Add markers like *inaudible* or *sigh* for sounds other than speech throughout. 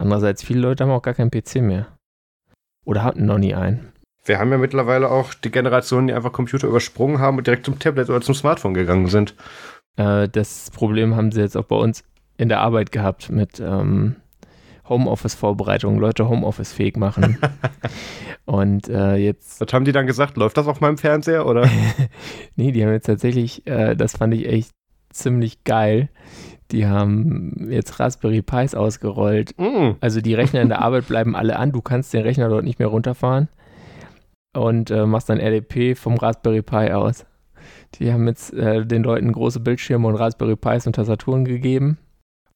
Andererseits, viele Leute haben auch gar keinen PC mehr. Oder hatten noch nie einen. Wir haben ja mittlerweile auch die Generation, die einfach Computer übersprungen haben und direkt zum Tablet oder zum Smartphone gegangen sind. Äh, das Problem haben sie jetzt auch bei uns in der Arbeit gehabt mit ähm, Homeoffice-Vorbereitung, Leute Homeoffice-fähig machen. *laughs* und äh, jetzt. Was haben die dann gesagt? Läuft das auf meinem Fernseher oder? *laughs* nee, die haben jetzt tatsächlich, äh, das fand ich echt ziemlich geil. Die haben jetzt Raspberry Pis ausgerollt. Mm. Also die Rechner in der Arbeit bleiben alle an. Du kannst den Rechner dort nicht mehr runterfahren und äh, machst dann RDP vom Raspberry Pi aus. Die haben jetzt äh, den Leuten große Bildschirme und Raspberry Pis und Tastaturen gegeben.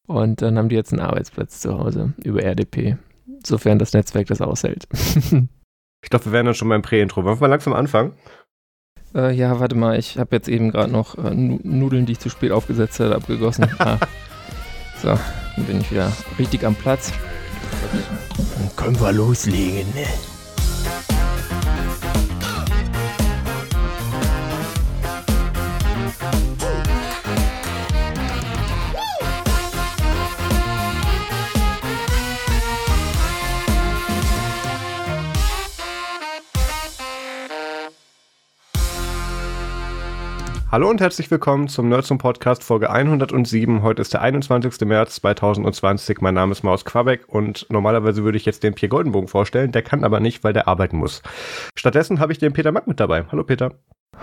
Und dann haben die jetzt einen Arbeitsplatz zu Hause über RDP. Sofern das Netzwerk das aushält. *laughs* ich glaube, wir werden dann schon beim Prä-Intro. Wollen wir mal langsam anfangen? Äh, ja, warte mal, ich habe jetzt eben gerade noch äh, Nudeln, die ich zu spät aufgesetzt habe, abgegossen. *laughs* ah. So, dann bin ich wieder richtig am Platz. Dann können wir loslegen, ne? Hallo und herzlich willkommen zum Nerds Podcast Folge 107. Heute ist der 21. März 2020. Mein Name ist Maus Quabeck und normalerweise würde ich jetzt den Pierre Goldenbogen vorstellen. Der kann aber nicht, weil der arbeiten muss. Stattdessen habe ich den Peter Mack mit dabei. Hallo Peter.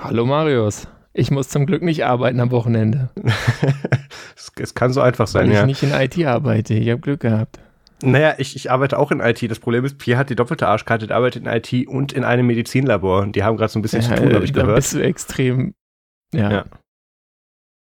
Hallo Marius. Ich muss zum Glück nicht arbeiten am Wochenende. *laughs* es, es, kann so einfach sein, weil ja. ich nicht in IT arbeite. Ich habe Glück gehabt. Naja, ich, ich arbeite auch in IT. Das Problem ist, Pierre hat die doppelte Arschkarte, der arbeitet in IT und in einem Medizinlabor. Die haben gerade so ein bisschen ja, zu tun, habe ich da gehört. bist du extrem ja. ja.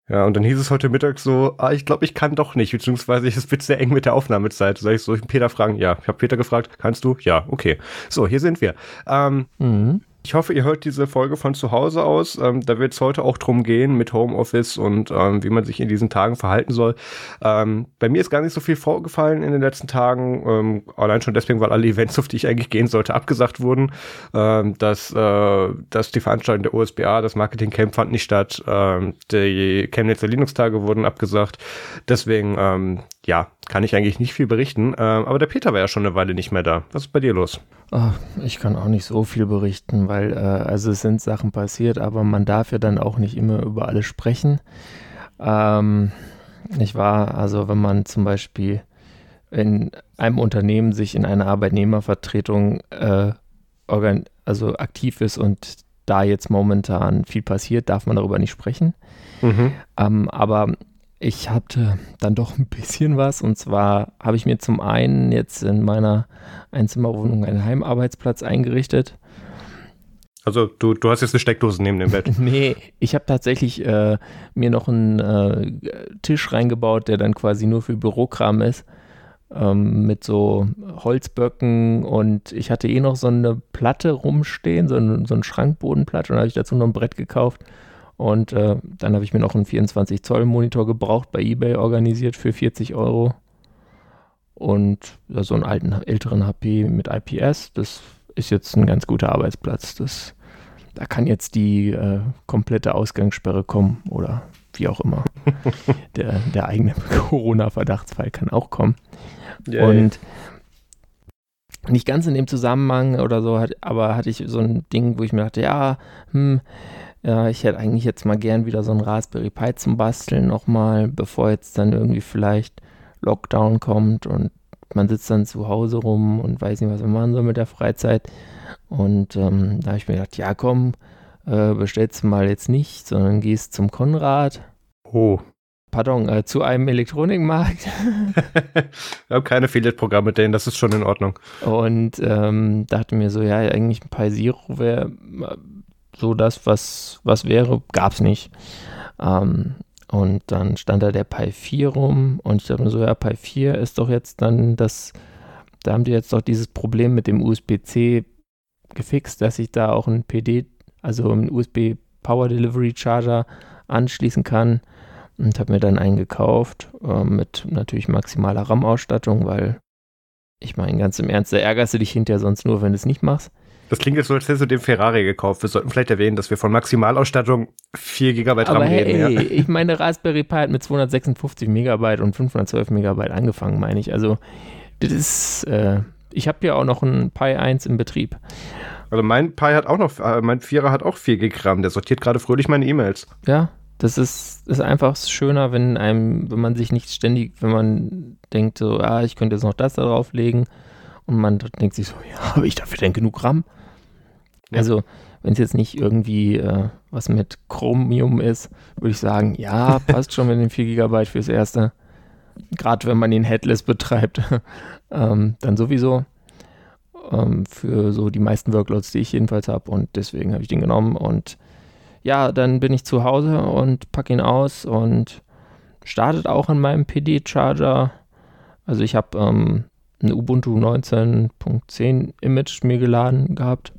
Ja, und dann hieß es heute Mittag so, ah, ich glaube, ich kann doch nicht, beziehungsweise *laughs* es wird sehr eng mit der Aufnahmezeit. Soll ich, ich Peter fragen? Ja. Ich habe Peter gefragt, kannst du? Ja, okay. So, hier sind wir. Ähm, mhm. Ich hoffe, ihr hört diese Folge von zu Hause aus. Ähm, da wird es heute auch drum gehen mit Homeoffice und ähm, wie man sich in diesen Tagen verhalten soll. Ähm, bei mir ist gar nicht so viel vorgefallen in den letzten Tagen. Ähm, allein schon deswegen, weil alle Events, auf die ich eigentlich gehen sollte, abgesagt wurden. Ähm, dass, äh, dass die Veranstaltung der OSBA, das Marketing Camp fand nicht statt. Ähm, die Chemnitzer Linux-Tage wurden abgesagt. Deswegen, ja, kann ich eigentlich nicht viel berichten. Ähm, aber der Peter war ja schon eine Weile nicht mehr da. Was ist bei dir los? Oh, ich kann auch nicht so viel berichten, weil äh, also es sind Sachen passiert, aber man darf ja dann auch nicht immer über alles sprechen. Ähm, ich war, also wenn man zum Beispiel in einem Unternehmen sich in einer Arbeitnehmervertretung äh, also aktiv ist und da jetzt momentan viel passiert, darf man darüber nicht sprechen. Mhm. Ähm, aber ich hatte dann doch ein bisschen was. Und zwar habe ich mir zum einen jetzt in meiner Einzimmerwohnung einen Heimarbeitsplatz eingerichtet. Also du, du hast jetzt eine Steckdose neben dem Bett. *laughs* nee, ich habe tatsächlich äh, mir noch einen äh, Tisch reingebaut, der dann quasi nur für Bürokram ist. Ähm, mit so Holzböcken und ich hatte eh noch so eine Platte rumstehen, so, ein, so eine Schrankbodenplatte und da habe ich dazu noch ein Brett gekauft und äh, dann habe ich mir noch einen 24 Zoll Monitor gebraucht bei eBay organisiert für 40 Euro. Und so einen alten, älteren HP mit IPS, das ist jetzt ein ganz guter Arbeitsplatz. Das, da kann jetzt die äh, komplette Ausgangssperre kommen oder wie auch immer. *laughs* der, der eigene *laughs* Corona-Verdachtsfall kann auch kommen. Yeah, und nicht ganz in dem Zusammenhang oder so, aber hatte ich so ein Ding, wo ich mir dachte, ja, hm, ja, ich hätte eigentlich jetzt mal gern wieder so ein Raspberry Pi zum Basteln nochmal, bevor jetzt dann irgendwie vielleicht Lockdown kommt und man sitzt dann zu Hause rum und weiß nicht, was man machen soll mit der Freizeit. Und ähm, da habe ich mir gedacht, ja komm, äh, bestellst du mal jetzt nicht, sondern gehst zum Konrad. Oh. Pardon, äh, zu einem Elektronikmarkt. *laughs* ich habe keine Affiliate-Programme mit denen, das ist schon in Ordnung. Und ähm, dachte mir so, ja, eigentlich ein Pi Zero wäre so das, was, was wäre, gab es nicht. Ähm, und dann stand da der Pi 4 rum und ich dachte mir so, ja, Pi 4 ist doch jetzt dann das, da haben die jetzt doch dieses Problem mit dem USB-C gefixt, dass ich da auch ein PD, also ein USB Power Delivery Charger anschließen kann und habe mir dann einen gekauft äh, mit natürlich maximaler RAM-Ausstattung, weil ich meine, ganz im Ernst, da ärgerst du dich hinterher sonst nur, wenn du es nicht machst. Das klingt jetzt so, als hättest du den Ferrari gekauft. Wir sollten vielleicht erwähnen, dass wir von Maximalausstattung 4 GB RAM Aber reden. Hey, ja. ich meine, Raspberry Pi hat mit 256 Megabyte und 512 Megabyte angefangen, meine ich. Also Das ist, äh, ich habe ja auch noch ein Pi 1 im Betrieb. Also mein Pi hat auch noch, äh, mein Vierer hat auch 4 Gig RAM, der sortiert gerade fröhlich meine E-Mails. Ja, das ist, ist einfach schöner, wenn einem, wenn man sich nicht ständig, wenn man denkt so, ah, ich könnte jetzt noch das da drauflegen und man denkt sich so, ja, habe ich dafür denn genug RAM? Ja. Also, wenn es jetzt nicht irgendwie äh, was mit Chromium ist, würde ich sagen, ja, *laughs* passt schon mit den 4 GB fürs Erste. Gerade wenn man den Headless betreibt, *laughs* ähm, dann sowieso ähm, für so die meisten Workloads, die ich jedenfalls habe und deswegen habe ich den genommen und ja, dann bin ich zu Hause und packe ihn aus und startet auch an meinem PD-Charger. Also ich habe ähm, ein Ubuntu 19.10 Image mir geladen gehabt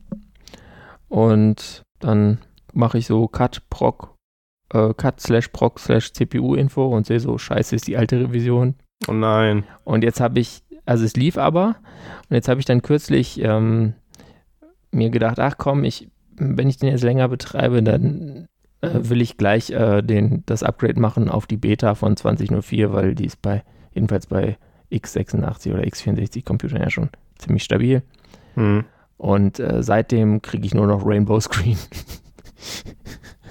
und dann mache ich so cut proc äh, cut slash proc slash CPU Info und sehe so, scheiße, ist die alte Revision. Oh nein. Und jetzt habe ich, also es lief aber und jetzt habe ich dann kürzlich ähm, mir gedacht, ach komm, ich wenn ich den jetzt länger betreibe, dann äh, will ich gleich äh, den, das Upgrade machen auf die Beta von 2004, weil die ist bei, jedenfalls bei x86 oder x64 Computern ja schon ziemlich stabil. Mhm. Und äh, seitdem kriege ich nur noch Rainbow Screen.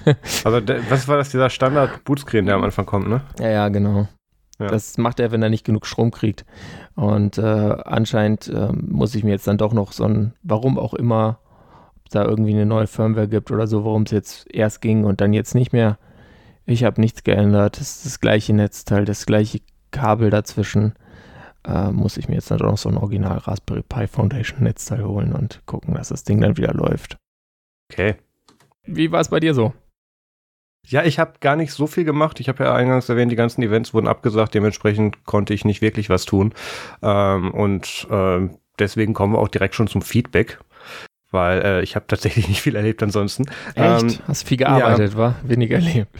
*laughs* also, was war das, dieser Standard-Bootscreen, der am Anfang kommt, ne? Ja, ja, genau. Ja. Das macht er, wenn er nicht genug Strom kriegt. Und äh, anscheinend ähm, muss ich mir jetzt dann doch noch so ein, warum auch immer, da irgendwie eine neue Firmware gibt oder so, warum es jetzt erst ging und dann jetzt nicht mehr. Ich habe nichts geändert. Es ist das gleiche Netzteil, das gleiche Kabel dazwischen. Äh, muss ich mir jetzt dann noch so ein Original Raspberry Pi Foundation Netzteil holen und gucken, dass das Ding dann wieder läuft. Okay. Wie war es bei dir so? Ja, ich habe gar nicht so viel gemacht. Ich habe ja eingangs erwähnt, die ganzen Events wurden abgesagt. Dementsprechend konnte ich nicht wirklich was tun. Ähm, und äh, deswegen kommen wir auch direkt schon zum Feedback weil äh, ich habe tatsächlich *laughs* nicht viel erlebt ansonsten. Echt? Ähm, Hast viel gearbeitet, ja. war? Wenig erlebt.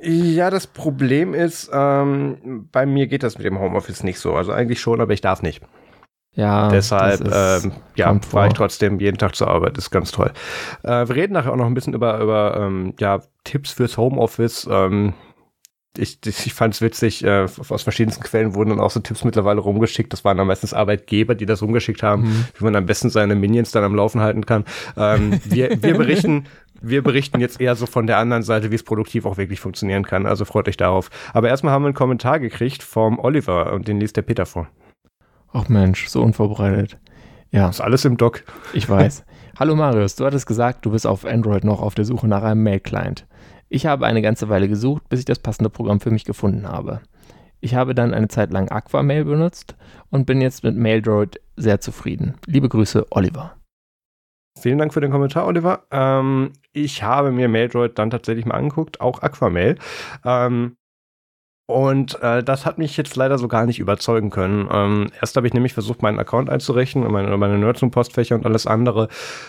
Ja, das Problem ist, ähm, bei mir geht das mit dem Homeoffice nicht so. Also eigentlich schon, aber ich darf nicht. Ja. Deshalb, ähm, ja, fahre ich trotzdem jeden Tag zur Arbeit. Das ist ganz toll. Äh, wir reden nachher auch noch ein bisschen über, über ähm, ja, Tipps fürs Homeoffice. Ähm, ich, ich fand es witzig, äh, aus verschiedensten Quellen wurden dann auch so Tipps mittlerweile rumgeschickt. Das waren dann meistens Arbeitgeber, die das rumgeschickt haben, mhm. wie man am besten seine Minions dann am Laufen halten kann. Ähm, wir, wir berichten, *laughs* wir berichten jetzt eher so von der anderen Seite, wie es produktiv auch wirklich funktionieren kann. Also freut euch darauf. Aber erstmal haben wir einen Kommentar gekriegt vom Oliver und den liest der Peter vor. Ach Mensch, so unvorbereitet. Ja. ist alles im Doc. Ich weiß. *laughs* Hallo Marius, du hattest gesagt, du bist auf Android noch auf der Suche nach einem Mail-Client. Ich habe eine ganze Weile gesucht, bis ich das passende Programm für mich gefunden habe. Ich habe dann eine Zeit lang Aquamail benutzt und bin jetzt mit MailDroid sehr zufrieden. Liebe Grüße, Oliver. Vielen Dank für den Kommentar, Oliver. Ähm, ich habe mir MailDroid dann tatsächlich mal angeguckt, auch Aquamail. Ähm, und äh, das hat mich jetzt leider so gar nicht überzeugen können. Ähm, erst habe ich nämlich versucht, meinen Account einzurechnen, meine, meine Nerdzoom-Postfächer und alles andere.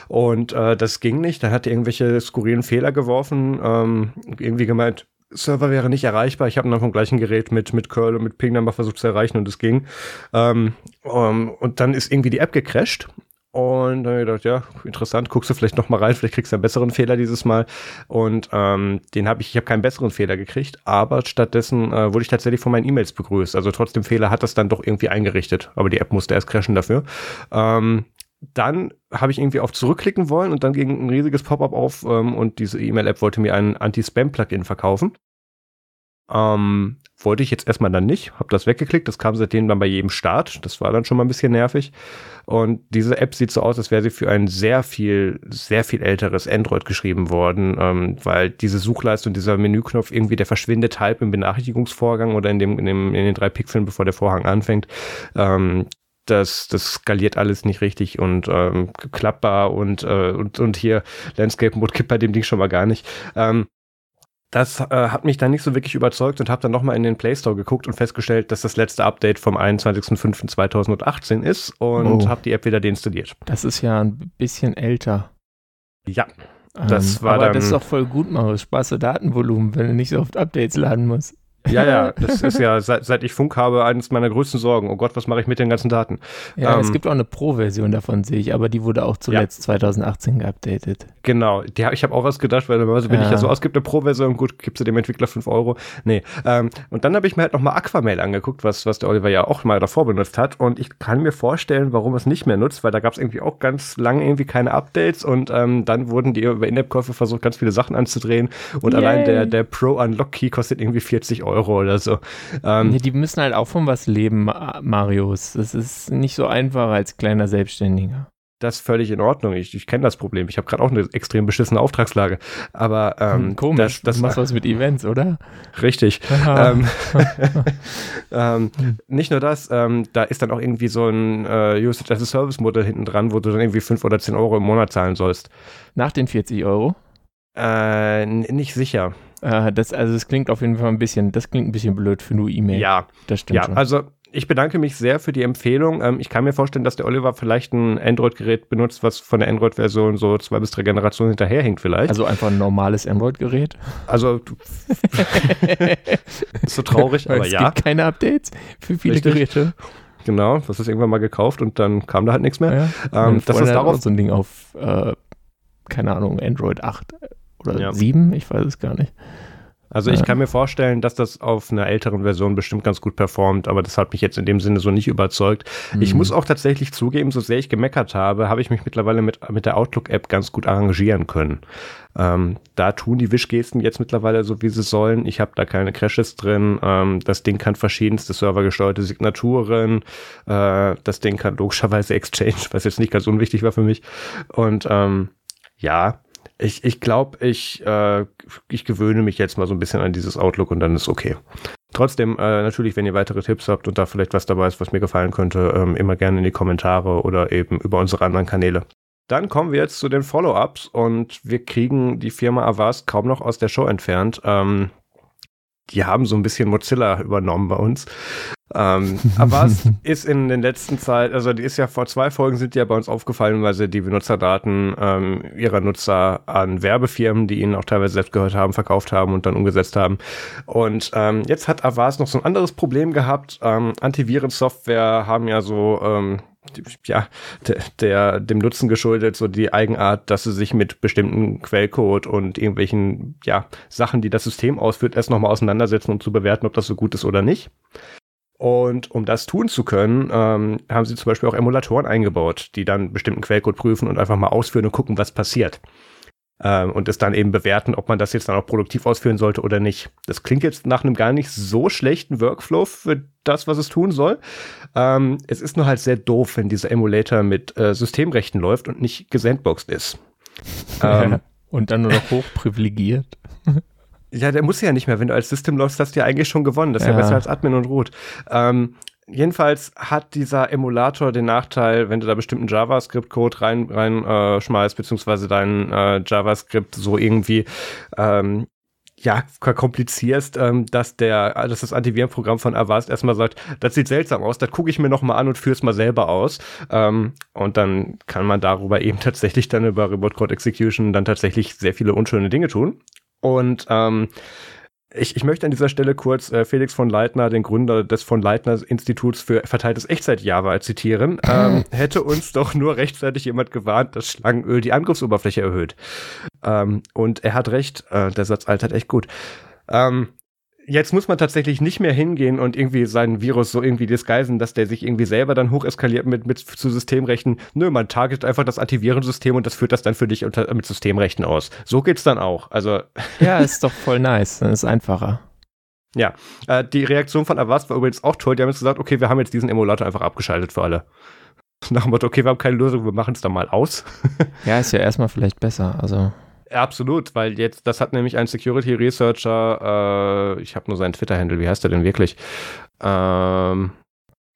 Und äh, das ging nicht. Dann hat er irgendwelche skurrilen Fehler geworfen. Ähm, irgendwie gemeint, Server wäre nicht erreichbar. Ich habe dann vom gleichen Gerät mit, mit Curl und mit Ping dann mal versucht zu erreichen und es ging. Ähm, um, und dann ist irgendwie die App gecrashed und dann habe ich gedacht, ja, interessant, guckst du vielleicht noch mal rein, vielleicht kriegst du einen besseren Fehler dieses Mal. Und ähm, den habe ich, ich habe keinen besseren Fehler gekriegt, aber stattdessen äh, wurde ich tatsächlich von meinen E-Mails begrüßt. Also trotzdem Fehler hat das dann doch irgendwie eingerichtet, aber die App musste erst crashen dafür. Ähm, dann habe ich irgendwie auf zurückklicken wollen und dann ging ein riesiges Pop-up auf ähm, und diese E-Mail-App wollte mir ein Anti-Spam-Plugin verkaufen. Ähm, wollte ich jetzt erstmal dann nicht, habe das weggeklickt, das kam seitdem dann bei jedem Start, das war dann schon mal ein bisschen nervig. Und diese App sieht so aus, als wäre sie für ein sehr viel, sehr viel älteres Android geschrieben worden, ähm, weil diese Suchleiste und dieser Menüknopf irgendwie, der verschwindet halb im Benachrichtigungsvorgang oder in, dem, in, dem, in den drei Pixeln, bevor der Vorhang anfängt. Ähm, das, das skaliert alles nicht richtig und ähm, klappbar und, äh, und, und hier Landscape Mode gibt bei dem Ding schon mal gar nicht. Ähm, das äh, hat mich dann nicht so wirklich überzeugt und habe dann nochmal in den Play Store geguckt und festgestellt, dass das letzte Update vom 21.05.2018 ist und oh. habe die App wieder deinstalliert. Das ist ja ein bisschen älter. Ja. Das ähm, war aber dann, das ist doch voll gut, Marius. Spaß Datenvolumen, wenn du nicht so oft Updates laden musst. *laughs* Ja, ja, das ist ja, seit, seit ich Funk habe, eines meiner größten Sorgen. Oh Gott, was mache ich mit den ganzen Daten? Ja, ähm, es gibt auch eine Pro-Version davon, sehe ich, aber die wurde auch zuletzt ja. 2018 geupdatet. Genau, die, ich habe auch was gedacht, weil normalerweise bin ja. ich ja so, es gibt eine Pro-Version, gut, gibst du dem Entwickler 5 Euro. Nee, ähm, und dann habe ich mir halt nochmal Aquamail angeguckt, was, was der Oliver ja auch mal davor benutzt hat und ich kann mir vorstellen, warum es nicht mehr nutzt, weil da gab es irgendwie auch ganz lange irgendwie keine Updates und ähm, dann wurden die über In-App-Käufe versucht, ganz viele Sachen anzudrehen und Yay. allein der, der Pro-Unlock-Key kostet irgendwie 40 Euro oder so. Ähm, nee, die müssen halt auch von was leben, Marius. Das ist nicht so einfach als kleiner Selbstständiger. Das ist völlig in Ordnung. Ich, ich kenne das Problem. Ich habe gerade auch eine extrem beschissene Auftragslage. Aber ähm, hm, komisch. Das, das, du machst was mit Events, oder? Richtig. *laughs* ähm, *laughs* ähm, nicht nur das, ähm, da ist dann auch irgendwie so ein äh, Usage as a Service Modell hinten dran, wo du dann irgendwie 5 oder 10 Euro im Monat zahlen sollst. Nach den 40 Euro? Äh, nicht sicher. Äh, das, also das klingt auf jeden Fall ein bisschen, das klingt ein bisschen blöd für nur E-Mail. Ja, das stimmt. Ja, schon. also ich bedanke mich sehr für die Empfehlung. Ähm, ich kann mir vorstellen, dass der Oliver vielleicht ein Android-Gerät benutzt, was von der Android-Version so zwei bis drei Generationen hinterherhängt vielleicht. Also einfach ein normales Android-Gerät? Also *laughs* *laughs* so traurig, aber es ja. Es gibt keine Updates für viele Richtig. Geräte. Genau, das ist irgendwann mal gekauft und dann kam da halt nichts mehr. Ja, ähm, das ist darauf so ein Ding auf, äh, keine Ahnung, Android 8 oder ja. 7, ich weiß es gar nicht. Also ich kann mir vorstellen, dass das auf einer älteren Version bestimmt ganz gut performt, aber das hat mich jetzt in dem Sinne so nicht überzeugt. Mhm. Ich muss auch tatsächlich zugeben, so sehr ich gemeckert habe, habe ich mich mittlerweile mit, mit der Outlook-App ganz gut arrangieren können. Ähm, da tun die Wischgesten jetzt mittlerweile so, wie sie sollen. Ich habe da keine Crashes drin. Ähm, das Ding kann verschiedenste servergesteuerte Signaturen. Äh, das Ding kann logischerweise *laughs* Exchange, was jetzt nicht ganz unwichtig war für mich. Und ähm, ja, ich, ich glaube, ich, äh, ich gewöhne mich jetzt mal so ein bisschen an dieses Outlook und dann ist okay. Trotzdem, äh, natürlich, wenn ihr weitere Tipps habt und da vielleicht was dabei ist, was mir gefallen könnte, ähm, immer gerne in die Kommentare oder eben über unsere anderen Kanäle. Dann kommen wir jetzt zu den Follow-ups und wir kriegen die Firma Avast kaum noch aus der Show entfernt. Ähm, die haben so ein bisschen Mozilla übernommen bei uns. Ähm, aber es *laughs* ist in den letzten Zeit, also die ist ja vor zwei Folgen sind die ja bei uns aufgefallen, weil sie die Benutzerdaten ähm, ihrer Nutzer an Werbefirmen, die ihnen auch teilweise selbst gehört haben, verkauft haben und dann umgesetzt haben. Und ähm, jetzt hat Avast noch so ein anderes Problem gehabt. Ähm, Antivirensoftware haben ja so ähm, ja, der, der, dem Nutzen geschuldet, so die Eigenart, dass sie sich mit bestimmten Quellcode und irgendwelchen, ja, Sachen, die das System ausführt, erst nochmal auseinandersetzen, um zu bewerten, ob das so gut ist oder nicht. Und um das tun zu können, ähm, haben sie zum Beispiel auch Emulatoren eingebaut, die dann bestimmten Quellcode prüfen und einfach mal ausführen und gucken, was passiert. Ähm, und es dann eben bewerten, ob man das jetzt dann auch produktiv ausführen sollte oder nicht. Das klingt jetzt nach einem gar nicht so schlechten Workflow für das, was es tun soll. Ähm, es ist nur halt sehr doof, wenn dieser Emulator mit äh, Systemrechten läuft und nicht gesandboxed ist. *laughs* ähm, und dann nur noch hochprivilegiert. Ja, der muss ja nicht mehr. Wenn du als System läufst, hast du ja eigentlich schon gewonnen. Das ist ja, ja besser als Admin und Root. Ähm, jedenfalls hat dieser Emulator den Nachteil, wenn du da bestimmten JavaScript-Code rein, rein äh, beziehungsweise deinen äh, JavaScript so irgendwie ähm, ja, verkomplizierst, ähm, dass der, dass das Antivirenprogramm von Avast erstmal sagt, das sieht seltsam aus, das gucke ich mir nochmal an und führe es mal selber aus. Ähm, und dann kann man darüber eben tatsächlich dann über Remote Code Execution dann tatsächlich sehr viele unschöne Dinge tun. Und ähm, ich, ich möchte an dieser Stelle kurz äh, Felix von Leitner, den Gründer des von Leitner Instituts für verteiltes Echtzeit-Java, zitieren. *clears throat* Ähm, hätte uns doch nur rechtzeitig jemand gewarnt, dass Schlangenöl die Angriffsoberfläche erhöht. Ähm, und er hat recht, äh, der Satz altert echt gut. Ähm, jetzt muss man tatsächlich nicht mehr hingehen und irgendwie seinen Virus so irgendwie disguisen, dass der sich irgendwie selber dann hocheskaliert mit, mit zu Systemrechten. Nö, man target einfach das Antivirensystem und das führt das dann für dich unter, mit Systemrechten aus. So geht's dann auch. Also. *laughs* Ja, ist doch voll nice. Dann ist einfacher. Ja, äh, die Reaktion von Avast war übrigens auch toll. Die haben jetzt gesagt, okay, wir haben jetzt diesen Emulator einfach abgeschaltet für alle. *laughs* Nach dem Motto, okay, wir haben keine Lösung, wir machen es dann mal aus. *laughs* ja, ist ja erstmal vielleicht besser. Also. Absolut, weil jetzt, das hat nämlich ein Security Researcher, äh, ich habe nur seinen Twitter-Handle, wie heißt er denn wirklich? Ähm,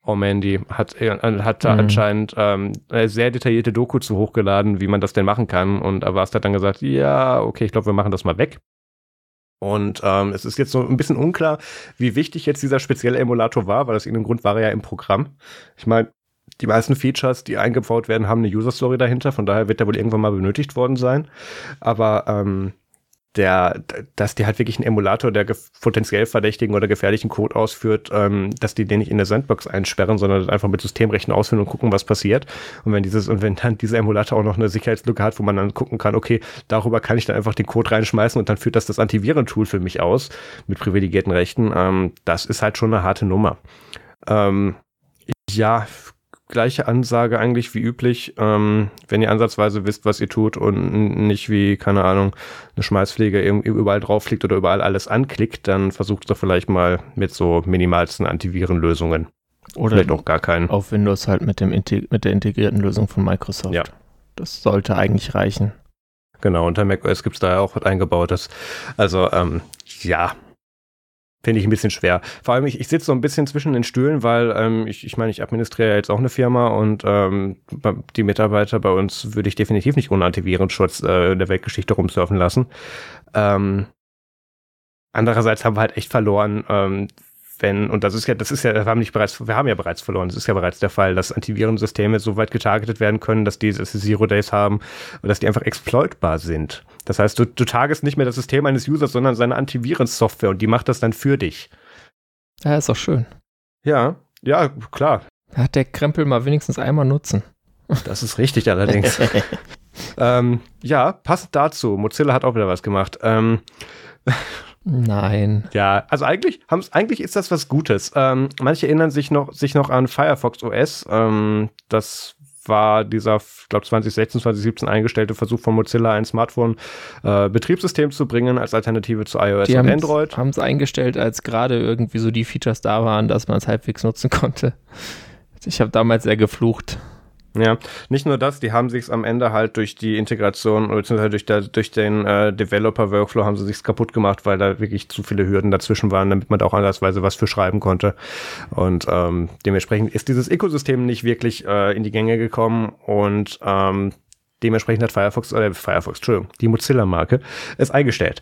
Oh Mandy hat, äh, hat mhm. anscheinend ähm, eine sehr detaillierte Doku zu hochgeladen, wie man das denn machen kann. Und Avast hat dann gesagt, ja, okay, ich glaube, wir machen das mal weg. Und ähm, es ist jetzt so ein bisschen unklar, wie wichtig jetzt dieser spezielle Emulator war, weil aus irgendeinem Grund war er ja im Programm. Ich meine, die meisten Features, die eingebaut werden, haben eine User Story dahinter. Von daher wird der wohl irgendwann mal benötigt worden sein. Aber ähm, der, dass die halt wirklich einen Emulator, der potenziell verdächtigen oder gefährlichen Code ausführt, ähm, dass die den nicht in der Sandbox einsperren, sondern einfach mit Systemrechten ausführen und gucken, was passiert. Und wenn dieses, und wenn dann dieser Emulator auch noch eine Sicherheitslücke hat, wo man dann gucken kann, okay, darüber kann ich dann einfach den Code reinschmeißen und dann führt das das Antivirentool für mich aus mit privilegierten Rechten, ähm, das ist halt schon eine harte Nummer. Ähm, ja, gleiche Ansage eigentlich wie üblich. Ähm, wenn ihr ansatzweise wisst, was ihr tut und nicht wie, keine Ahnung, eine Schmeißpflege überall drauf fliegt oder überall alles anklickt, dann versucht doch vielleicht mal mit so minimalsten Antivirenlösungen. Oder vielleicht auch gar keinen. Auf Windows halt mit, dem mit der integrierten Lösung von Microsoft. Ja. Das sollte eigentlich reichen. Genau, unter macOS gibt es da ja auch was eingebautes. Also, ähm, ja, finde ich ein bisschen schwer. Vor allem, ich, ich sitze so ein bisschen zwischen den Stühlen, weil ähm, ich, ich meine, ich administriere ja jetzt auch eine Firma und ähm, die Mitarbeiter bei uns würde ich definitiv nicht ohne Antivirenschutz äh, in der Weltgeschichte rumsurfen lassen. Ähm, andererseits haben wir halt echt verloren, ähm, wenn, und das ist ja, das ist ja, wir haben nicht bereits, wir haben ja bereits verloren, das ist ja bereits der Fall, dass Antivirensysteme so weit getargetet werden können, dass die dass sie Zero Days haben und dass die einfach exploitbar sind. Das heißt, du, du targest nicht mehr das System eines Users, sondern seine Antivirensoftware und die macht das dann für dich. Ja, ist doch schön. Ja, ja, klar. Hat der Krempel mal wenigstens einmal nutzen. Das ist richtig allerdings. *laughs* ähm, ja, passend dazu, Mozilla hat auch wieder was gemacht. Ähm, Nein. Ja, also eigentlich, eigentlich ist das was Gutes. Ähm, manche erinnern sich noch, sich noch an Firefox OS. Ähm, das war dieser, ich glaube 2016, 2017 eingestellte Versuch von Mozilla, ein Smartphone-Betriebssystem äh, zu bringen als Alternative zu iOS Die und Android. haben es eingestellt, als gerade irgendwie so die Features da waren, dass man es halbwegs nutzen konnte. Ich habe damals sehr geflucht. Ja, nicht nur das, die haben sich am Ende halt durch die Integration beziehungsweise durch, durch den äh, Developer-Workflow haben sie sich kaputt gemacht, weil da wirklich zu viele Hürden dazwischen waren, damit man da auch andersweise was für schreiben konnte. Und ähm, dementsprechend ist dieses Ökosystem nicht wirklich äh, in die Gänge gekommen und ähm, dementsprechend hat Firefox, oder äh, Firefox, Entschuldigung, die Mozilla-Marke es eingestellt.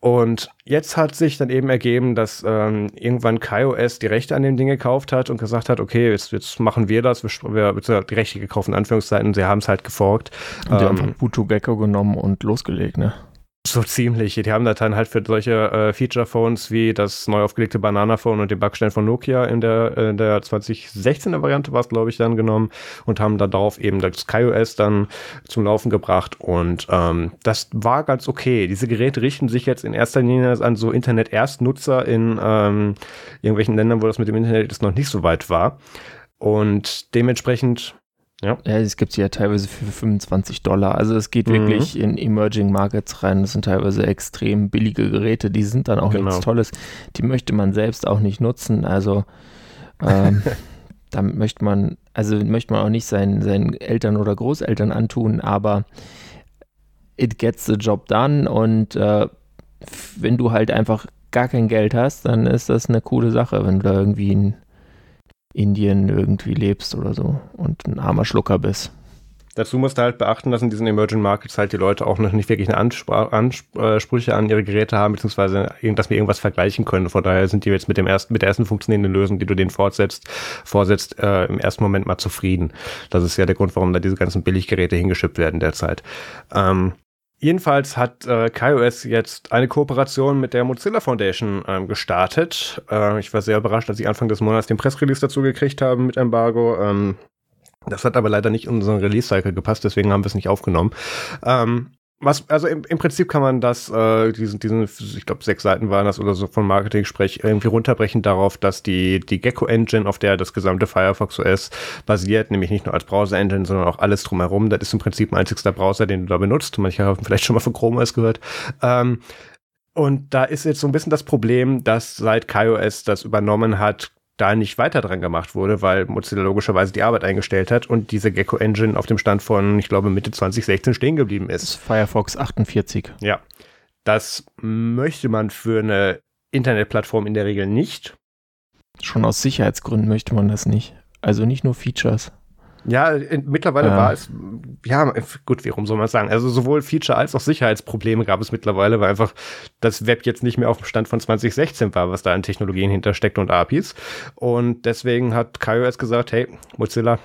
Und jetzt hat sich dann eben ergeben, dass ähm, irgendwann KaiOS die Rechte an dem Ding gekauft hat und gesagt hat, okay, jetzt, jetzt machen wir das, wir, wir die Rechte gekauft in Anführungszeichen, sie haben es halt geforkt. Und die ähm, haben Buto Gecko genommen und losgelegt, ne? So ziemlich. Die haben das dann halt für solche äh, Feature-Phones wie das neu aufgelegte Banana-Phone und den Backstein von Nokia in der, in der 2016er Variante war es, glaube ich, dann genommen und haben dann darauf eben das KaiOS dann zum Laufen gebracht und ähm, das war ganz okay. Diese Geräte richten sich jetzt in erster Linie an so Internet-Erstnutzer in ähm, irgendwelchen Ländern, wo das mit dem Internet jetzt noch nicht so weit war und dementsprechend ja. ja, es gibt sie ja teilweise für 25 Dollar. Also es geht mhm. wirklich in Emerging Markets rein. Das sind teilweise extrem billige Geräte. Die sind dann auch genau. nichts Tolles. Die möchte man selbst auch nicht nutzen. Also ähm, *laughs* damit möchte man, also möchte man auch nicht seinen, seinen Eltern oder Großeltern antun, aber it gets the job done. Und äh, wenn du halt einfach gar kein Geld hast, dann ist das eine coole Sache, wenn du da irgendwie ein Indien irgendwie lebst oder so und ein armer Schlucker bist. Dazu musst du halt beachten, dass in diesen Emerging Markets halt die Leute auch noch nicht wirklich eine Anspr Ansprüche an ihre Geräte haben, beziehungsweise dass wir irgendwas vergleichen können. Von daher sind die jetzt mit dem ersten, mit der ersten funktionierenden Lösung, die du denen fortsetzt, vorsetzt, äh, im ersten Moment mal zufrieden. Das ist ja der Grund, warum da diese ganzen Billiggeräte hingeschippt werden derzeit. Ähm, Jedenfalls hat äh, KaiOS jetzt eine Kooperation mit der Mozilla Foundation ähm, gestartet. Äh, ich war sehr überrascht, als ich Anfang des Monats den Pressrelease dazu gekriegt habe mit Embargo. Ähm, das hat aber leider nicht in unseren Release-Cycle gepasst, deswegen haben wir es nicht aufgenommen. Ähm, was, also im, im Prinzip kann man das, äh, diesen, diesen, ich glaube, sechs Seiten waren das oder so von Marketing-Sprech, irgendwie runterbrechen darauf, dass die, die Gecko-Engine, auf der das gesamte Firefox OS basiert, nämlich nicht nur als Browser-Engine, sondern auch alles drumherum, das ist im Prinzip ein einzigster Browser, den du da benutzt. Manche haben vielleicht schon mal von Chrome OS gehört. Ähm, und da ist jetzt so ein bisschen das Problem, dass seit KaiOS das übernommen hat, da nicht weiter dran gemacht wurde, weil Mozilla logischerweise die Arbeit eingestellt hat und diese Gecko Engine auf dem Stand von, ich glaube, Mitte 2016 stehen geblieben ist. Firefox 48. Ja. Das möchte man für eine Internetplattform in der Regel nicht. Schon aus Sicherheitsgründen möchte man das nicht. Also nicht nur Features. Ja, mittlerweile ja. war es, ja, gut, warum soll man sagen? Also sowohl Feature als auch Sicherheitsprobleme gab es mittlerweile, weil einfach das Web jetzt nicht mehr auf dem Stand von 2016 war, was da an Technologien hintersteckt und APIs. Und deswegen hat KaiOS gesagt, hey, Mozilla,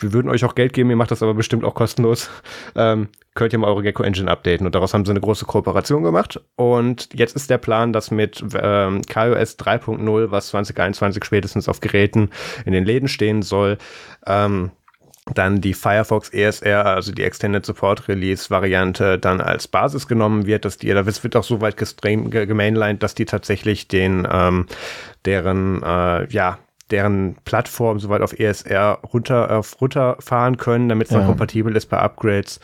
wir würden euch auch Geld geben, ihr macht das aber bestimmt auch kostenlos. Ähm, könnt ihr mal eure Gecko Engine updaten. Und daraus haben sie eine große Kooperation gemacht. Und jetzt ist der Plan, dass mit ähm, KaiOS 3.0, was 2021 spätestens auf Geräten in den Läden stehen soll, ähm, dann die Firefox ESR, also die Extended Support Release Variante, dann als Basis genommen wird, dass die, da wird auch so weit gemainlined, dass die tatsächlich den, ähm, deren, äh, ja, deren Plattform soweit auf ESR runter, auf runterfahren können, damit es ja. dann kompatibel ist bei Upgrades.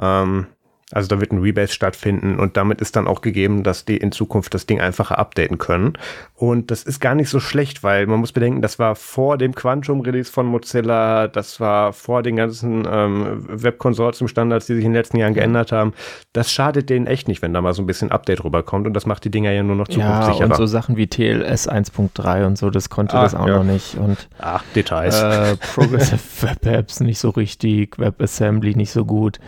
Ähm, also da wird ein Rebase stattfinden und damit ist dann auch gegeben, dass die in Zukunft das Ding einfacher updaten können. Und das ist gar nicht so schlecht, weil man muss bedenken, das war vor dem Quantum-Release von Mozilla, das war vor den ganzen ähm, Web-Consortium-Standards, die sich in den letzten Jahren geändert haben. Das schadet denen echt nicht, wenn da mal so ein bisschen Update rüberkommt und das macht die Dinger ja nur noch zukunftssicherer. Ja, und so Sachen wie TLS 1.3 und so, das konnte ah, das auch ja. noch nicht. Und Ach, Details. Äh, Progressive *laughs* Web Apps nicht so richtig, WebAssembly nicht so gut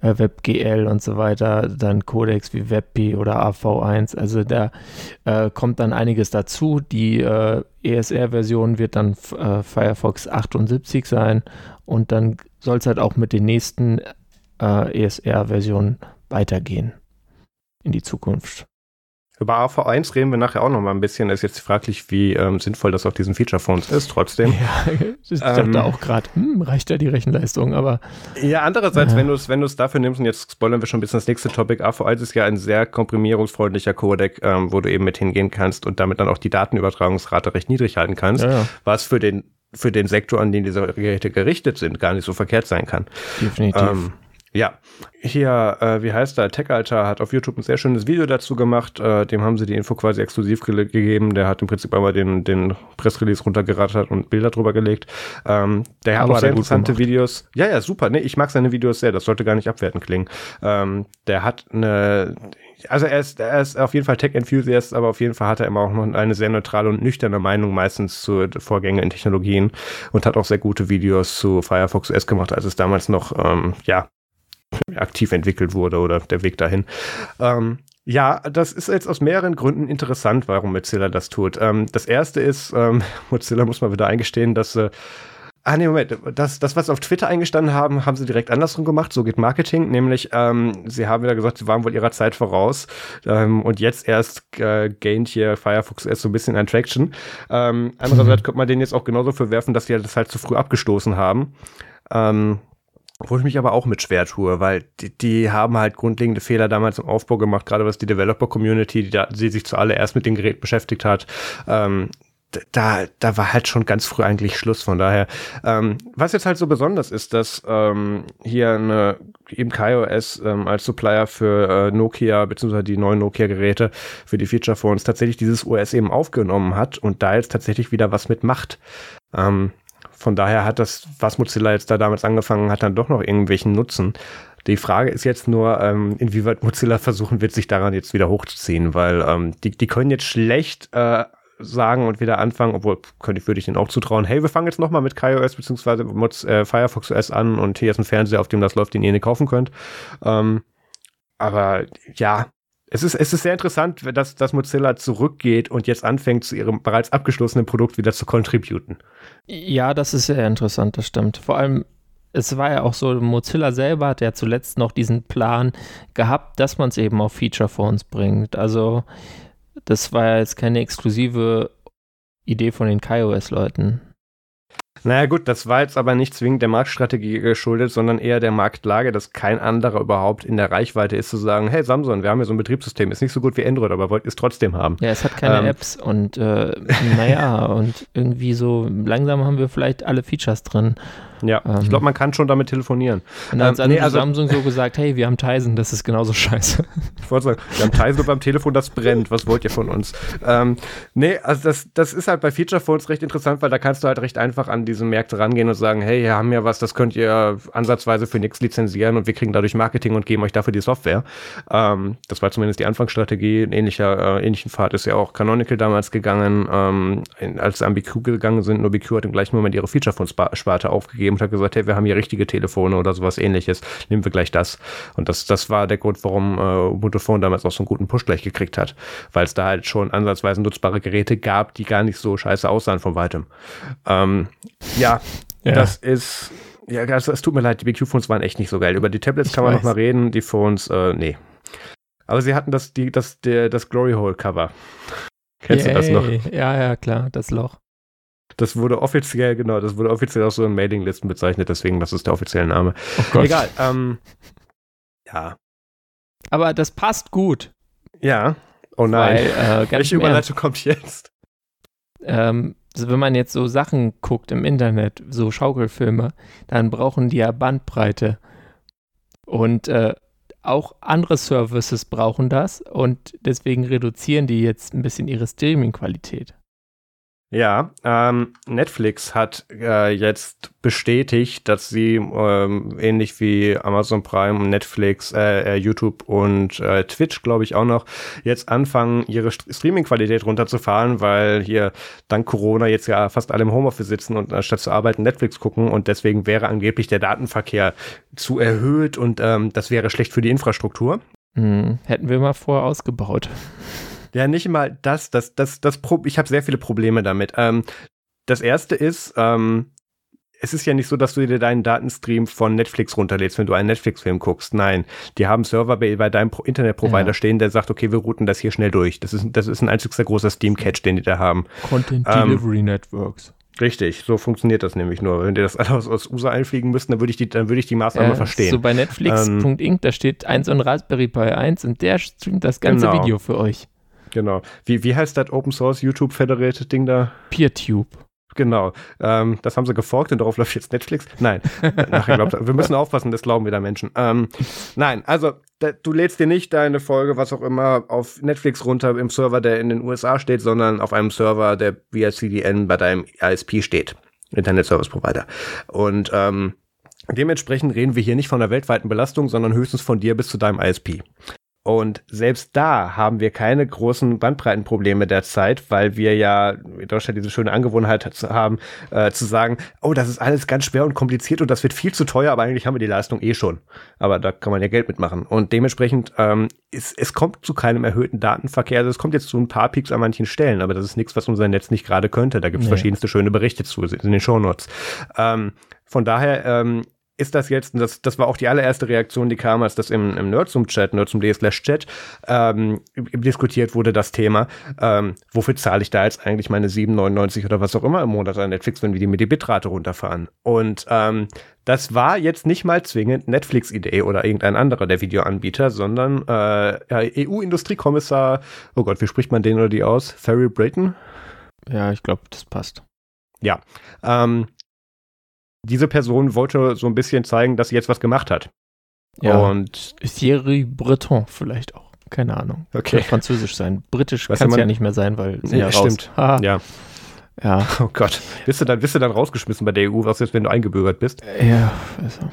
äh, WebGL und so weiter, dann Codecs wie WebP oder AV1. Also da äh, kommt dann einiges dazu. Die äh, ESR-Version wird dann äh, Firefox 78 sein und dann soll es halt auch mit den nächsten äh, ESR-Versionen weitergehen in die Zukunft. Über AV1 reden wir nachher auch noch mal ein bisschen. ist jetzt fraglich, wie ähm, sinnvoll das auf diesen Feature-Phones ist, trotzdem. Ja, *laughs* ich dachte ähm, auch gerade, hm, reicht ja die Rechenleistung, aber. Ja, andererseits, ja. wenn du es wenn dafür nimmst, und jetzt spoilern wir schon ein bisschen das nächste Topic, AV1 ist ja ein sehr komprimierungsfreundlicher Codec, ähm, wo du eben mit hingehen kannst und damit dann auch die Datenübertragungsrate recht niedrig halten kannst, ja, was für den, für den Sektor, an den diese Geräte gerichtet sind, gar nicht so verkehrt sein kann. Definitiv. Ja, hier, äh, wie heißt der? TechAlter hat auf YouTube ein sehr schönes Video dazu gemacht. Äh, dem haben sie die Info quasi exklusiv ge gegeben. Der hat im Prinzip einmal den, den Pressrelease runtergerattert und Bilder drüber gelegt. Ähm, der hat auch sehr interessante Videos. Ja, ja, super. Nee, ich mag seine Videos sehr. Das sollte gar nicht abwertend klingen. Ähm, der hat eine also er ist, er ist auf jeden Fall Tech-Enthusiast, aber auf jeden Fall hat er immer auch noch eine sehr neutrale und nüchterne Meinung meistens zu Vorgängen in Technologien und hat auch sehr gute Videos zu Firefox OS gemacht, als es damals noch, ähm, ja, aktiv entwickelt wurde oder der Weg dahin. Ähm, ja, das ist jetzt aus mehreren Gründen interessant, warum Mozilla das tut. Ähm, das erste ist, ähm, *laughs* Mozilla muss mal wieder eingestehen, dass äh, Ah, nee, Moment. Das, das, was sie auf Twitter eingestanden haben, haben sie direkt andersrum gemacht. So geht Marketing. Nämlich, ähm, sie haben wieder gesagt, sie waren wohl ihrer Zeit voraus. Ähm, und jetzt erst äh, gained hier Firefox erst so ein bisschen an Traction. Ähm, *laughs* andererseits mhm. könnte man denen jetzt auch genauso verwerfen, dass sie das halt zu früh abgestoßen haben. Ähm, wo ich mich aber auch mit schwer tue, weil die, die haben halt grundlegende Fehler damals im Aufbau gemacht, gerade was die Developer-Community, die, die sich zuallererst mit dem Gerät beschäftigt hat. Ähm, da, da war halt schon ganz früh eigentlich Schluss. Von daher, ähm, was jetzt halt so besonders ist, dass ähm, hier eine, eben KaiOS ähm, als Supplier für äh, Nokia beziehungsweise die neuen Nokia-Geräte für die Feature Phones tatsächlich dieses OS eben aufgenommen hat und da jetzt tatsächlich wieder was mitmacht. Ähm, von daher hat das, was Mozilla jetzt da damals angefangen hat, dann doch noch irgendwelchen Nutzen. Die Frage ist jetzt nur, ähm, inwieweit Mozilla versuchen wird, sich daran jetzt wieder hochzuziehen, weil ähm, die, die können jetzt schlecht äh, sagen und wieder anfangen, obwohl könnte ich, würde ich denen auch zutrauen, hey, wir fangen jetzt nochmal mit KaiOS bzw. Äh, Firefox OS an und hier ist ein Fernseher, auf dem das läuft, den ihr nicht kaufen könnt. Ähm, aber ja, es ist, es ist sehr interessant, dass, dass Mozilla zurückgeht und jetzt anfängt, zu ihrem bereits abgeschlossenen Produkt wieder zu contributen. Ja, das ist sehr interessant, das stimmt. Vor allem, es war ja auch so, Mozilla selber hat ja zuletzt noch diesen Plan gehabt, dass man es eben auf Feature Phones bringt. Also, das war ja jetzt keine exklusive Idee von den KaiOS-Leuten. Naja gut, das war jetzt aber nicht zwingend der Marktstrategie geschuldet, sondern eher der Marktlage, dass kein anderer überhaupt in der Reichweite ist, zu sagen, hey Samsung, wir haben hier so ein Betriebssystem, ist nicht so gut wie Android, aber wollt ihr es trotzdem haben. Ja, es hat keine ähm, Apps und äh, naja, und irgendwie so langsam haben wir vielleicht alle Features drin. Ja, ähm, ich glaube, man kann schon damit telefonieren. Und dann ähm, hat nee, also, Samsung so gesagt, hey, wir haben Tizen, das ist genauso scheiße. Ich wollte sagen, wir haben Tizen beim Telefon, das brennt. Was wollt ihr von uns? Ähm, nee, also das, das ist halt bei Feature Phones recht interessant, weil da kannst du halt recht einfach an diese Märkte rangehen und sagen, hey, wir haben ja was, das könnt ihr ansatzweise für nichts lizenzieren und wir kriegen dadurch Marketing und geben euch dafür die Software. Ähm, das war zumindest die Anfangsstrategie. Ein ähnlicher, äh, ähnlichen Pfad ist ja auch Canonical damals gegangen, ähm, als Ambiq gegangen sind. Nur BQ hat im gleichen Moment ihre Feature Phones-Sparte aufgegeben gegeben und hat gesagt, hey, wir haben hier richtige Telefone oder sowas ähnliches, nehmen wir gleich das. Und das, das war der Grund, warum äh, Ubuntu Phone damals auch so einen guten Push gleich gekriegt hat, weil es da halt schon ansatzweise nutzbare Geräte gab, die gar nicht so scheiße aussahen von weitem. Ähm, ja, ja, das ist Ja, also, es tut mir leid, die BQ-Phones waren echt nicht so geil. Über die Tablets ich kann man weiß. noch mal reden, die Phones, äh, nee. Aber sie hatten das, die, das, der, das Glory Hole Cover. Kennst Yay. du das noch? Ja, ja, klar, das Loch. Das wurde offiziell, genau, das wurde offiziell auch so in Mailinglisten bezeichnet, deswegen, das ist der offizielle Name. Oh Gott. Egal, ähm, ja. Aber das passt gut. Ja. Oh nein. Weil, äh, Welche Überleitung kommt jetzt? Ähm, also wenn man jetzt so Sachen guckt im Internet, so Schaukelfilme, dann brauchen die ja Bandbreite. Und äh, auch andere Services brauchen das und deswegen reduzieren die jetzt ein bisschen ihre Streaming-Qualität. Ja, ähm, Netflix hat äh, jetzt bestätigt, dass sie ähm, ähnlich wie Amazon Prime, Netflix, äh, äh, YouTube und äh, Twitch, glaube ich auch noch, jetzt anfangen, ihre Streaming-Qualität runterzufahren, weil hier dank Corona jetzt ja fast alle im Homeoffice sitzen und anstatt zu arbeiten Netflix gucken und deswegen wäre angeblich der Datenverkehr zu erhöht und ähm, das wäre schlecht für die Infrastruktur. Hm, hätten wir mal vorher ausgebaut. Ja, nicht mal das, das, das, das, Pro ich habe sehr viele Probleme damit. Ähm, das erste ist, ähm, es ist ja nicht so, dass du dir deinen Datenstream von Netflix runterlädst, wenn du einen Netflix-Film guckst. Nein, die haben Server bei, bei deinem Internetprovider ja. stehen, der sagt, okay, wir routen das hier schnell durch. Das ist, das ist ein einzigster großer Steam-Catch, den die da haben. Content ähm, Delivery Networks. Richtig, so funktioniert das nämlich nur. Wenn die das *laughs* alle aus, aus USA einfliegen müssten, dann würde ich die, dann würde ich die Maßnahme ja, verstehen. So bei Netflix.inc, ähm, da steht eins und Raspberry Pi 1 und der streamt das ganze genau. Video für euch. Genau. Wie, wie heißt das Open Source YouTube Federated Ding da? PeerTube. Genau. Ähm, das haben sie geforkt und darauf läuft jetzt Netflix. Nein, *laughs* nachher glaubt, wir müssen aufpassen, das glauben wieder Menschen. Ähm, nein, also da, du lädst dir nicht deine Folge, was auch immer, auf Netflix runter im Server, der in den USA steht, sondern auf einem Server, der via CDN bei deinem ISP steht. Internet Service Provider. Und ähm, dementsprechend reden wir hier nicht von einer weltweiten Belastung, sondern höchstens von dir bis zu deinem ISP. Und selbst da haben wir keine großen Bandbreitenprobleme derzeit, weil wir ja in Deutschland diese schöne Angewohnheit haben, äh, zu sagen, oh, das ist alles ganz schwer und kompliziert und das wird viel zu teuer, aber eigentlich haben wir die Leistung eh schon. Aber da kann man ja Geld mitmachen. Und dementsprechend, ähm, es, es kommt zu keinem erhöhten Datenverkehr. Also es kommt jetzt zu ein paar Peaks an manchen Stellen, aber das ist nichts, was unser Netz nicht gerade könnte. Da gibt es nee. verschiedenste schöne Berichte zu in den Shownotes. Ähm, von daher ähm, ist das jetzt, und das, das war auch die allererste Reaktion, die kam, als das im, im Nerdsum-Chat, nerdsum.de slash Chat, ähm, diskutiert wurde, das Thema, ähm, wofür zahle ich da jetzt eigentlich meine 7,99 oder was auch immer im Monat an Netflix, wenn wir die mit die Bitrate runterfahren? Und ähm, das war jetzt nicht mal zwingend Netflix-Idee oder irgendein anderer der Videoanbieter, sondern äh, EU-Industriekommissar, oh Gott, wie spricht man den oder die aus? Ferry Brayton? Ja, ich glaube, das passt. Ja, ähm, diese Person wollte so ein bisschen zeigen, dass sie jetzt was gemacht hat. Ja. Und Thierry Breton vielleicht auch. Keine Ahnung. Okay. Kann Französisch sein. Britisch kann es ja nicht mehr sein, weil sie ja, ja stimmt. Ha. Ja. Ja. *laughs* Oh Gott. Bist du dann, bist du dann rausgeschmissen bei der EU, was jetzt, wenn du eingebürgert bist? Ja, also.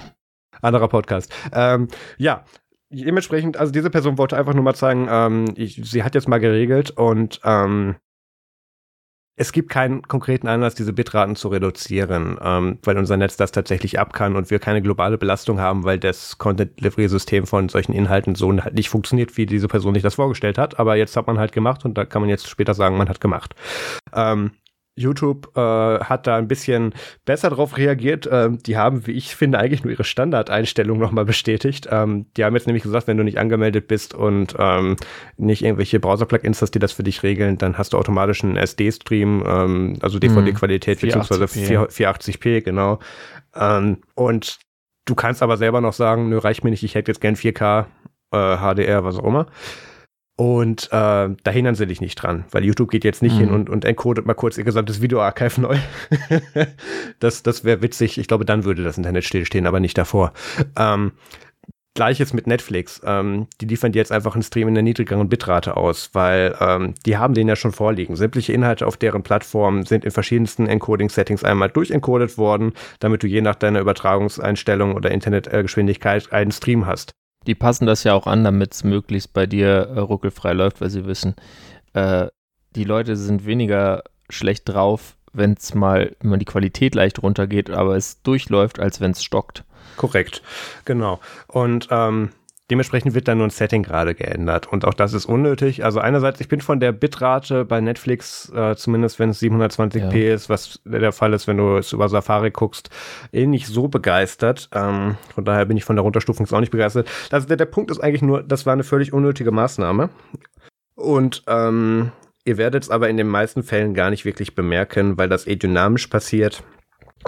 Anderer Podcast. Ähm, ja, dementsprechend, also diese Person wollte einfach nur mal zeigen, ähm, ich, sie hat jetzt mal geregelt und ähm, es gibt keinen konkreten Anlass, diese Bitraten zu reduzieren, ähm, weil unser Netz das tatsächlich ab kann und wir keine globale Belastung haben, weil das Content-Delivery-System von solchen Inhalten so halt nicht funktioniert, wie diese Person sich das vorgestellt hat. Aber jetzt hat man halt gemacht und da kann man jetzt später sagen, man hat gemacht. Ähm, YouTube äh, hat da ein bisschen besser drauf reagiert. Ähm, die haben, wie ich finde, eigentlich nur ihre Standardeinstellung nochmal bestätigt. Ähm, die haben jetzt nämlich gesagt, wenn du nicht angemeldet bist und ähm, nicht irgendwelche Browser-Plugins hast, die das für dich regeln, dann hast du automatisch einen SD-Stream, ähm, also DVD-Qualität, mhm. beziehungsweise 480p, genau. Ähm, und du kannst aber selber noch sagen, nö, reicht mir nicht, ich hätte jetzt gern 4K, äh, HDR, was auch immer. Und äh, da hindern sie dich nicht dran, weil YouTube geht jetzt nicht mhm. hin und, und encodet mal kurz ihr gesamtes Videoarchive neu. *laughs* das das wäre witzig. Ich glaube, dann würde das Internet stillstehen, aber nicht davor. Ähm, Gleiches mit Netflix. Ähm, die liefern dir jetzt einfach einen Stream in der niedrigeren Bitrate aus, weil ähm, die haben den ja schon vorliegen. Sämtliche Inhalte auf deren Plattform sind in verschiedensten Encoding-Settings einmal durchencodet worden, damit du je nach deiner Übertragungseinstellung oder Internetgeschwindigkeit einen Stream hast. Die passen das ja auch an, damit es möglichst bei dir äh, ruckelfrei läuft, weil sie wissen, äh, die Leute sind weniger schlecht drauf, wenn es mal, wenn die Qualität leicht runtergeht, aber es durchläuft, als wenn es stockt. Korrekt, genau. Und ähm, Dementsprechend wird dann nur ein Setting gerade geändert und auch das ist unnötig. Also einerseits, ich bin von der Bitrate bei Netflix, äh, zumindest wenn es 720p ja. ist, was der Fall ist, wenn du es über Safari guckst, eh nicht so begeistert. Ähm, von daher bin ich von der Runterstufung auch nicht begeistert. Also der, der Punkt ist eigentlich nur, das war eine völlig unnötige Maßnahme. Und ähm, ihr werdet es aber in den meisten Fällen gar nicht wirklich bemerken, weil das eh dynamisch passiert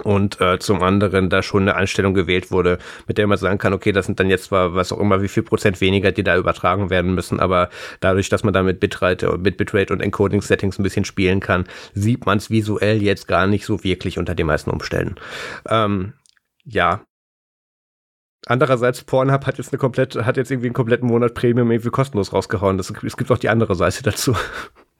und äh, zum anderen da schon eine Einstellung gewählt wurde, mit der man sagen kann, okay, das sind dann jetzt zwar was auch immer, wie viel Prozent weniger, die da übertragen werden müssen, aber dadurch, dass man da mit Bitrate, mit Bitrate und Encoding-Settings ein bisschen spielen kann, sieht man es visuell jetzt gar nicht so wirklich unter den meisten Umständen. Ähm, ja. Andererseits, Pornhub hat jetzt eine komplett, hat jetzt irgendwie einen kompletten Monat Premium irgendwie kostenlos rausgehauen. Das, es gibt auch die andere Seite dazu.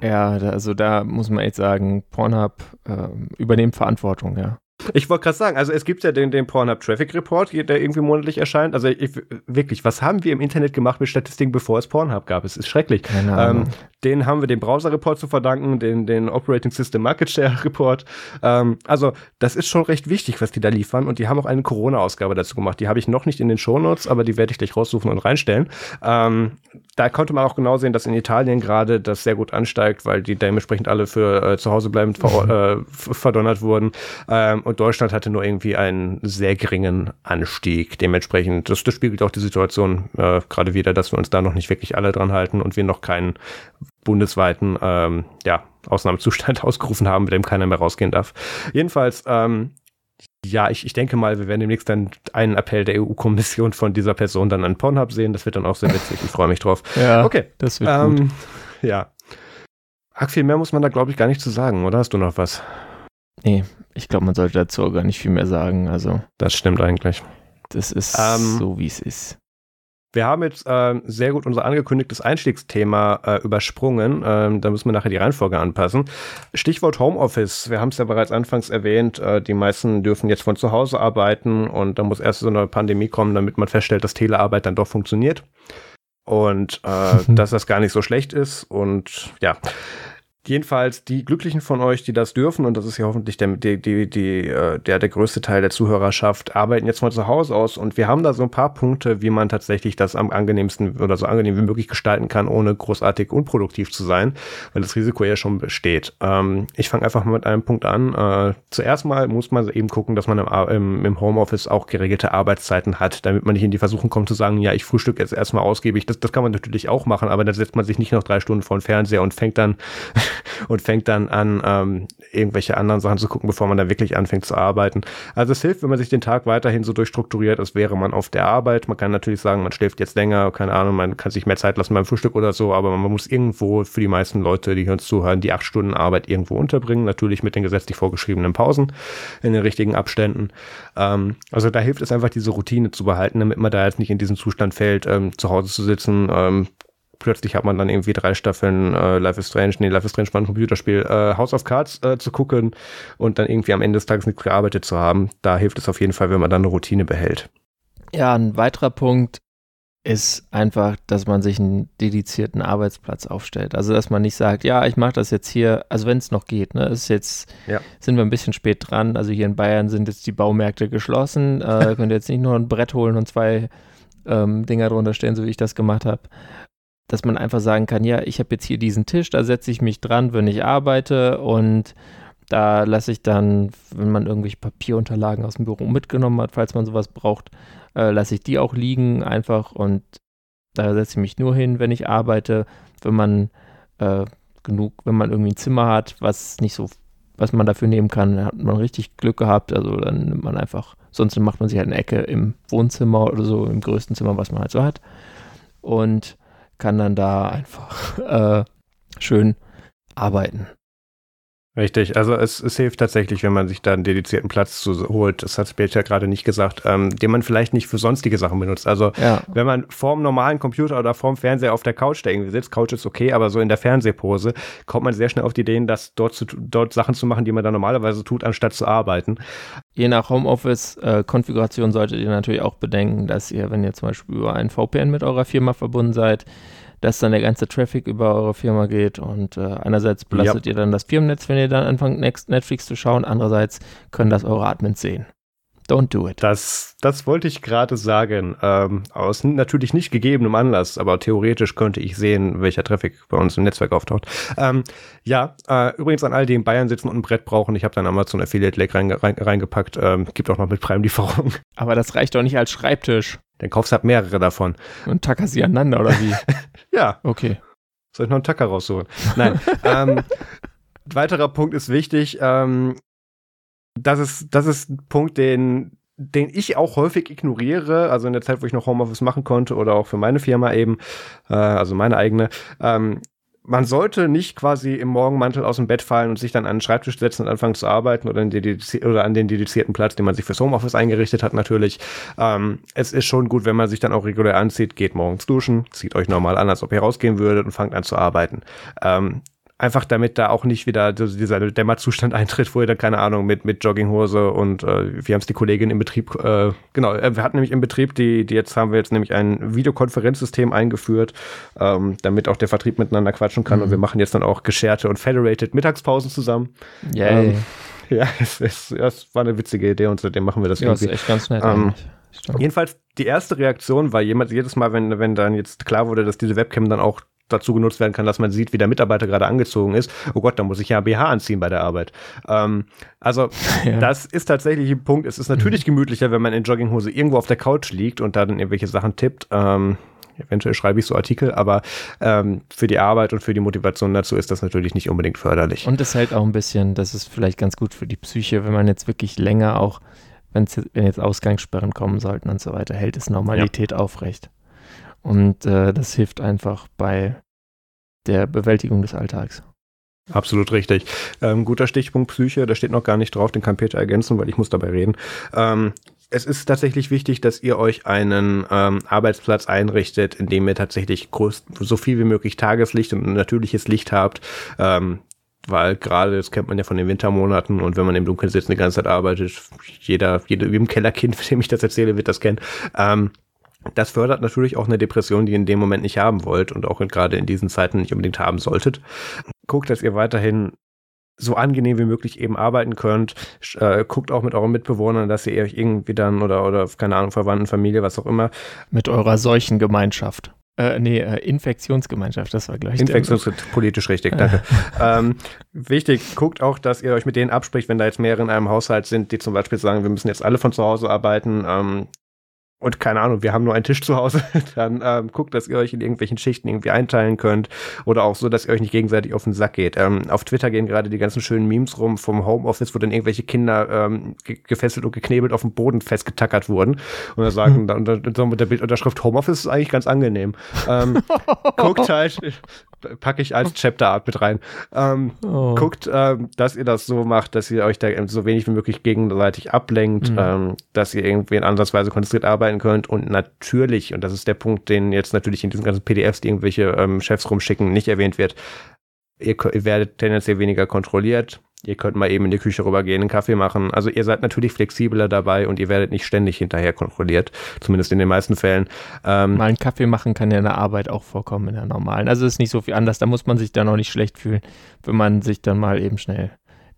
Ja, also da muss man echt sagen, Pornhub äh, übernimmt Verantwortung, ja. Ich wollte gerade sagen, also es gibt ja den, den Pornhub Traffic Report, der irgendwie monatlich erscheint. Also ich, wirklich, was haben wir im Internet gemacht mit Statistiken, bevor es Pornhub gab? Es ist schrecklich. Keine Ahnung. Ähm, den haben wir dem Browser-Report zu verdanken, den, den Operating System Market Share Report. Ähm, also das ist schon recht wichtig, was die da liefern. Und die haben auch eine Corona-Ausgabe dazu gemacht. Die habe ich noch nicht in den Shownotes, aber die werde ich gleich raussuchen und reinstellen. Ähm, da konnte man auch genau sehen, dass in Italien gerade das sehr gut ansteigt, weil die dementsprechend alle für äh, zu Hause bleibend ver *laughs* äh, verdonnert wurden. Ähm, und Deutschland hatte nur irgendwie einen sehr geringen Anstieg. Dementsprechend, das, das spiegelt auch die Situation äh, gerade wieder, dass wir uns da noch nicht wirklich alle dran halten und wir noch keinen bundesweiten ähm, ja, Ausnahmezustand *laughs* ausgerufen haben, mit dem keiner mehr rausgehen darf. Jedenfalls, ähm, ja, ich, ich denke mal, wir werden demnächst dann einen Appell der EU-Kommission von dieser Person dann an Pornhub sehen. Das wird dann auch sehr witzig. Ich freue mich drauf. *laughs* Ja, okay. Das wird ähm, gut. Ja. Ach, viel mehr muss man da, glaube ich, gar nicht zu sagen, oder hast du noch was? Nee, ich glaube, man sollte dazu auch gar nicht viel mehr sagen. Also. Das stimmt eigentlich. Das ist ähm, so, wie es ist. Wir haben jetzt äh, sehr gut unser angekündigtes Einstiegsthema äh, übersprungen. Ähm, da müssen wir nachher die Reihenfolge anpassen. Stichwort Homeoffice. Wir haben es ja bereits anfangs erwähnt. Äh, die meisten dürfen jetzt von zu Hause arbeiten und da muss erst so eine Pandemie kommen, damit man feststellt, dass Telearbeit dann doch funktioniert und äh, *laughs* dass das gar nicht so schlecht ist. Und ja, Jedenfalls die Glücklichen von euch, die das dürfen, und das ist ja hoffentlich der, die, die, die, äh, der, der größte Teil der Zuhörerschaft, arbeiten jetzt von zu Hause aus. Und wir haben da so ein paar Punkte, wie man tatsächlich das am angenehmsten oder so angenehm wie möglich gestalten kann, ohne großartig unproduktiv zu sein, weil das Risiko ja schon besteht. Ähm, ich fange einfach mal mit einem Punkt an. Äh, zuerst mal muss man eben gucken, dass man im, im, im Homeoffice auch geregelte Arbeitszeiten hat, damit man nicht in die Versuchung kommt zu sagen, ja, ich frühstück jetzt erstmal ausgiebig. Das, das kann man natürlich auch machen, aber dann setzt man sich nicht noch drei Stunden vor den Fernseher und fängt dann und fängt dann an, ähm, irgendwelche anderen Sachen zu gucken, bevor man da wirklich anfängt zu arbeiten. Also es hilft, wenn man sich den Tag weiterhin so durchstrukturiert, als wäre man auf der Arbeit. Man kann natürlich sagen, man schläft jetzt länger, keine Ahnung, man kann sich mehr Zeit lassen beim Frühstück oder so, aber man muss irgendwo für die meisten Leute, die uns zuhören, die acht Stunden Arbeit irgendwo unterbringen, natürlich mit den gesetzlich vorgeschriebenen Pausen in den richtigen Abständen. Ähm, also da hilft es einfach, diese Routine zu behalten, damit man da jetzt nicht in diesen Zustand fällt, ähm, zu Hause zu sitzen, ähm, plötzlich hat man dann irgendwie drei Staffeln äh, Life is Strange, nee, Life is Strange war ein Computerspiel, äh, House of Cards äh, zu gucken und dann irgendwie am Ende des Tages nichts gearbeitet zu haben. Da hilft es auf jeden Fall, wenn man dann eine Routine behält. Ja, ein weiterer Punkt ist einfach, dass man sich einen dedizierten Arbeitsplatz aufstellt. Also dass man nicht sagt, ja, ich mache das jetzt hier, also wenn es noch geht, ne, ist jetzt, ja. sind wir ein bisschen spät dran. Also hier in Bayern sind jetzt die Baumärkte geschlossen. Äh, *laughs* könnt ihr jetzt nicht nur ein Brett holen und zwei ähm, Dinger drunter stellen, so wie ich das gemacht habe dass man einfach sagen kann, ja, ich habe jetzt hier diesen Tisch, da setze ich mich dran, wenn ich arbeite und da lasse ich dann, wenn man irgendwelche Papierunterlagen aus dem Büro mitgenommen hat, falls man sowas braucht, äh, lasse ich die auch liegen einfach und da setze ich mich nur hin, wenn ich arbeite. Wenn man äh, genug, wenn man irgendwie ein Zimmer hat, was nicht so, was man dafür nehmen kann, hat man richtig Glück gehabt. Also dann nimmt man einfach, sonst macht man sich halt eine Ecke im Wohnzimmer oder so, im größten Zimmer, was man halt so hat. Und kann dann da einfach *laughs* äh, schön arbeiten. Richtig, also es, es hilft tatsächlich, wenn man sich da einen dedizierten Platz zu, holt, das hat Peter gerade nicht gesagt, ähm, den man vielleicht nicht für sonstige Sachen benutzt. Also ja. wenn man vorm normalen Computer oder vorm Fernseher auf der Couch da irgendwie sitzt, Couch ist okay, aber so in der Fernsehpose kommt man sehr schnell auf die Ideen, dass dort, zu, dort Sachen zu machen, die man da normalerweise tut, anstatt zu arbeiten. Je nach Homeoffice-Konfiguration solltet ihr natürlich auch bedenken, dass ihr, wenn ihr zum Beispiel über einen VPN mit eurer Firma verbunden seid, dass dann der ganze Traffic über eure Firma geht und äh, einerseits belastet ja. ihr dann das Firmennetz, wenn ihr dann anfangt Netflix zu schauen, andererseits können das eure Admins sehen. Don't do it. Das, das wollte ich gerade sagen. Ähm, aus natürlich nicht gegebenem Anlass, aber theoretisch könnte ich sehen, welcher Traffic bei uns im Netzwerk auftaucht. Ähm, ja, äh, übrigens an all die in Bayern sitzen und ein Brett brauchen, ich habe dann Amazon Affiliate Lake rein, rein, reingepackt. Ähm, gibt auch noch mit Prime-Lieferung. Aber das reicht doch nicht als Schreibtisch. Dann kaufst du halt mehrere davon. Und tacker sie aneinander, oder wie? *laughs* ja. Okay. Soll ich noch einen Tacker raussuchen? Nein. *laughs* ähm, weiterer Punkt ist wichtig. Ähm, das ist, das ist ein Punkt, den, den ich auch häufig ignoriere, also in der Zeit, wo ich noch Homeoffice machen konnte oder auch für meine Firma eben, äh, also meine eigene. Ähm, man sollte nicht quasi im Morgenmantel aus dem Bett fallen und sich dann an den Schreibtisch setzen und anfangen zu arbeiten oder, oder an den dedizierten Platz, den man sich fürs Homeoffice eingerichtet hat, natürlich. Ähm, es ist schon gut, wenn man sich dann auch regulär anzieht, geht morgens duschen, zieht euch normal an, als ob ihr rausgehen würdet und fangt an zu arbeiten. Ähm, Einfach damit da auch nicht wieder dieser Dämmerzustand *laughs* eintritt, wo ihr dann, keine Ahnung, mit, mit Jogginghose und äh, wir haben es die Kollegin im Betrieb, äh, genau, äh, wir hatten nämlich im Betrieb, die, die jetzt haben wir jetzt nämlich ein Videokonferenzsystem eingeführt, ähm, damit auch der Vertrieb miteinander quatschen kann mhm. und wir machen jetzt dann auch gescherte und federated Mittagspausen zusammen. Yay. Ähm, *laughs* ja, es, es, es war eine witzige Idee und seitdem machen wir das ja, irgendwie. Ja, ist echt ganz nett ähm, Jedenfalls die erste Reaktion war jemand, jedes Mal, wenn, wenn dann jetzt klar wurde, dass diese Webcam dann auch dazu genutzt werden kann, dass man sieht, wie der Mitarbeiter gerade angezogen ist. Oh Gott, da muss ich ja BH anziehen bei der Arbeit. Ähm, also *laughs* ja. das ist tatsächlich ein Punkt. Es ist natürlich mhm. gemütlicher, wenn man in Jogginghose irgendwo auf der Couch liegt und da dann irgendwelche Sachen tippt. Ähm, eventuell schreibe ich so Artikel, aber ähm, für die Arbeit und für die Motivation dazu ist das natürlich nicht unbedingt förderlich. Und es hält auch ein bisschen, das ist vielleicht ganz gut für die Psyche, wenn man jetzt wirklich länger auch, wenn jetzt Ausgangssperren kommen sollten und so weiter, hält es Normalität ja. aufrecht. Und äh, das hilft einfach bei der Bewältigung des Alltags. Absolut richtig. Ähm, guter Stichpunkt Psyche, da steht noch gar nicht drauf, den kann Peter ergänzen, weil ich muss dabei reden. Ähm, es ist tatsächlich wichtig, dass ihr euch einen ähm, Arbeitsplatz einrichtet, in dem ihr tatsächlich groß, so viel wie möglich Tageslicht und natürliches Licht habt. Ähm, weil gerade, das kennt man ja von den Wintermonaten und wenn man im Dunkeln sitzt die ganze Zeit arbeitet, jeder, jeder, im Kellerkind, *laughs* dem ich das erzähle, wird das kennen. Ähm, das fördert natürlich auch eine Depression, die ihr in dem Moment nicht haben wollt und auch gerade in diesen Zeiten nicht unbedingt haben solltet. Guckt, dass ihr weiterhin so angenehm wie möglich eben arbeiten könnt. Äh, guckt auch mit euren Mitbewohnern, dass ihr euch irgendwie dann oder, oder keine Ahnung, Verwandten, Familie, was auch immer. Mit eurer Seuchengemeinschaft. Äh, nee, äh, Infektionsgemeinschaft, das war gleich. Infektions politisch richtig, danke. *laughs* ähm, wichtig, guckt auch, dass ihr euch mit denen abspricht, wenn da jetzt mehrere in einem Haushalt sind, die zum Beispiel sagen, wir müssen jetzt alle von zu Hause arbeiten. Ähm, und keine Ahnung, wir haben nur einen Tisch zu Hause, *laughs* dann ähm, guckt, dass ihr euch in irgendwelchen Schichten irgendwie einteilen könnt oder auch so, dass ihr euch nicht gegenseitig auf den Sack geht. Ähm, auf Twitter gehen gerade die ganzen schönen Memes rum vom Homeoffice, wo dann irgendwelche Kinder ähm, gefesselt und geknebelt auf dem Boden festgetackert wurden und da sagen, *laughs* hm. und, und so mit der Bildunterschrift Homeoffice ist eigentlich ganz angenehm. Ähm, *laughs* guckt halt, packe ich als Chapter-Art mit rein. Ähm, oh. Guckt, ähm, dass ihr das so macht, dass ihr euch da so wenig wie möglich gegenseitig ablenkt, mhm. ähm, dass ihr irgendwie in ansatzweise konzentriert arbeiten könnt und natürlich, und das ist der Punkt, den jetzt natürlich in diesen ganzen PDFs, die irgendwelche ähm, Chefs rumschicken, nicht erwähnt wird, ihr, ihr werdet tendenziell weniger kontrolliert, Ihr könnt mal eben in die Küche rübergehen, einen Kaffee machen. Also ihr seid natürlich flexibler dabei und ihr werdet nicht ständig hinterher kontrolliert, zumindest in den meisten Fällen. Ähm, mal einen Kaffee machen kann ja in der Arbeit auch vorkommen, in der normalen. Also ist nicht so viel anders. Da muss man sich dann auch nicht schlecht fühlen, wenn man sich dann mal eben schnell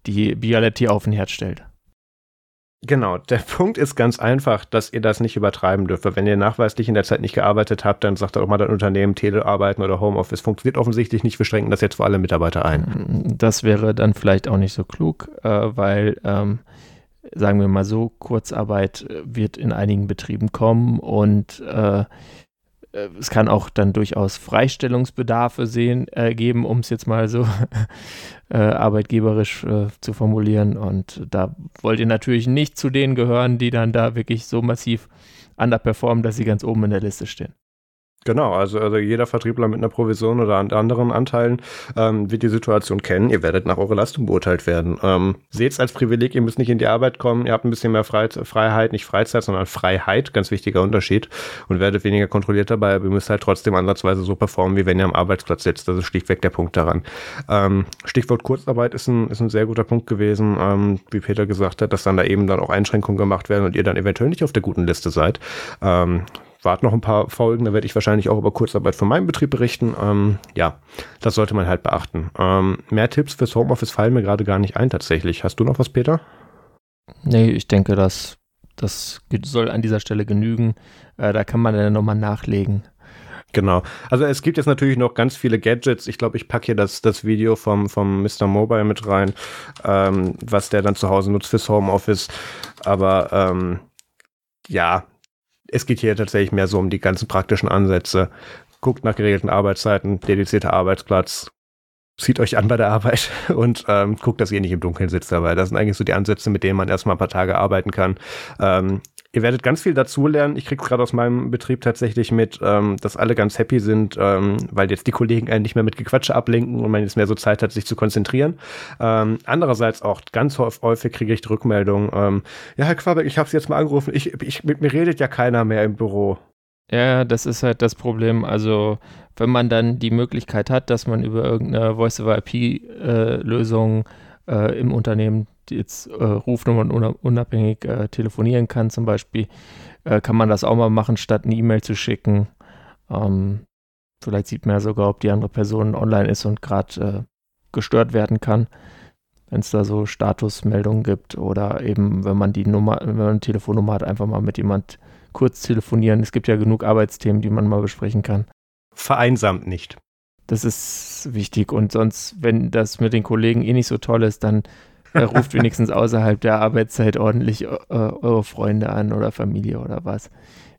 die Bialetti auf den Herd stellt. Genau, der *laughs* Punkt ist ganz einfach, dass ihr das nicht übertreiben dürft. Wenn ihr nachweislich in der Zeit nicht gearbeitet habt, dann sagt auch mal das Unternehmen, Telearbeiten oder Homeoffice funktioniert offensichtlich nicht. Wir schränken das jetzt für alle Mitarbeiter ein. Das wäre dann vielleicht auch nicht so klug, äh, weil, ähm, sagen wir mal so, Kurzarbeit wird in einigen Betrieben kommen und äh, äh, es kann auch dann durchaus Freistellungsbedarfe sehen, äh, geben, um es jetzt mal so *laughs* äh, arbeitgeberisch äh, zu formulieren. Und da wollt ihr natürlich nicht zu denen gehören, die dann da wirklich so massiv underperformen, dass sie ganz oben in der Liste stehen. Genau, also, also jeder Vertriebler mit einer Provision oder an anderen Anteilen ähm, wird die Situation kennen. Ihr werdet nach eurer Leistung beurteilt werden. Ähm, Seht es als Privileg, ihr müsst nicht in die Arbeit kommen, ihr habt ein bisschen mehr Freiheit, Freiheit, nicht Freizeit, sondern Freiheit, ganz wichtiger Unterschied und werdet weniger kontrolliert dabei, aber ihr müsst halt trotzdem ansatzweise so performen, wie wenn ihr am Arbeitsplatz sitzt. Das ist schlichtweg der Punkt daran. Ähm, Stichwort Kurzarbeit ist ein, ist ein sehr guter Punkt gewesen, ähm, wie Peter gesagt hat, dass dann da eben dann auch Einschränkungen gemacht werden und ihr dann eventuell nicht auf der guten Liste seid. Ähm, warte noch ein paar Folgen, da werde ich wahrscheinlich auch über Kurzarbeit von meinem Betrieb berichten. Ähm, ja, das sollte man halt beachten. Ähm, mehr Tipps fürs Homeoffice fallen mir gerade gar nicht ein tatsächlich. Hast du noch was, Peter? Nee, ich denke, das, das soll an dieser Stelle genügen. Äh, da kann man dann nochmal nachlegen. Genau. Also es gibt jetzt natürlich noch ganz viele Gadgets. Ich glaube, ich packe hier das, das Video vom, vom Mr. Mobile mit rein, ähm, was der dann zu Hause nutzt fürs Homeoffice. Aber ähm, ja, es geht hier tatsächlich mehr so um die ganzen praktischen Ansätze. Guckt nach geregelten Arbeitszeiten, dedizierter Arbeitsplatz, zieht euch an bei der Arbeit *laughs* und ähm, guckt, dass ihr nicht im Dunkeln sitzt dabei. Das sind eigentlich so die Ansätze, mit denen man erstmal ein paar Tage arbeiten kann. Ähm, Ihr werdet ganz viel dazulernen. Ich kriege gerade aus meinem Betrieb tatsächlich mit, ähm, dass alle ganz happy sind, ähm, weil jetzt die Kollegen einen nicht mehr mit Gequatsche ablenken und man jetzt mehr so Zeit hat, sich zu konzentrieren. Ähm, andererseits auch ganz häufig kriege ich die Rückmeldung, ähm, ja, Herr Quabeck, ich habe Sie jetzt mal angerufen, ich, ich, mit mir redet ja keiner mehr im Büro. Ja, das ist halt das Problem. Also, wenn man dann die Möglichkeit hat, dass man über irgendeine Voice-over-IP-Lösung äh, äh, im Unternehmen jetzt äh, Rufnummern unabhängig äh, telefonieren kann, zum Beispiel, äh, kann man das auch mal machen, statt eine E-Mail zu schicken. Ähm, vielleicht sieht man ja sogar, ob die andere Person online ist und gerade äh, gestört werden kann, wenn es da so Statusmeldungen gibt oder eben, wenn man die Nummer, wenn man eine Telefonnummer hat, einfach mal mit jemand kurz telefonieren. Es gibt ja genug Arbeitsthemen, die man mal besprechen kann. Vereinsamt nicht. Das ist wichtig und sonst, wenn das mit den Kollegen eh nicht so toll ist, dann ruft wenigstens außerhalb der Arbeitszeit ordentlich äh, eure Freunde an oder Familie oder was.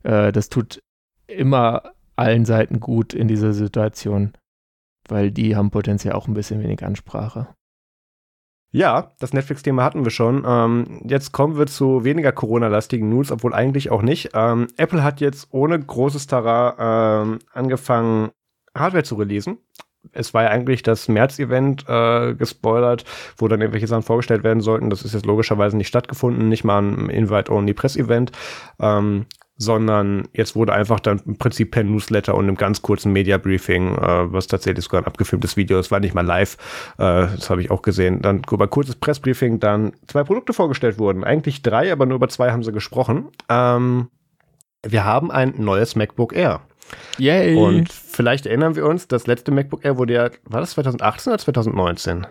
Äh, das tut immer allen Seiten gut in dieser Situation, weil die haben potenziell auch ein bisschen wenig Ansprache. Ja, das Netflix-Thema hatten wir schon. Ähm, jetzt kommen wir zu weniger Corona-lastigen News, obwohl eigentlich auch nicht. Ähm, Apple hat jetzt ohne großes Tara ähm, angefangen, Hardware zu releasen es war ja eigentlich das März-Event äh, gespoilert, wo dann irgendwelche Sachen vorgestellt werden sollten. Das ist jetzt logischerweise nicht stattgefunden, nicht mal ein Invite-Only-Press-Event, ähm, sondern jetzt wurde einfach dann im Prinzip per Newsletter und einem ganz kurzen Media-Briefing, äh, was tatsächlich sogar ein abgefilmtes Video ist, war nicht mal live, äh, das habe ich auch gesehen, dann über kurzes Pressbriefing dann zwei Produkte vorgestellt wurden. Eigentlich drei, aber nur über zwei haben sie gesprochen. Ähm, wir haben ein neues MacBook Air. Yay. Und vielleicht erinnern wir uns, das letzte MacBook Air wurde ja, war das 2018 oder 2019?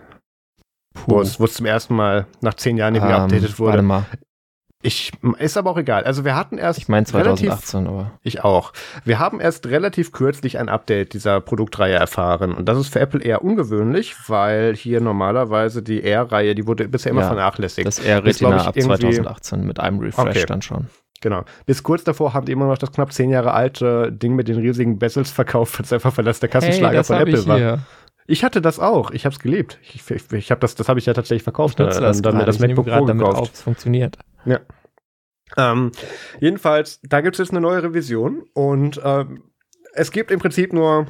Puh. Wo es, wo es zum ersten Mal nach zehn Jahren nicht mehr um, updated wurde. Warte mal. Ich, ist aber auch egal. Also wir hatten erst. Ich meine 2018, relativ, aber. Ich auch. Wir haben erst relativ kürzlich ein Update dieser Produktreihe erfahren. Und das ist für Apple eher ungewöhnlich, weil hier normalerweise die R-Reihe, die wurde bisher immer ja, vernachlässigt. Das R Retina ab 2018 mit einem Refresh okay. dann schon. Genau. Bis kurz davor haben die immer noch das knapp zehn Jahre alte Ding mit den riesigen Bezels verkauft, weil es einfach Verlass der Kassenschlager hey, von Apple war. Hier. Ich hatte das auch. Ich habe es geliebt. Ich, ich, ich habe das, das habe ich ja tatsächlich verkauft. Ich nutze das dann mir das MacBook Pro damit. Auf, es funktioniert. Ja. Ähm, jedenfalls, da gibt es jetzt eine neue Revision und ähm, es gibt im Prinzip nur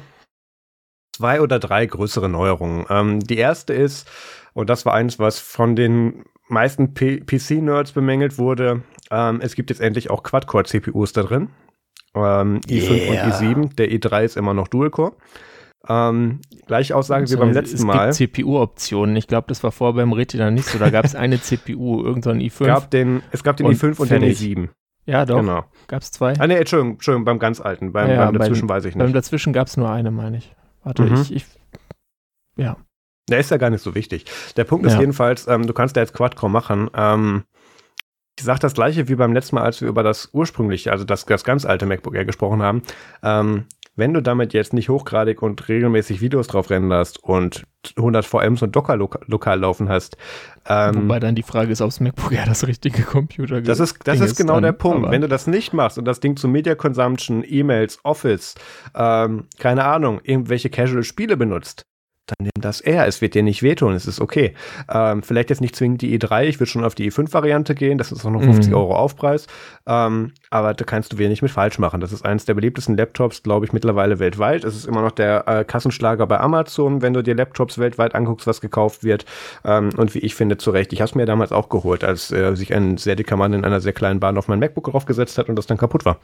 zwei oder drei größere Neuerungen. Ähm, die erste ist, und das war eins, was von den meisten PC-Nerds bemängelt wurde, ähm, es gibt jetzt endlich auch Quad-Core-CPUs da drin. Ähm, i5 yeah. und i7. Der i3 ist immer noch Dual-Core. Ähm, gleiche Aussage wie beim letzten Mal. Es gibt CPU-Optionen. Ich glaube, das war vorher beim Retina nicht so. Da gab es *laughs* eine CPU, irgendein so i5. Gab den, es gab den und i5 und den i7. Ja, doch. Genau. Gab es zwei? Ah, nee, Entschuldigung, Entschuldigung, beim ganz alten. Beim, ja, beim dazwischen bei, weiß ich nicht. Beim dazwischen gab es nur eine, meine ich. Warte, mhm. ich, ich. Ja. Der ist ja gar nicht so wichtig. Der Punkt ja. ist jedenfalls, ähm, du kannst da jetzt Quad-Core machen. Ähm, ich sage das gleiche wie beim letzten Mal, als wir über das ursprüngliche, also das, das ganz alte MacBook Air gesprochen haben. Ähm, wenn du damit jetzt nicht hochgradig und regelmäßig Videos drauf rennen lässt und 100 VMs und Docker loka lokal laufen hast. Ähm, Wobei dann die Frage ist, ob das MacBook Air das richtige Computer Das ist, das ist genau dann, der Punkt. Wenn du das nicht machst und das Ding zu Media Consumption, E-Mails, Office, ähm, keine Ahnung, irgendwelche Casual Spiele benutzt, dann nimm das R. Es wird dir nicht wehtun, es ist okay. Ähm, vielleicht jetzt nicht zwingend die E3, ich würde schon auf die E5-Variante gehen, das ist auch noch 50 mhm. Euro Aufpreis. Ähm, aber da kannst du wenig mit falsch machen. Das ist eines der beliebtesten Laptops, glaube ich, mittlerweile weltweit. Es ist immer noch der äh, Kassenschlager bei Amazon, wenn du dir Laptops weltweit anguckst, was gekauft wird. Ähm, und wie ich finde, zu Recht. Ich habe es mir damals auch geholt, als äh, sich ein sehr dicker Mann in einer sehr kleinen Bahn auf mein MacBook draufgesetzt hat und das dann kaputt war.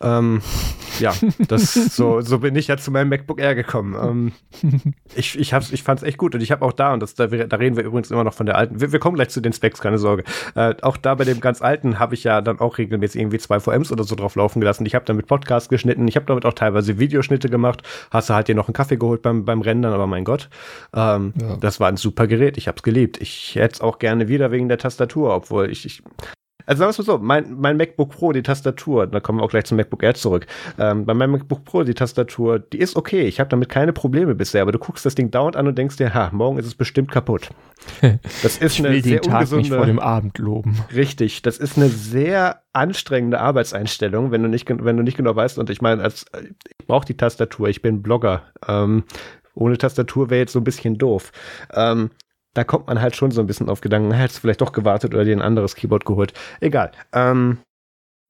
Ähm, ja, das, so, so bin ich ja zu meinem MacBook Air gekommen. Ähm, *laughs* ich ich, hab's, ich fand's echt gut und ich habe auch da, und das, da, da, reden wir übrigens immer noch von der alten, wir, wir kommen gleich zu den Specs, keine Sorge. Äh, auch da bei dem ganz alten habe ich ja dann auch regelmäßig irgendwie zwei VMs oder so drauf laufen gelassen. Ich habe damit Podcasts geschnitten, ich habe damit auch teilweise Videoschnitte gemacht. Hast du halt dir noch einen Kaffee geholt beim, beim Rendern, aber mein Gott, ähm, ja. das war ein super Gerät, ich habe es geliebt. Ich hätte es auch gerne wieder wegen der Tastatur, obwohl ich, ich Also sagen wir mal so, mein, mein MacBook Pro, die Tastatur, da kommen wir auch gleich zum MacBook Air zurück. Ähm, bei meinem MacBook Pro, die Tastatur, die ist okay. Ich habe damit keine Probleme bisher, aber du guckst das Ding dauernd an und denkst dir, ha, morgen ist es bestimmt kaputt. *laughs* Das ist ich eine will sehr den Tag ungesunde, nicht vor dem Abend loben. Richtig, das ist eine sehr anstrengende Arbeitseinstellung, wenn du nicht, wenn du nicht genau weißt. Und ich meine, als ich brauche die Tastatur, ich bin Blogger. Ähm, ohne Tastatur wäre jetzt so ein bisschen doof. Ähm, da kommt man halt schon so ein bisschen auf Gedanken, hättest vielleicht doch gewartet oder dir ein anderes Keyboard geholt. Egal. Ähm,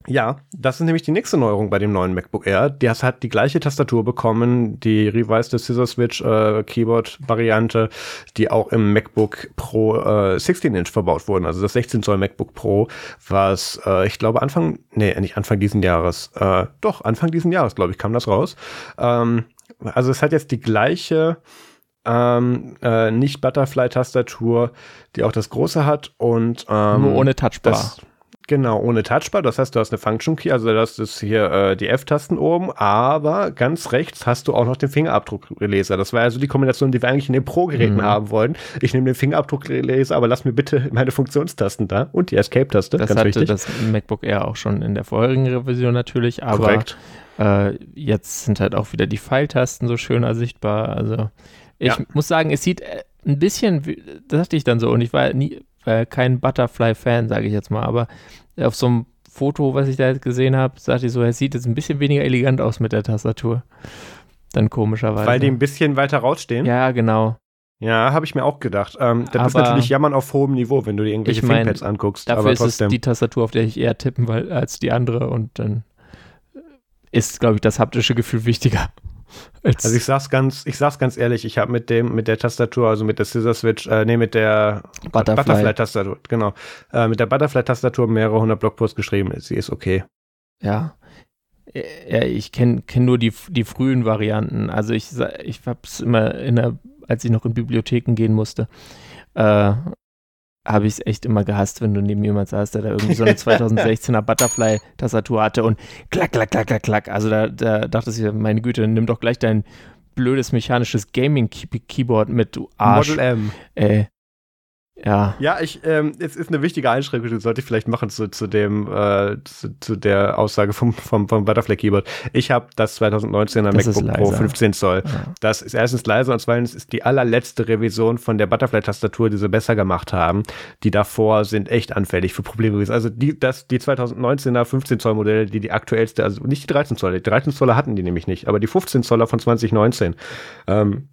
ja, das ist nämlich die nächste Neuerung bei dem neuen MacBook Air. Das hat die gleiche Tastatur bekommen, die revised Scissor Switch äh, Keyboard Variante, die auch im MacBook Pro äh, 16 Inch verbaut wurden. Also das 16 Zoll MacBook Pro, was äh, ich glaube Anfang, nee, nicht Anfang diesen Jahres, äh, doch Anfang diesen Jahres, glaube ich, kam das raus. Ähm, also es hat jetzt die gleiche ähm, äh, nicht Butterfly-Tastatur, die auch das große hat und ähm, nur ohne Touchbar. Das, Genau, ohne Touchbar. Das heißt, du hast eine Function Key, also das ist hier äh, die F-Tasten oben, aber ganz rechts hast du auch noch den Fingerabdruckleser. Das war also die Kombination, die wir eigentlich in den Pro-Geräten mhm. haben wollen. Ich nehme den Fingerabdruckleser, aber lass mir bitte meine Funktionstasten da und die Escape-Taste. Das ganz hatte wichtig. das MacBook Air auch schon in der vorherigen Revision natürlich, aber Korrekt. Äh, jetzt sind halt auch wieder die Pfeiltasten so schöner sichtbar. Also ich ja. muss sagen, es sieht äh, ein bisschen, das dachte ich dann so, und ich war nie, war kein Butterfly-Fan, sage ich jetzt mal, aber auf so einem Foto, was ich da jetzt gesehen habe, sagte ich so, er sieht jetzt ein bisschen weniger elegant aus mit der Tastatur. Dann komischerweise. Weil die ein bisschen weiter rausstehen? Ja, genau. Ja, habe ich mir auch gedacht. Ähm, das aber ist natürlich Jammern auf hohem Niveau, wenn du dir irgendwelche ich mein, ThinkPads anguckst. Dafür aber ist es die Tastatur, auf der ich eher tippen will als die andere und dann ist, glaube ich, das haptische Gefühl wichtiger. Also ich sag's ganz, ich sag's ganz ehrlich, ich habe mit dem, mit der Tastatur, also mit der Scissor Switch, äh, nee, mit der Butterfly-Tastatur, Butterfly genau, äh, mit der Butterfly-Tastatur mehrere hundert Blogposts geschrieben. Sie ist okay. Ja. Ja, ich kenne kenn nur die, die frühen Varianten. Also ich, ich hab's immer in der, als ich noch in Bibliotheken gehen musste, äh, habe ich es echt immer gehasst, wenn du neben jemand saß, der da irgendwie so eine *laughs* 2016er Butterfly-Tastatur hatte und klack, klack, klack, klack, klack. Also da, da dachte ich, meine Güte, nimm doch gleich dein blödes mechanisches Gaming-Keyboard mit, du Arsch. Model M. Äh, ja. Ja, ich, ähm, es ist eine wichtige Einschränkung, die sollte ich vielleicht machen zu, zu dem, äh, zu, zu der Aussage vom, vom, vom Butterfly Keyboard. Ich habe das 2019er das MacBook Pro 15 Zoll. Ja. Das ist erstens leiser und zweitens ist die allerletzte Revision von der Butterfly-Tastatur, die sie besser gemacht haben. Die davor sind echt anfällig für Probleme gewesen. Also die, das, die 2019er 15 Zoll Modelle, die die aktuellste, also nicht die 13 Zoll, die 13 Zoller hatten die nämlich nicht, aber die 15 Zoller von 2019, ähm,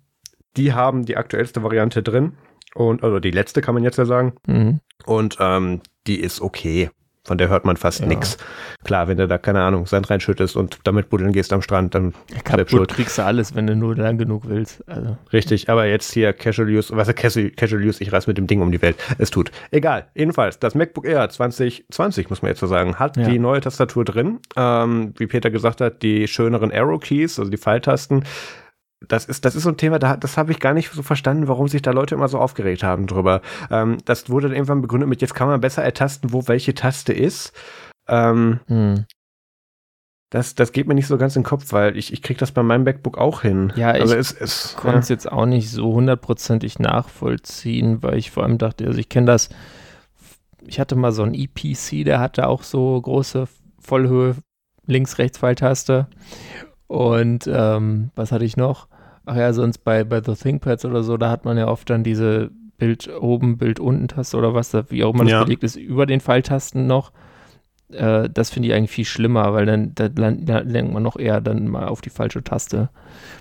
die haben die aktuellste Variante drin und, also die letzte kann man jetzt ja sagen. Mhm. Und ähm, die ist okay. Von der hört man fast ja. nix. Klar, wenn du da, keine Ahnung, Sand reinschüttest und damit buddeln gehst am Strand, dann Kaputt schuld. kriegst du alles, wenn du nur lang genug willst. Also. Richtig, aber jetzt hier Casual Use, was ist Casual, Casual Use, ich reiß mit dem Ding um die Welt. Es tut. Egal. Jedenfalls, das MacBook Air 2020, muss man jetzt so sagen, hat ja. die neue Tastatur drin. Ähm, wie Peter gesagt hat, die schöneren Arrow Keys, also die Pfeiltasten das ist, das ist so ein Thema, da, das habe ich gar nicht so verstanden, warum sich da Leute immer so aufgeregt haben drüber. Ähm, das wurde dann irgendwann begründet mit, jetzt kann man besser ertasten, wo welche Taste ist. Ähm, hm. das, das geht mir nicht so ganz in den Kopf, weil ich, ich kriege das bei meinem MacBook auch hin. Ja, also ich es, konnte es ja. jetzt auch nicht so hundertprozentig nachvollziehen, weil ich vor allem dachte, also ich kenne das, ich hatte mal so ein EPC, der hatte auch so große Vollhöhe Links-Rechts-Pfeiltaste und ähm, was hatte ich noch? Ach ja, sonst bei, bei The ThinkPads oder so, da hat man ja oft dann diese Bild oben, Bild unten Taste oder was, wie auch immer das ja. belegt ist, über den Pfeiltasten noch. Äh, das finde ich eigentlich viel schlimmer, weil dann da, da lenkt man noch eher dann mal auf die falsche Taste.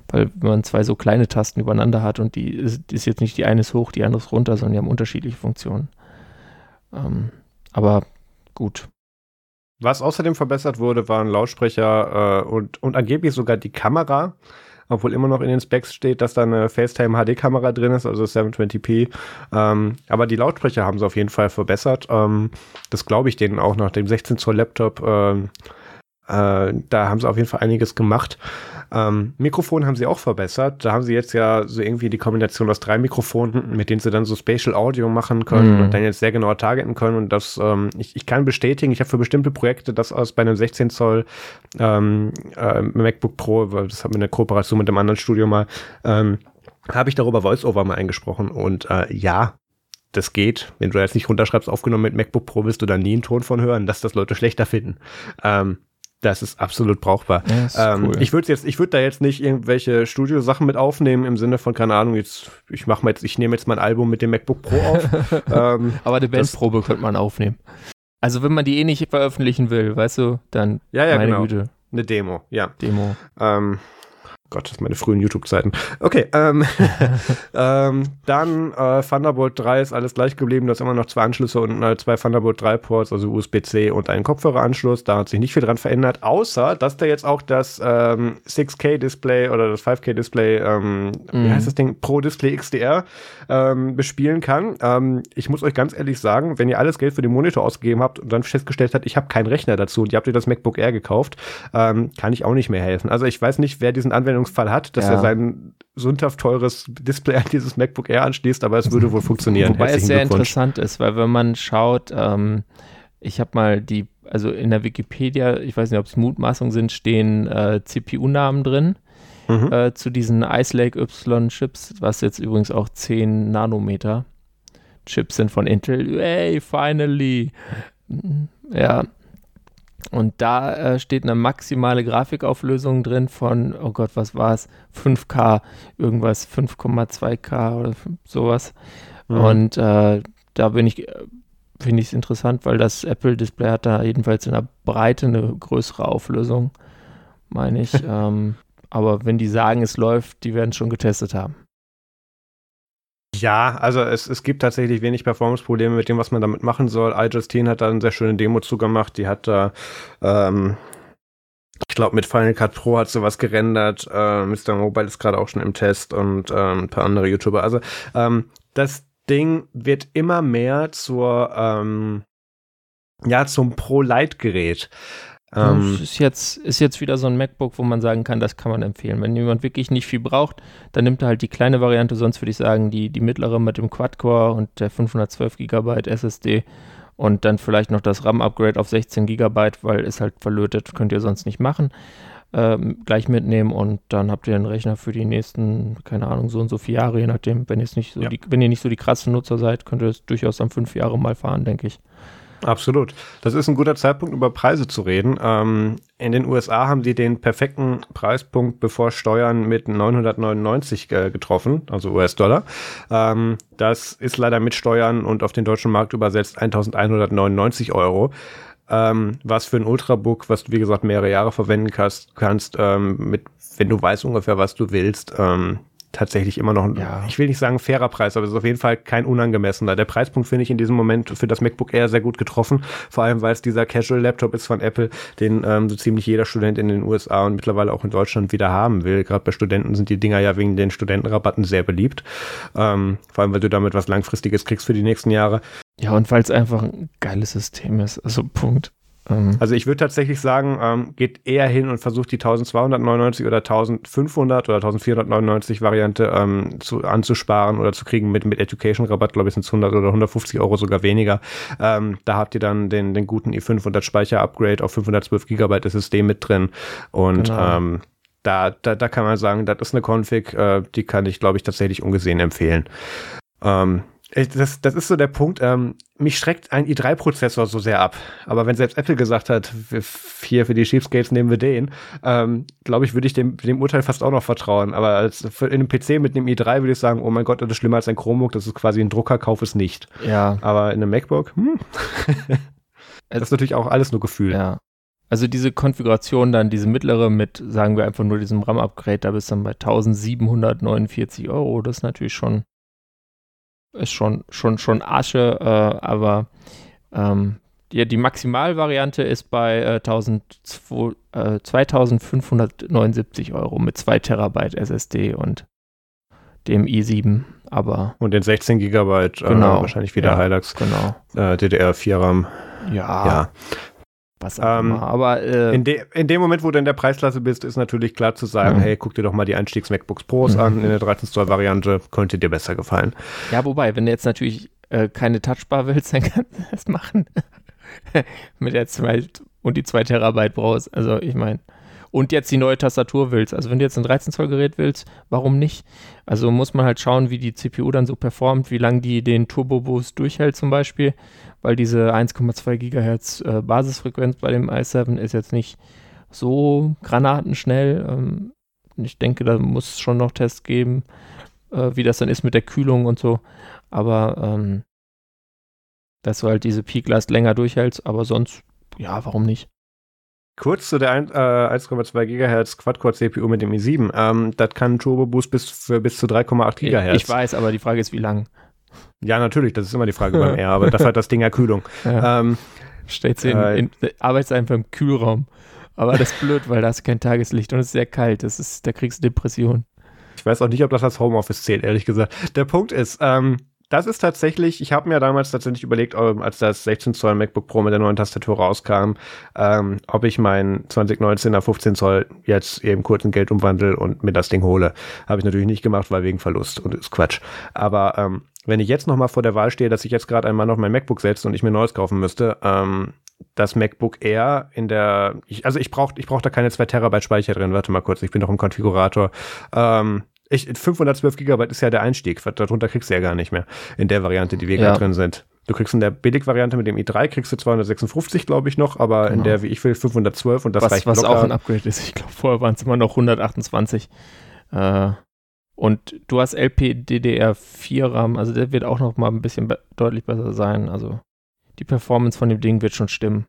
Weil wenn man zwei so kleine Tasten übereinander hat und die ist, ist jetzt nicht die eine ist hoch, die andere ist runter, sondern die haben unterschiedliche Funktionen. Ähm, aber gut. Was außerdem verbessert wurde, waren Lautsprecher äh, und, und angeblich sogar die Kamera, obwohl immer noch in den Specs steht, dass da eine FaceTime HD-Kamera drin ist, also 720p. Ähm, aber die Lautsprecher haben sie auf jeden Fall verbessert. Ähm, das glaube ich denen auch nach dem 16 Zoll Laptop. Ähm, äh, da haben sie auf jeden Fall einiges gemacht. Ähm, Mikrofon haben sie auch verbessert. Da haben sie jetzt ja so irgendwie die Kombination aus drei Mikrofonen, mit denen sie dann so Spatial Audio machen können mm. und dann jetzt sehr genau targeten können. Und das, ähm, ich, ich kann bestätigen, ich habe für bestimmte Projekte das aus bei einem 16 Zoll ähm, äh, MacBook Pro, weil das hat mir eine Kooperation mit einem anderen Studio mal, ähm, habe ich darüber VoiceOver mal eingesprochen. Und äh, ja, das geht. Wenn du jetzt nicht runterschreibst, aufgenommen mit MacBook Pro, wirst du da nie einen Ton von hören, dass das Leute schlechter finden. Ähm, das ist absolut brauchbar. Ja, ähm, cool. Ich würde jetzt, ich würde da jetzt nicht irgendwelche Studiosachen mit aufnehmen im Sinne von keine Ahnung. Jetzt, ich mache mal jetzt, ich nehme jetzt mein Album mit dem MacBook Pro auf. *laughs* ähm, Aber eine Bandprobe könnte man aufnehmen. Also wenn man die eh nicht veröffentlichen will, weißt du, dann ja, ja, meine genau. Güte. Eine Demo, ja. Demo. Ähm, Gott, das sind meine frühen YouTube-Zeiten. Okay, ähm, *laughs* *laughs* ähm, dann äh, Thunderbolt 3 ist alles gleich geblieben. Da ist immer noch zwei Anschlüsse und äh, zwei Thunderbolt 3 Ports, also USB-C und einen Kopfhöreranschluss. Da hat sich nicht viel dran verändert, außer dass der jetzt auch das ähm, 6K-Display oder das 5K-Display, ähm, mhm. wie heißt das Ding, Pro Display XDR ähm, bespielen kann. Ähm, ich muss euch ganz ehrlich sagen, wenn ihr alles Geld für den Monitor ausgegeben habt und dann festgestellt habt, ich habe keinen Rechner dazu und ihr habt ihr das MacBook Air gekauft, ähm, kann ich auch nicht mehr helfen. Also ich weiß nicht, wer diesen Anwendungs Anwendungsfall hat, dass ja. er sein sündhaft teures Display an dieses MacBook Air anschließt, aber es würde wohl funktionieren. Wobei es sehr interessant ist, weil wenn man schaut, ähm, ich habe mal die, also in der Wikipedia, ich weiß nicht, ob es Mutmaßungen sind, stehen äh, CPU-Namen drin. Mhm. Äh, zu diesen Ice Lake Y-Chips, was jetzt übrigens auch 10 Nanometer Chips sind von Intel. Hey, finally! Ja, und da äh, steht eine maximale Grafikauflösung drin von, oh Gott, was war es? 5K, irgendwas, 5,2K oder sowas. Mhm. Und äh, da bin ich, finde ich es interessant, weil das Apple-Display hat da jedenfalls in der Breite eine größere Auflösung, meine ich. *laughs* ähm, aber wenn die sagen, es läuft, die werden es schon getestet haben. Ja, also es, es gibt tatsächlich wenig Performance-Probleme mit dem, was man damit machen soll. iJustine hat da eine sehr schöne Demo zugemacht. Die hat da, ähm, ich glaube, mit Final Cut Pro hat sowas gerendert. Äh, Mr. Mobile ist gerade auch schon im Test und ähm, ein paar andere YouTuber. Also ähm, das Ding wird immer mehr zur, ähm, ja, zum Pro-Light-Gerät. Ähm, ist, jetzt, ist jetzt wieder so ein MacBook, wo man sagen kann, das kann man empfehlen. Wenn jemand wirklich nicht viel braucht, dann nimmt er halt die kleine Variante, sonst würde ich sagen, die, die mittlere mit dem Quad-Core und der 512 GB SSD und dann vielleicht noch das RAM-Upgrade auf 16 GB, weil es halt verlötet, könnt ihr sonst nicht machen. Ähm, gleich mitnehmen und dann habt ihr einen Rechner für die nächsten, keine Ahnung, so und so vier Jahre, je nachdem, wenn, nicht so ja. die, wenn ihr nicht so die krassen Nutzer seid, könnt ihr es durchaus dann fünf Jahre mal fahren, denke ich. Absolut. Das ist ein guter Zeitpunkt, über Preise zu reden. Ähm, in den USA haben die den perfekten Preispunkt bevor Steuern mit 999 äh, getroffen, also US-Dollar. Ähm, das ist leider mit Steuern und auf den deutschen Markt übersetzt 1199 Euro. Ähm, was für ein Ultrabook, was du wie gesagt mehrere Jahre verwenden kannst, kannst ähm, mit, wenn du weißt ungefähr, was du willst, ähm, tatsächlich immer noch, ein, ja. ich will nicht sagen fairer Preis, aber es ist auf jeden Fall kein unangemessener. Der Preispunkt finde ich in diesem Moment für das MacBook Air sehr gut getroffen, vor allem weil es dieser Casual Laptop ist von Apple, den ähm, so ziemlich jeder Student in den USA und mittlerweile auch in Deutschland wieder haben will. Gerade bei Studenten sind die Dinger ja wegen den Studentenrabatten sehr beliebt, ähm, vor allem weil du damit was Langfristiges kriegst für die nächsten Jahre. Ja, und weil es einfach ein geiles System ist. Also Punkt. Ähm. Also ich würde tatsächlich sagen, ähm, geht eher hin und versucht die 1299 oder 1500 oder 1499 Variante ähm, zu, anzusparen oder zu kriegen mit, mit Education-Rabatt, glaube ich, sind es 100 oder 150 Euro sogar weniger. Ähm, da habt ihr dann den, den guten i500 Speicher-Upgrade auf 512 Gigabyte SSD mit drin und genau. ähm, da, da, da kann man sagen, das ist eine Config, äh, die kann ich, glaube ich, tatsächlich ungesehen empfehlen. Ähm, das, das ist so der Punkt. Ähm, mich schreckt ein i3-Prozessor so sehr ab. Aber wenn selbst Apple gesagt hat, hier für die Cheapskates nehmen wir den, ähm, glaube ich, würde ich dem, dem Urteil fast auch noch vertrauen. Aber als für, in einem PC mit einem i3 würde ich sagen, oh mein Gott, das ist schlimmer als ein Chromebook, das ist quasi ein Druckerkauf, ist nicht. Ja. Aber in einem MacBook, hm. *laughs* das ist natürlich auch alles nur Gefühl. Ja. Also diese Konfiguration dann, diese mittlere mit, sagen wir einfach nur diesem RAM-Upgrade, da bist du dann bei 1749 Euro. Das ist natürlich schon ist schon, schon, schon Asche, äh, aber ähm, die, die Maximalvariante ist bei äh, 1000, äh, 2579 Euro mit 2 Terabyte SSD und dem i7, aber. Und den 16 Gigabyte, äh, genau, wahrscheinlich wieder ja, Hilux, genau. Äh, DDR4 RAM. Ja. ja. Was auch ähm, immer. Aber äh, in, de, in, dem Moment, wo du in der Preisklasse bist, ist natürlich klar zu sagen, mhm. hey, guck dir doch mal die Einstiegs-MacBooks Pros mhm. an in der 13 Zoll Variante, könnte dir besser gefallen. Ja, wobei, wenn du jetzt natürlich äh, keine Touchbar willst, dann kannst du das machen. *laughs* Mit der zwei und die 2 Terabyte brauchst. Also ich meine. Und jetzt die neue Tastatur willst. Also wenn du jetzt ein 13 Zoll Gerät willst, warum nicht? Also muss man halt schauen, wie die CPU dann so performt, wie lange die den Turbo Boost durchhält zum Beispiel, weil diese 1,2 Gigahertz äh, Basisfrequenz bei dem i7 ist jetzt nicht so granatenschnell. Ähm, ich denke, da muss es schon noch Tests geben, äh, wie das dann ist mit der Kühlung und so. Aber ähm, dass du halt diese Peak-Last länger durchhältst, aber sonst, ja, warum nicht? Kurz zu der äh, 1,2 GHz Quad-Core-CPU mit dem i7. Ähm, das kann Turbo Boost bis, für bis zu 3,8 GHz. Ich weiß, aber die Frage ist, wie lang? Ja, natürlich, das ist immer die Frage *laughs* beim R, aber das hat das Ding ja Kühlung. Ja. Ähm, Stellt sie in, äh, in, arbeitest einfach im Kühlraum. Aber das ist blöd, weil da ist kein Tageslicht und es ist sehr kalt. Das ist, da kriegst du Depression. Ich weiß auch nicht, ob das als Homeoffice zählt, ehrlich gesagt. Der Punkt ist, ähm, das ist tatsächlich, ich habe mir damals tatsächlich überlegt, als das 16 Zoll MacBook Pro mit der neuen Tastatur rauskam, ähm, ob ich mein 2019er 15 Zoll jetzt eben kurz in Geld umwandle und mir das Ding hole. Habe ich natürlich nicht gemacht, weil wegen Verlust und ist Quatsch. Aber ähm, wenn ich jetzt nochmal vor der Wahl stehe, dass ich jetzt gerade einmal noch mein MacBook setze und ich mir neues kaufen müsste, ähm, das MacBook Air in der, ich, also ich brauche ich brauch da keine 2 Terabyte Speicher drin. Warte mal kurz, ich bin noch im Konfigurator. Ähm, ich, 512 Gigabyte ist ja der Einstieg. Darunter kriegst du ja gar nicht mehr in der Variante, die wir ja. drin sind. Du kriegst in der Billig-Variante mit dem i3 kriegst du 256, glaube ich, noch, aber genau. in der, wie ich will, 512 und das was, reicht Was locker. auch ein Upgrade ist. Ich glaube, vorher waren es immer noch 128. Äh, und du hast LPDDR4 RAM, also der wird auch noch mal ein bisschen be deutlich besser sein. Also die Performance von dem Ding wird schon stimmen.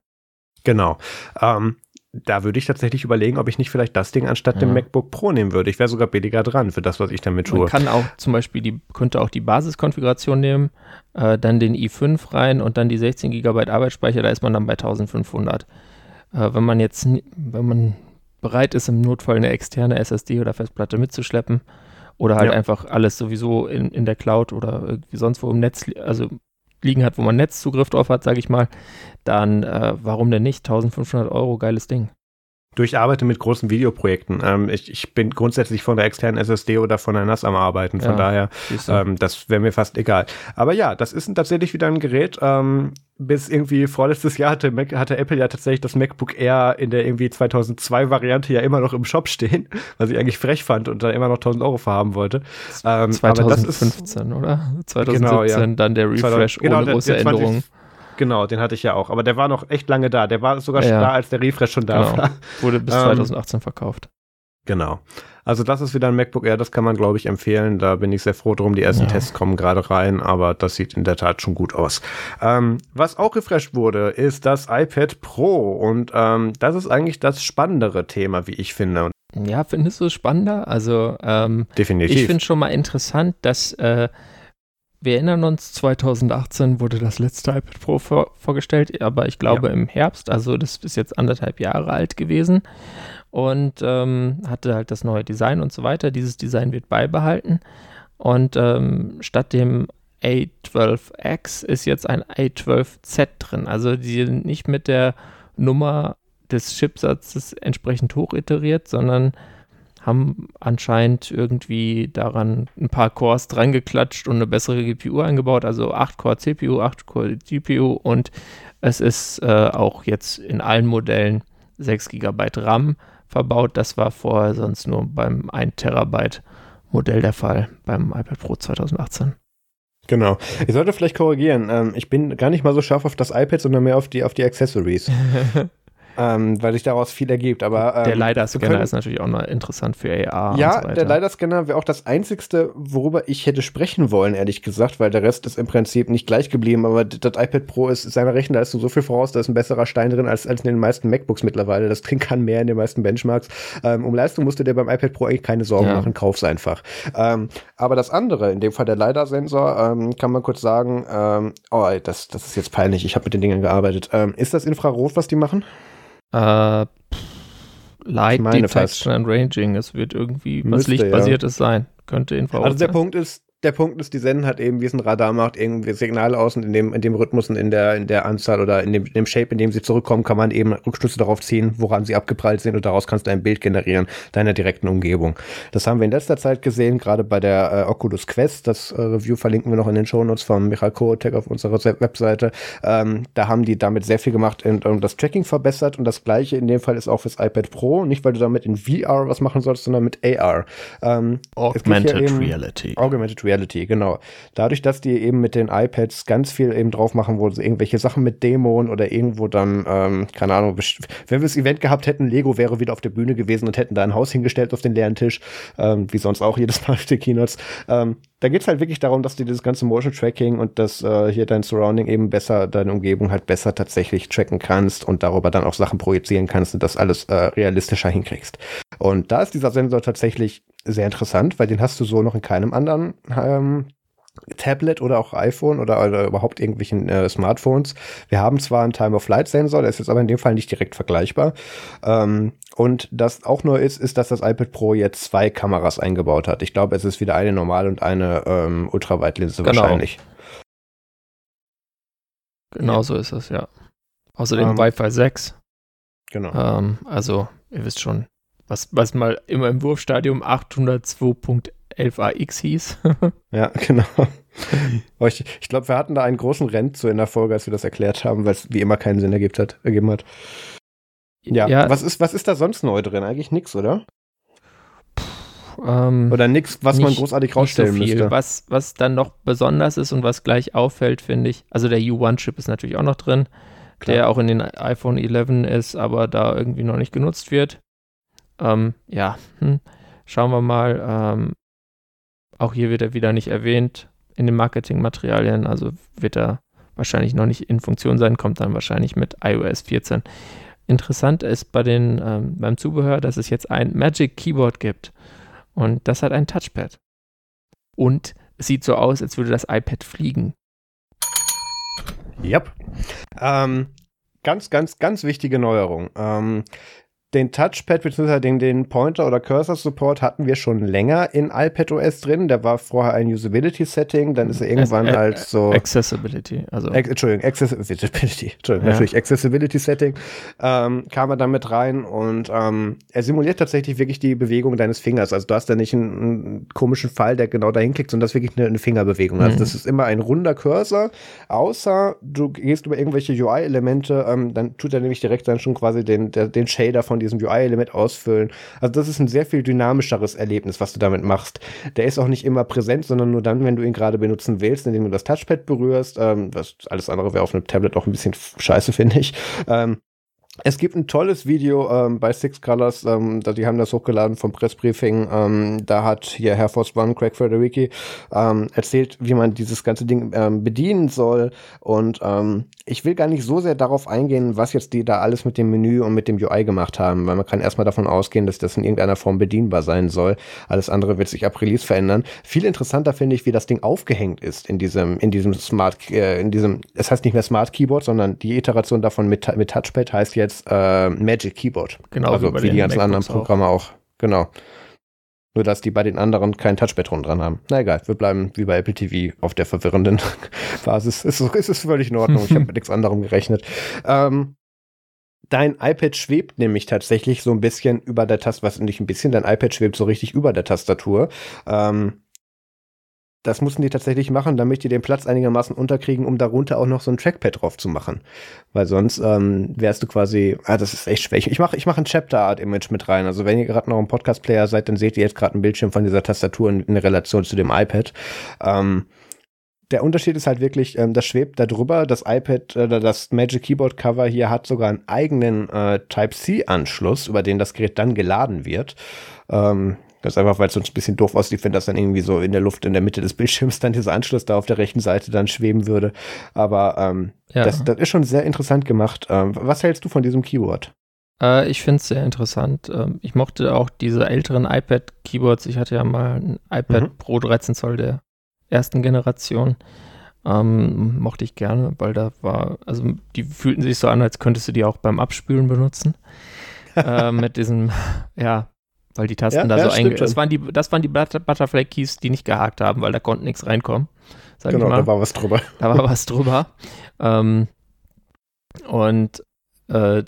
Genau. Ähm, da würde ich tatsächlich überlegen, ob ich nicht vielleicht das Ding anstatt ja. dem MacBook Pro nehmen würde. Ich wäre sogar billiger dran für das, was ich damit tue. Man kann auch zum Beispiel die, könnte auch die Basiskonfiguration nehmen, äh, dann den i5 rein und dann die 16 GB Arbeitsspeicher, da ist man dann bei 1500. Äh, wenn man jetzt, wenn man bereit ist, im Notfall eine externe SSD oder Festplatte mitzuschleppen oder halt ja. einfach alles sowieso in, in der Cloud oder sonst wo im Netz, also liegen hat, wo man Netzzugriff drauf hat, sage ich mal, dann äh, warum denn nicht? 1500 Euro, geiles Ding. Ich arbeite mit großen Videoprojekten. Ähm, ich, ich, bin grundsätzlich von der externen SSD oder von der NAS am Arbeiten. Von ja, daher, ähm, das wäre mir fast egal. Aber ja, das ist tatsächlich wieder ein Gerät. Ähm, bis irgendwie vorletztes Jahr hatte, Mac, hatte Apple ja tatsächlich das MacBook Air in der irgendwie 2002 Variante ja immer noch im Shop stehen, *laughs* was ich eigentlich frech fand und da immer noch 1000 Euro verhaben wollte. Ähm, 2015, ist, oder? 2017 genau, ja. dann der Refresh 2000, genau, ohne große Änderungen. Genau, den hatte ich ja auch. Aber der war noch echt lange da. Der war sogar ja. schon da, als der Refresh schon da genau. war. Wurde bis 2018 ähm, verkauft. Genau. Also das ist wieder ein MacBook Air, das kann man, glaube ich, empfehlen. Da bin ich sehr froh drum. Die ersten ja. Tests kommen gerade rein, aber das sieht in der Tat schon gut aus. Ähm, was auch refreshed wurde, ist das iPad Pro. Und ähm, das ist eigentlich das spannendere Thema, wie ich finde. Ja, findest du es spannender? Also ähm, definitiv. Ich finde schon mal interessant, dass äh, wir erinnern uns, 2018 wurde das letzte iPad Pro vor, vorgestellt, aber ich glaube ja. im Herbst, also das ist jetzt anderthalb Jahre alt gewesen und ähm, hatte halt das neue Design und so weiter. Dieses Design wird beibehalten und ähm, statt dem A12X ist jetzt ein A12Z drin. Also die sind nicht mit der Nummer des Chipsatzes entsprechend hoch iteriert, sondern haben anscheinend irgendwie daran ein paar Cores dran geklatscht und eine bessere GPU eingebaut, also 8-Core CPU, 8-Core GPU und es ist äh, auch jetzt in allen Modellen 6 GB RAM verbaut. Das war vorher sonst nur beim 1 Terabyte Modell der Fall, beim iPad Pro 2018. Genau. Ich sollte vielleicht korrigieren. Ähm, ich bin gar nicht mal so scharf auf das iPad, sondern mehr auf die, auf die Accessories. *laughs* ähm, weil sich daraus viel ergibt. Aber ähm, der LiDAR-Scanner ist natürlich auch noch interessant für AR. Ja, so der LiDAR-Scanner wäre auch das einzigste, worüber ich hätte sprechen wollen, ehrlich gesagt, weil der Rest ist im Prinzip nicht gleich geblieben. Aber das iPad Pro ist seiner ist so viel voraus, da ist ein besserer Stein drin als, als in den meisten MacBooks mittlerweile. Das Ding kann mehr in den meisten Benchmarks. Ähm, um Leistung musste der beim iPad Pro eigentlich keine Sorgen ja. machen, kauf's einfach. Ähm, aber das andere, in dem Fall der LiDAR-Sensor, ähm, kann man kurz sagen, ähm, oh, das, das ist jetzt peinlich, ich habe mit den Dingen gearbeitet. Ähm, ist das Infrarot, was die machen? Äh, Light Detection fast. and Ranging. Es wird irgendwie was Lichtbasiertes ja. sein. Könnte Infrarot Also der sein. Punkt ist, der Punkt ist, die senden halt eben, wie es ein Radar macht, irgendwie Signale aus und in dem, in dem Rhythmus und in der, in der Anzahl oder in dem, in dem Shape, in dem sie zurückkommen, kann man eben Rückschlüsse darauf ziehen, woran sie abgeprallt sind und daraus kannst du ein Bild generieren deiner direkten Umgebung. Das haben wir in letzter Zeit gesehen, gerade bei der äh, Oculus Quest. Das äh, Review verlinken wir noch in den Shownotes vom Michael Kotek auf unserer Webseite. Ähm, da haben die damit sehr viel gemacht und, und das Tracking verbessert und das gleiche in dem Fall ist auch fürs iPad Pro. Nicht, weil du damit in VR was machen sollst, sondern mit AR. Ähm, Augmented Reality. Augmented Reality. Reality, genau. Dadurch, dass die eben mit den iPads ganz viel eben drauf machen, wo sie irgendwelche Sachen mit Dämonen oder irgendwo dann, ähm, keine Ahnung, wenn wir das Event gehabt hätten, Lego wäre wieder auf der Bühne gewesen und hätten da ein Haus hingestellt auf den leeren Tisch, ähm, wie sonst auch jedes *laughs* Mal auf den Keynotes. Ähm, da geht es halt wirklich darum, dass du dieses ganze Motion Tracking und das äh, hier dein Surrounding eben besser, deine Umgebung halt besser tatsächlich tracken kannst und darüber dann auch Sachen projizieren kannst und das alles äh, realistischer hinkriegst. Und da ist dieser Sensor tatsächlich sehr interessant, weil den hast du so noch in keinem anderen ähm, Tablet oder auch iPhone oder, oder überhaupt irgendwelchen äh, Smartphones. Wir haben zwar einen Time-of-Flight-Sensor, der ist jetzt aber in dem Fall nicht direkt vergleichbar. Ähm, und das auch neu ist, ist, dass das iPad Pro jetzt zwei Kameras eingebaut hat. Ich glaube, es ist wieder eine normal und eine ähm, Ultraweitlinse genau. wahrscheinlich. Genau so ist es, ja. Außerdem ähm, Wi-Fi 6. Genau. Ähm, also, ihr wisst schon, was, was mal immer im Wurfstadium 802.11ax hieß. *laughs* ja, genau. ich, ich glaube, wir hatten da einen großen Rent so in der Folge, als wir das erklärt haben, weil es wie immer keinen Sinn ergibt hat, ergeben hat. Ja, ja, Was, ist, was ist da sonst neu drin? Eigentlich nichts, oder? Ähm, oder nichts, was nicht, man großartig rausstellen so müsste. Was, was dann noch besonders ist und was gleich auffällt, finde ich, also der U1-Chip ist natürlich auch noch drin, Klar. der auch in den iPhone 11 ist, aber da irgendwie noch nicht genutzt wird. Ähm, ja, hm. schauen wir mal. Ähm, auch hier wird er wieder nicht erwähnt in den Marketingmaterialien, also wird er wahrscheinlich noch nicht in Funktion sein, kommt dann wahrscheinlich mit iOS 14. Interessant ist bei den, ähm, beim Zubehör, dass es jetzt ein Magic Keyboard gibt und das hat ein Touchpad. Und es sieht so aus, als würde das iPad fliegen. Yep. Ähm, ganz, ganz, ganz wichtige Neuerung. Ähm, den Touchpad bzw. Den, den Pointer oder Cursor Support hatten wir schon länger in iPadOS drin. Der war vorher ein Usability Setting, dann ist er irgendwann als, halt so Accessibility, also Entschuldigung, Accessibility, *laughs* Entschuldigung, ja. natürlich Accessibility Setting ähm, kam er dann mit rein und ähm, er simuliert tatsächlich wirklich die Bewegung deines Fingers. Also du hast da nicht einen, einen komischen Fall, der genau dahin klickt, sondern das ist wirklich eine, eine Fingerbewegung. Also mhm. das ist immer ein runder Cursor, außer du gehst über irgendwelche UI-Elemente, ähm, dann tut er nämlich direkt dann schon quasi den, der, den Shader von diesem UI-Element ausfüllen. Also das ist ein sehr viel dynamischeres Erlebnis, was du damit machst. Der ist auch nicht immer präsent, sondern nur dann, wenn du ihn gerade benutzen willst, indem du das Touchpad berührst. Ähm, was alles andere wäre auf einem Tablet auch ein bisschen scheiße, finde ich. Ähm, es gibt ein tolles Video ähm, bei Six Colors, ähm, da, die haben das hochgeladen vom Pressbriefing. Ähm, da hat hier Herr Force One, Craig Frederici, ähm, erzählt, wie man dieses ganze Ding ähm, bedienen soll. Und ähm, ich will gar nicht so sehr darauf eingehen, was jetzt die da alles mit dem Menü und mit dem UI gemacht haben, weil man kann erstmal davon ausgehen, dass das in irgendeiner Form bedienbar sein soll. Alles andere wird sich ab Release verändern. Viel interessanter finde ich, wie das Ding aufgehängt ist in diesem, in diesem Smart, äh, in diesem, es heißt nicht mehr Smart Keyboard, sondern die Iteration davon mit, mit Touchpad heißt jetzt jetzt äh, Magic Keyboard. Genau, also wie, wie die ganzen anderen Programme auch. auch. Genau. Nur, dass die bei den anderen kein Touchpad dran haben. Na egal, wir bleiben wie bei Apple TV auf der verwirrenden *laughs* Basis. Ist, ist, ist völlig in Ordnung. Ich habe *laughs* mit nichts anderem gerechnet. Ähm, dein iPad schwebt nämlich tatsächlich so ein bisschen über der Tastatur, was nicht ein bisschen, dein iPad schwebt so richtig über der Tastatur. Ähm, das mussten die tatsächlich machen, damit die den Platz einigermaßen unterkriegen, um darunter auch noch so ein Trackpad drauf zu machen. Weil sonst ähm, wärst du quasi, ah, das ist echt schwer. Ich mache ich mach ein Chapter-Art-Image mit rein. Also wenn ihr gerade noch im Podcast-Player seid, dann seht ihr jetzt gerade ein Bildschirm von dieser Tastatur in, in Relation zu dem iPad. Ähm, der Unterschied ist halt wirklich, ähm, das schwebt da drüber. Das iPad, äh, das Magic Keyboard Cover hier hat sogar einen eigenen äh, Type-C-Anschluss, über den das Gerät dann geladen wird. Ähm, das ist einfach, weil es sonst ein bisschen doof aussieht, wenn das dann irgendwie so in der Luft in der Mitte des Bildschirms dann dieser Anschluss da auf der rechten Seite dann schweben würde. Aber ähm, ja. das, das ist schon sehr interessant gemacht. Ähm, was hältst du von diesem Keyboard? Äh, ich finde es sehr interessant. Ähm, ich mochte auch diese älteren iPad-Keyboards. Ich hatte ja mal ein iPad mhm. Pro 13 Zoll der ersten Generation. Ähm, mochte ich gerne, weil da war, also die fühlten sich so an, als könntest du die auch beim Abspülen benutzen. *laughs* äh, mit diesem, ja, Weil die Tasten ja, da ja, so einge... Das waren die, das waren die Butterfly-Keys, die nicht gehakt haben, weil da konnte nichts reinkommen. genau, da war was drüber. *laughs* Da war was drüber. ähm, und äh,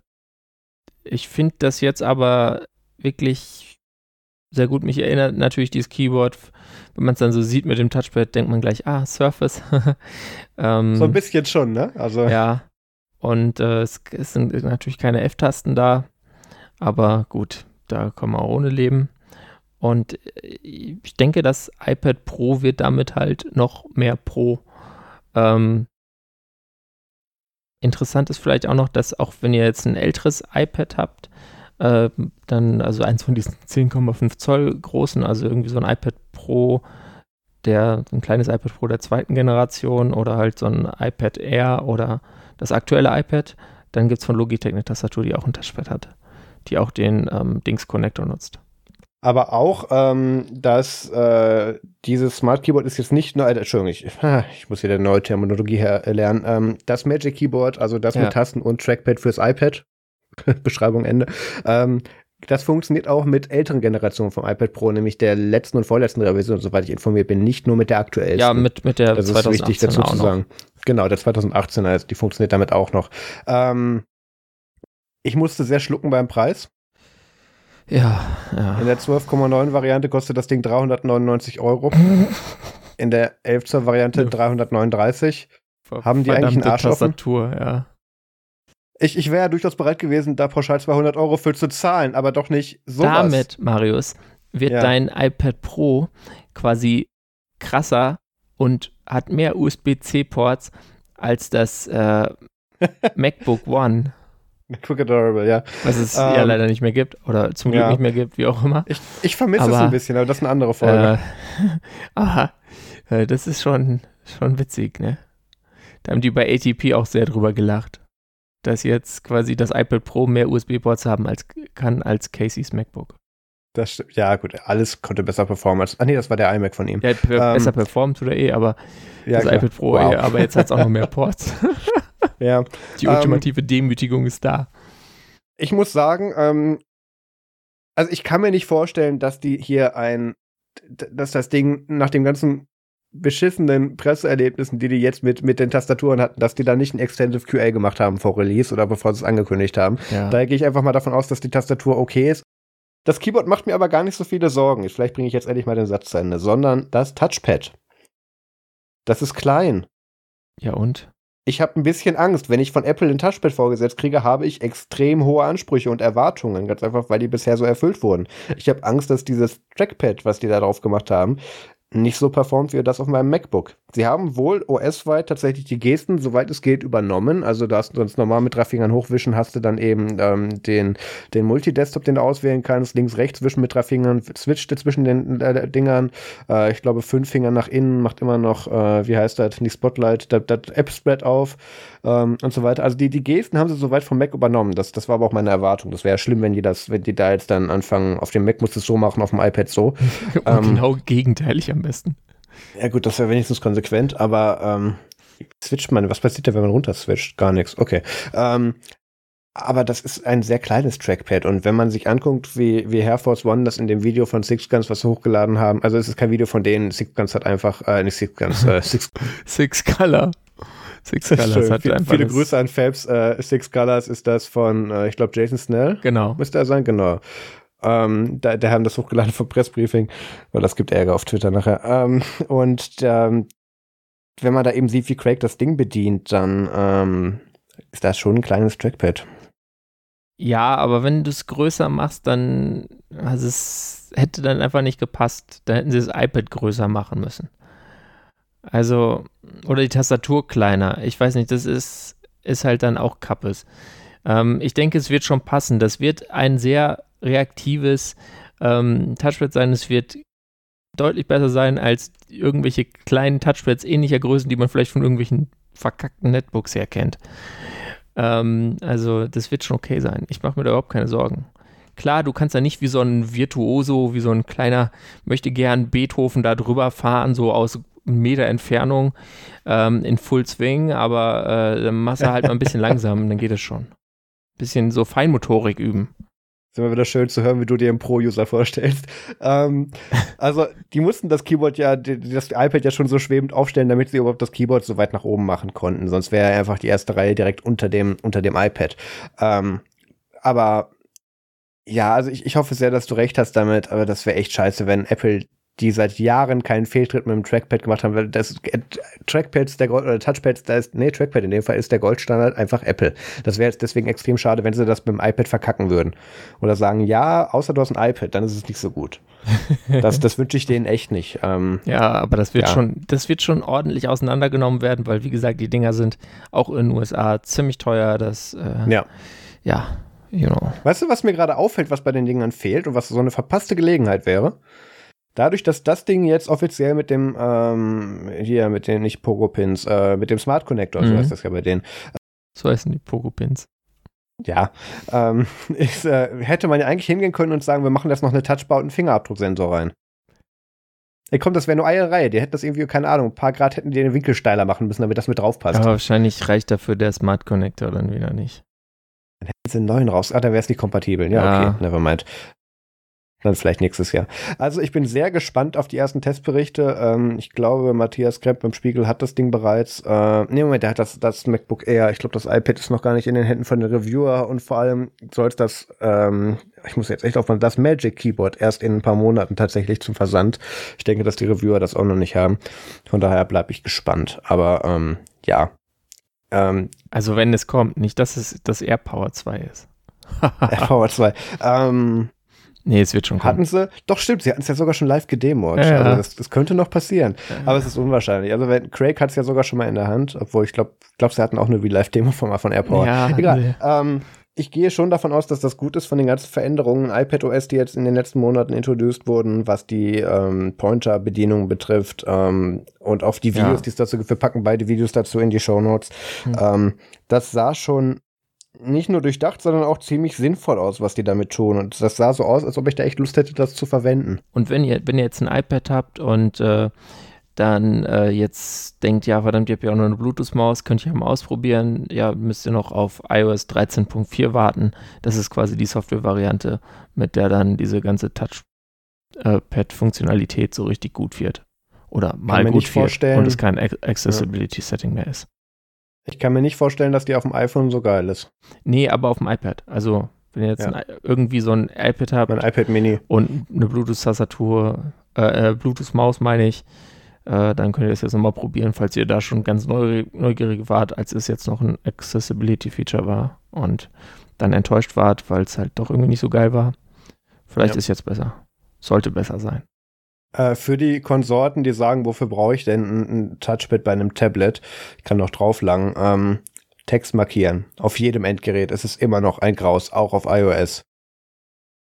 ich finde das jetzt aber wirklich sehr gut. Mich erinnert natürlich dieses Keyboard, wenn man es dann so sieht mit dem Touchpad, denkt man gleich, ah, Surface. *laughs* ähm, so ein bisschen schon, ne? Also. Ja. Und äh, es, es, sind natürlich keine F-Tasten da, aber gut, da kann man auch ohne leben. Und äh, ich denke, das iPad Pro wird damit halt noch mehr Pro. Ähm, Interessant ist vielleicht auch noch, dass auch wenn ihr jetzt ein älteres iPad habt, äh, dann also eins von diesen 10,5 Zoll großen, also irgendwie so ein iPad Pro, der ein kleines iPad Pro der zweiten Generation oder halt so ein iPad Air oder das aktuelle iPad, dann gibt es von Logitech eine Tastatur, die auch ein Touchpad hat, die auch den ähm, Dings Connector nutzt aber auch, ähm, dass äh, dieses Smart Keyboard ist jetzt nicht nur, äh, Entschuldigung, ich, *laughs* ich muss hier eine neue Terminologie her äh, lernen. Ähm, das Magic Keyboard, also das ja. mit Tasten und Trackpad fürs iPad, *laughs* Beschreibung Ende, ähm, das funktioniert auch mit älteren Generationen vom iPad Pro, nämlich der letzten und vorletzten Revision, soweit ich informiert bin, nicht nur mit der aktuellen. Ja, mit, mit der das 2018 ist wichtig dazu zu sagen. Genau, der 2018er, also die funktioniert damit auch noch. Ähm, ich musste sehr schlucken beim Preis. Ja, ja. In der 12,9 Variante kostet das Ding 399 Euro. *laughs* In der 11 Zoll Variante 339. Haben die eigentlich einen Arsch Tastatur, ja. Ich, ich wäre ja durchaus bereit gewesen, da pauschal 200 Euro für zu zahlen, aber doch nicht so. Damit, Marius, wird ja. dein iPad Pro quasi krasser und hat mehr USB-C-Ports als das äh, *laughs* MacBook One. MacBook Adorable, ja. Was es ähm, ja leider nicht mehr gibt oder zum Glück ja. nicht mehr gibt, wie auch immer. Ich, ich vermisse es ein bisschen, aber das ist eine andere Folge. Äh, *laughs* aha, äh, das ist schon, schon witzig, ne? Da haben die bei ATP auch sehr drüber gelacht, dass jetzt quasi das iPad Pro mehr USB-Ports haben als kann als Caseys MacBook. Das stimmt. Ja, gut, alles konnte besser performen als. Ah, nee, das war der iMac von ihm. Ja, ähm, besser performt oder eh, aber ja, das klar. iPad Pro wow. eh, aber jetzt hat es auch noch mehr *laughs* Ports. Ja. Die ultimative ähm, Demütigung ist da. Ich muss sagen, ähm, also ich kann mir nicht vorstellen, dass die hier ein, dass das Ding nach dem ganzen beschissenen Presseerlebnissen, die die jetzt mit, mit den Tastaturen hatten, dass die da nicht ein Extensive QA gemacht haben vor Release oder bevor sie es angekündigt haben. Ja. Daher gehe ich einfach mal davon aus, dass die Tastatur okay ist. Das Keyboard macht mir aber gar nicht so viele Sorgen. Vielleicht bringe ich jetzt endlich mal den Satz zu Ende, sondern das Touchpad. Das ist klein. Ja und? Ich habe ein bisschen Angst. Wenn ich von Apple ein Touchpad vorgesetzt kriege, habe ich extrem hohe Ansprüche und Erwartungen. Ganz einfach, weil die bisher so erfüllt wurden. Ich habe Angst, dass dieses Trackpad, was die da drauf gemacht haben, nicht so performt wie das auf meinem MacBook. Sie haben wohl OS-weit tatsächlich die Gesten, soweit es geht, übernommen. Also da hast du sonst normal mit drei Fingern hochwischen, hast du dann eben ähm, den, den Multi-Desktop, den du auswählen kannst, links, rechts wischen mit drei Fingern, switcht zwischen den äh, Dingern. Äh, ich glaube, fünf Finger nach innen macht immer noch, äh, wie heißt das, nicht Spotlight, das, das App-Spread auf ähm, und so weiter. Also die, die Gesten haben sie soweit vom Mac übernommen. Das, das war aber auch meine Erwartung. Das wäre ja schlimm, wenn die das, wenn die da jetzt dann anfangen, auf dem Mac musst du es so machen, auf dem iPad so. *laughs* ähm, genau gegenteilig am besten. Ja, gut, das wäre wenigstens konsequent, aber ähm, switcht man, was passiert da, wenn man runter switcht? Gar nichts. Okay. Ähm, aber das ist ein sehr kleines Trackpad und wenn man sich anguckt, wie, wie Air Force One das in dem Video von Six Guns, was sie hochgeladen haben, also es ist kein Video von denen, Six Guns hat einfach, äh, nicht Six Guns, äh, Six, *laughs* Six Color. Six Colors hat einfach Viele Grüße an Fabs. Äh, Six Colors ist das von, äh, ich glaube, Jason Snell. Genau. Müsste er sein, genau. Ähm, da, da haben das hochgeladen vom Pressbriefing, weil das gibt Ärger auf Twitter nachher. Ähm, und ähm, wenn man da eben sieht, wie Craig das Ding bedient, dann ähm, ist das schon ein kleines Trackpad. Ja, aber wenn du es größer machst, dann also es hätte dann einfach nicht gepasst. Da hätten sie das iPad größer machen müssen. Also, oder die Tastatur kleiner. Ich weiß nicht, das ist, ist halt dann auch Kappes. Ähm, ich denke, es wird schon passen. Das wird ein sehr reaktives ähm, Touchpad sein. Es wird deutlich besser sein als irgendwelche kleinen Touchpads ähnlicher Größen, die man vielleicht von irgendwelchen verkackten Netbooks her kennt. Ähm, also das wird schon okay sein. Ich mache mir da überhaupt keine Sorgen. Klar, du kannst da nicht wie so ein Virtuoso, wie so ein kleiner, möchte gern Beethoven da drüber fahren, so aus Meter Entfernung ähm, in Full Swing, aber äh, dann machst du halt mal ein bisschen *laughs* langsam, dann geht es schon. Bisschen so Feinmotorik üben. Immer wieder schön zu hören, wie du dir einen Pro-User vorstellst. Ähm, *laughs* also, die mussten das Keyboard ja, das iPad ja schon so schwebend aufstellen, damit sie überhaupt das Keyboard so weit nach oben machen konnten. Sonst wäre einfach die erste Reihe direkt unter dem, unter dem iPad. Ähm, aber ja, also ich, ich hoffe sehr, dass du recht hast damit, aber das wäre echt scheiße, wenn Apple die seit Jahren keinen Fehltritt mit dem Trackpad gemacht haben, weil das äh, Trackpads der Gold oder Touchpads, da ist, nee, Trackpad in dem Fall ist der Goldstandard einfach Apple. Das wäre jetzt deswegen extrem schade, wenn sie das mit dem iPad verkacken würden. Oder sagen, ja, außer du hast ein iPad, dann ist es nicht so gut. *laughs* das, das wünsche ich denen echt nicht. Ähm, ja, aber das wird ja. schon, das wird schon ordentlich auseinandergenommen werden, weil wie gesagt, die Dinger sind auch in den USA ziemlich teuer. Das, äh, ja. Ja, you know. Weißt du, was mir gerade auffällt, was bei den Dingern fehlt und was so eine verpasste Gelegenheit wäre? Dadurch, dass das Ding jetzt offiziell mit dem, ähm, hier, mit den, nicht Pogo-Pins, äh, mit dem Smart Connector, mhm. so heißt das ja bei denen. So heißen die Pogo-Pins. Ja, ähm, *laughs* ist, äh, hätte man ja eigentlich hingehen können und sagen, wir machen das noch eine Touchbar und einen Fingerabdrucksensor rein. Ey, komm, das wäre nur eine Reihe. Die hätten das irgendwie, keine Ahnung, ein paar Grad hätten die den Winkel steiler machen müssen, damit das mit drauf passt. Aber wahrscheinlich reicht dafür der Smart Connector dann wieder nicht. Dann hätten sie einen neuen raus. Ah, dann wäre es nicht kompatibel. Ja, ja, okay, nevermind. Dann vielleicht nächstes Jahr. Also ich bin sehr gespannt auf die ersten Testberichte. Ähm, ich glaube, Matthias Krepp beim Spiegel hat das Ding bereits. Äh, nee, Moment, der hat das, das MacBook Air. Ich glaube, das iPad ist noch gar nicht in den Händen von den Reviewer und vor allem soll es das, ähm, ich muss jetzt echt aufpassen, das Magic Keyboard erst in ein paar Monaten tatsächlich zum Versand. Ich denke, dass die Reviewer das auch noch nicht haben. Von daher bleibe ich gespannt. Aber ähm, ja. Ähm, also wenn es kommt, nicht, dass es das AirPower 2 ist. AirPower 2. Ähm, Nee, es wird schon kommen. Hatten sie, doch stimmt, sie hatten es ja sogar schon live gedemot. Ja. Also das, das, könnte noch passieren. Ja. Aber es ist unwahrscheinlich. Also wenn, Craig hat es ja sogar schon mal in der Hand, obwohl ich glaube, glaub, sie hatten auch eine Real-Life-Demo von, von AirPower. Ja, Egal. Ähm, ich gehe schon davon aus, dass das gut ist von den ganzen Veränderungen iPadOS, die jetzt in den letzten Monaten introduced wurden, was die ähm, Pointer-Bedienung betrifft ähm, und auf die Videos, ja. die es dazu gibt. Wir packen beide Videos dazu in die Show Notes. Mhm. Ähm, das sah schon nicht nur durchdacht, sondern auch ziemlich sinnvoll aus, was die damit tun. Und das sah so aus, als ob ich da echt Lust hätte, das zu verwenden. Und wenn ihr, wenn ihr jetzt ein iPad habt und äh, dann äh, jetzt denkt, ja, verdammt, ihr habt ja auch noch eine Bluetooth-Maus, könnt ihr mal ausprobieren. Ja, müsst ihr noch auf iOS 13.4 warten. Das ist quasi die Software-Variante, mit der dann diese ganze Touchpad-Funktionalität so richtig gut wird. Oder mal gut wird und es kein Accessibility-Setting mehr ist. Ich kann mir nicht vorstellen, dass die auf dem iPhone so geil ist. Nee, aber auf dem iPad. Also, wenn ihr jetzt ja. ein, irgendwie so ein iPad habt. Mein iPad Mini. Und eine Bluetooth-Tastatur, äh, äh, Bluetooth-Maus meine ich, äh, dann könnt ihr das jetzt nochmal probieren, falls ihr da schon ganz neu, neugierig wart, als es jetzt noch ein Accessibility-Feature war und dann enttäuscht wart, weil es halt doch irgendwie nicht so geil war. Vielleicht ja. ist jetzt besser. Sollte besser sein. Äh, für die Konsorten, die sagen, wofür brauche ich denn ein, ein, Touchpad bei einem Tablet? Ich kann noch drauflangen. Ähm, Text markieren. Auf jedem Endgerät. Es ist immer noch ein Graus, auch auf iOS.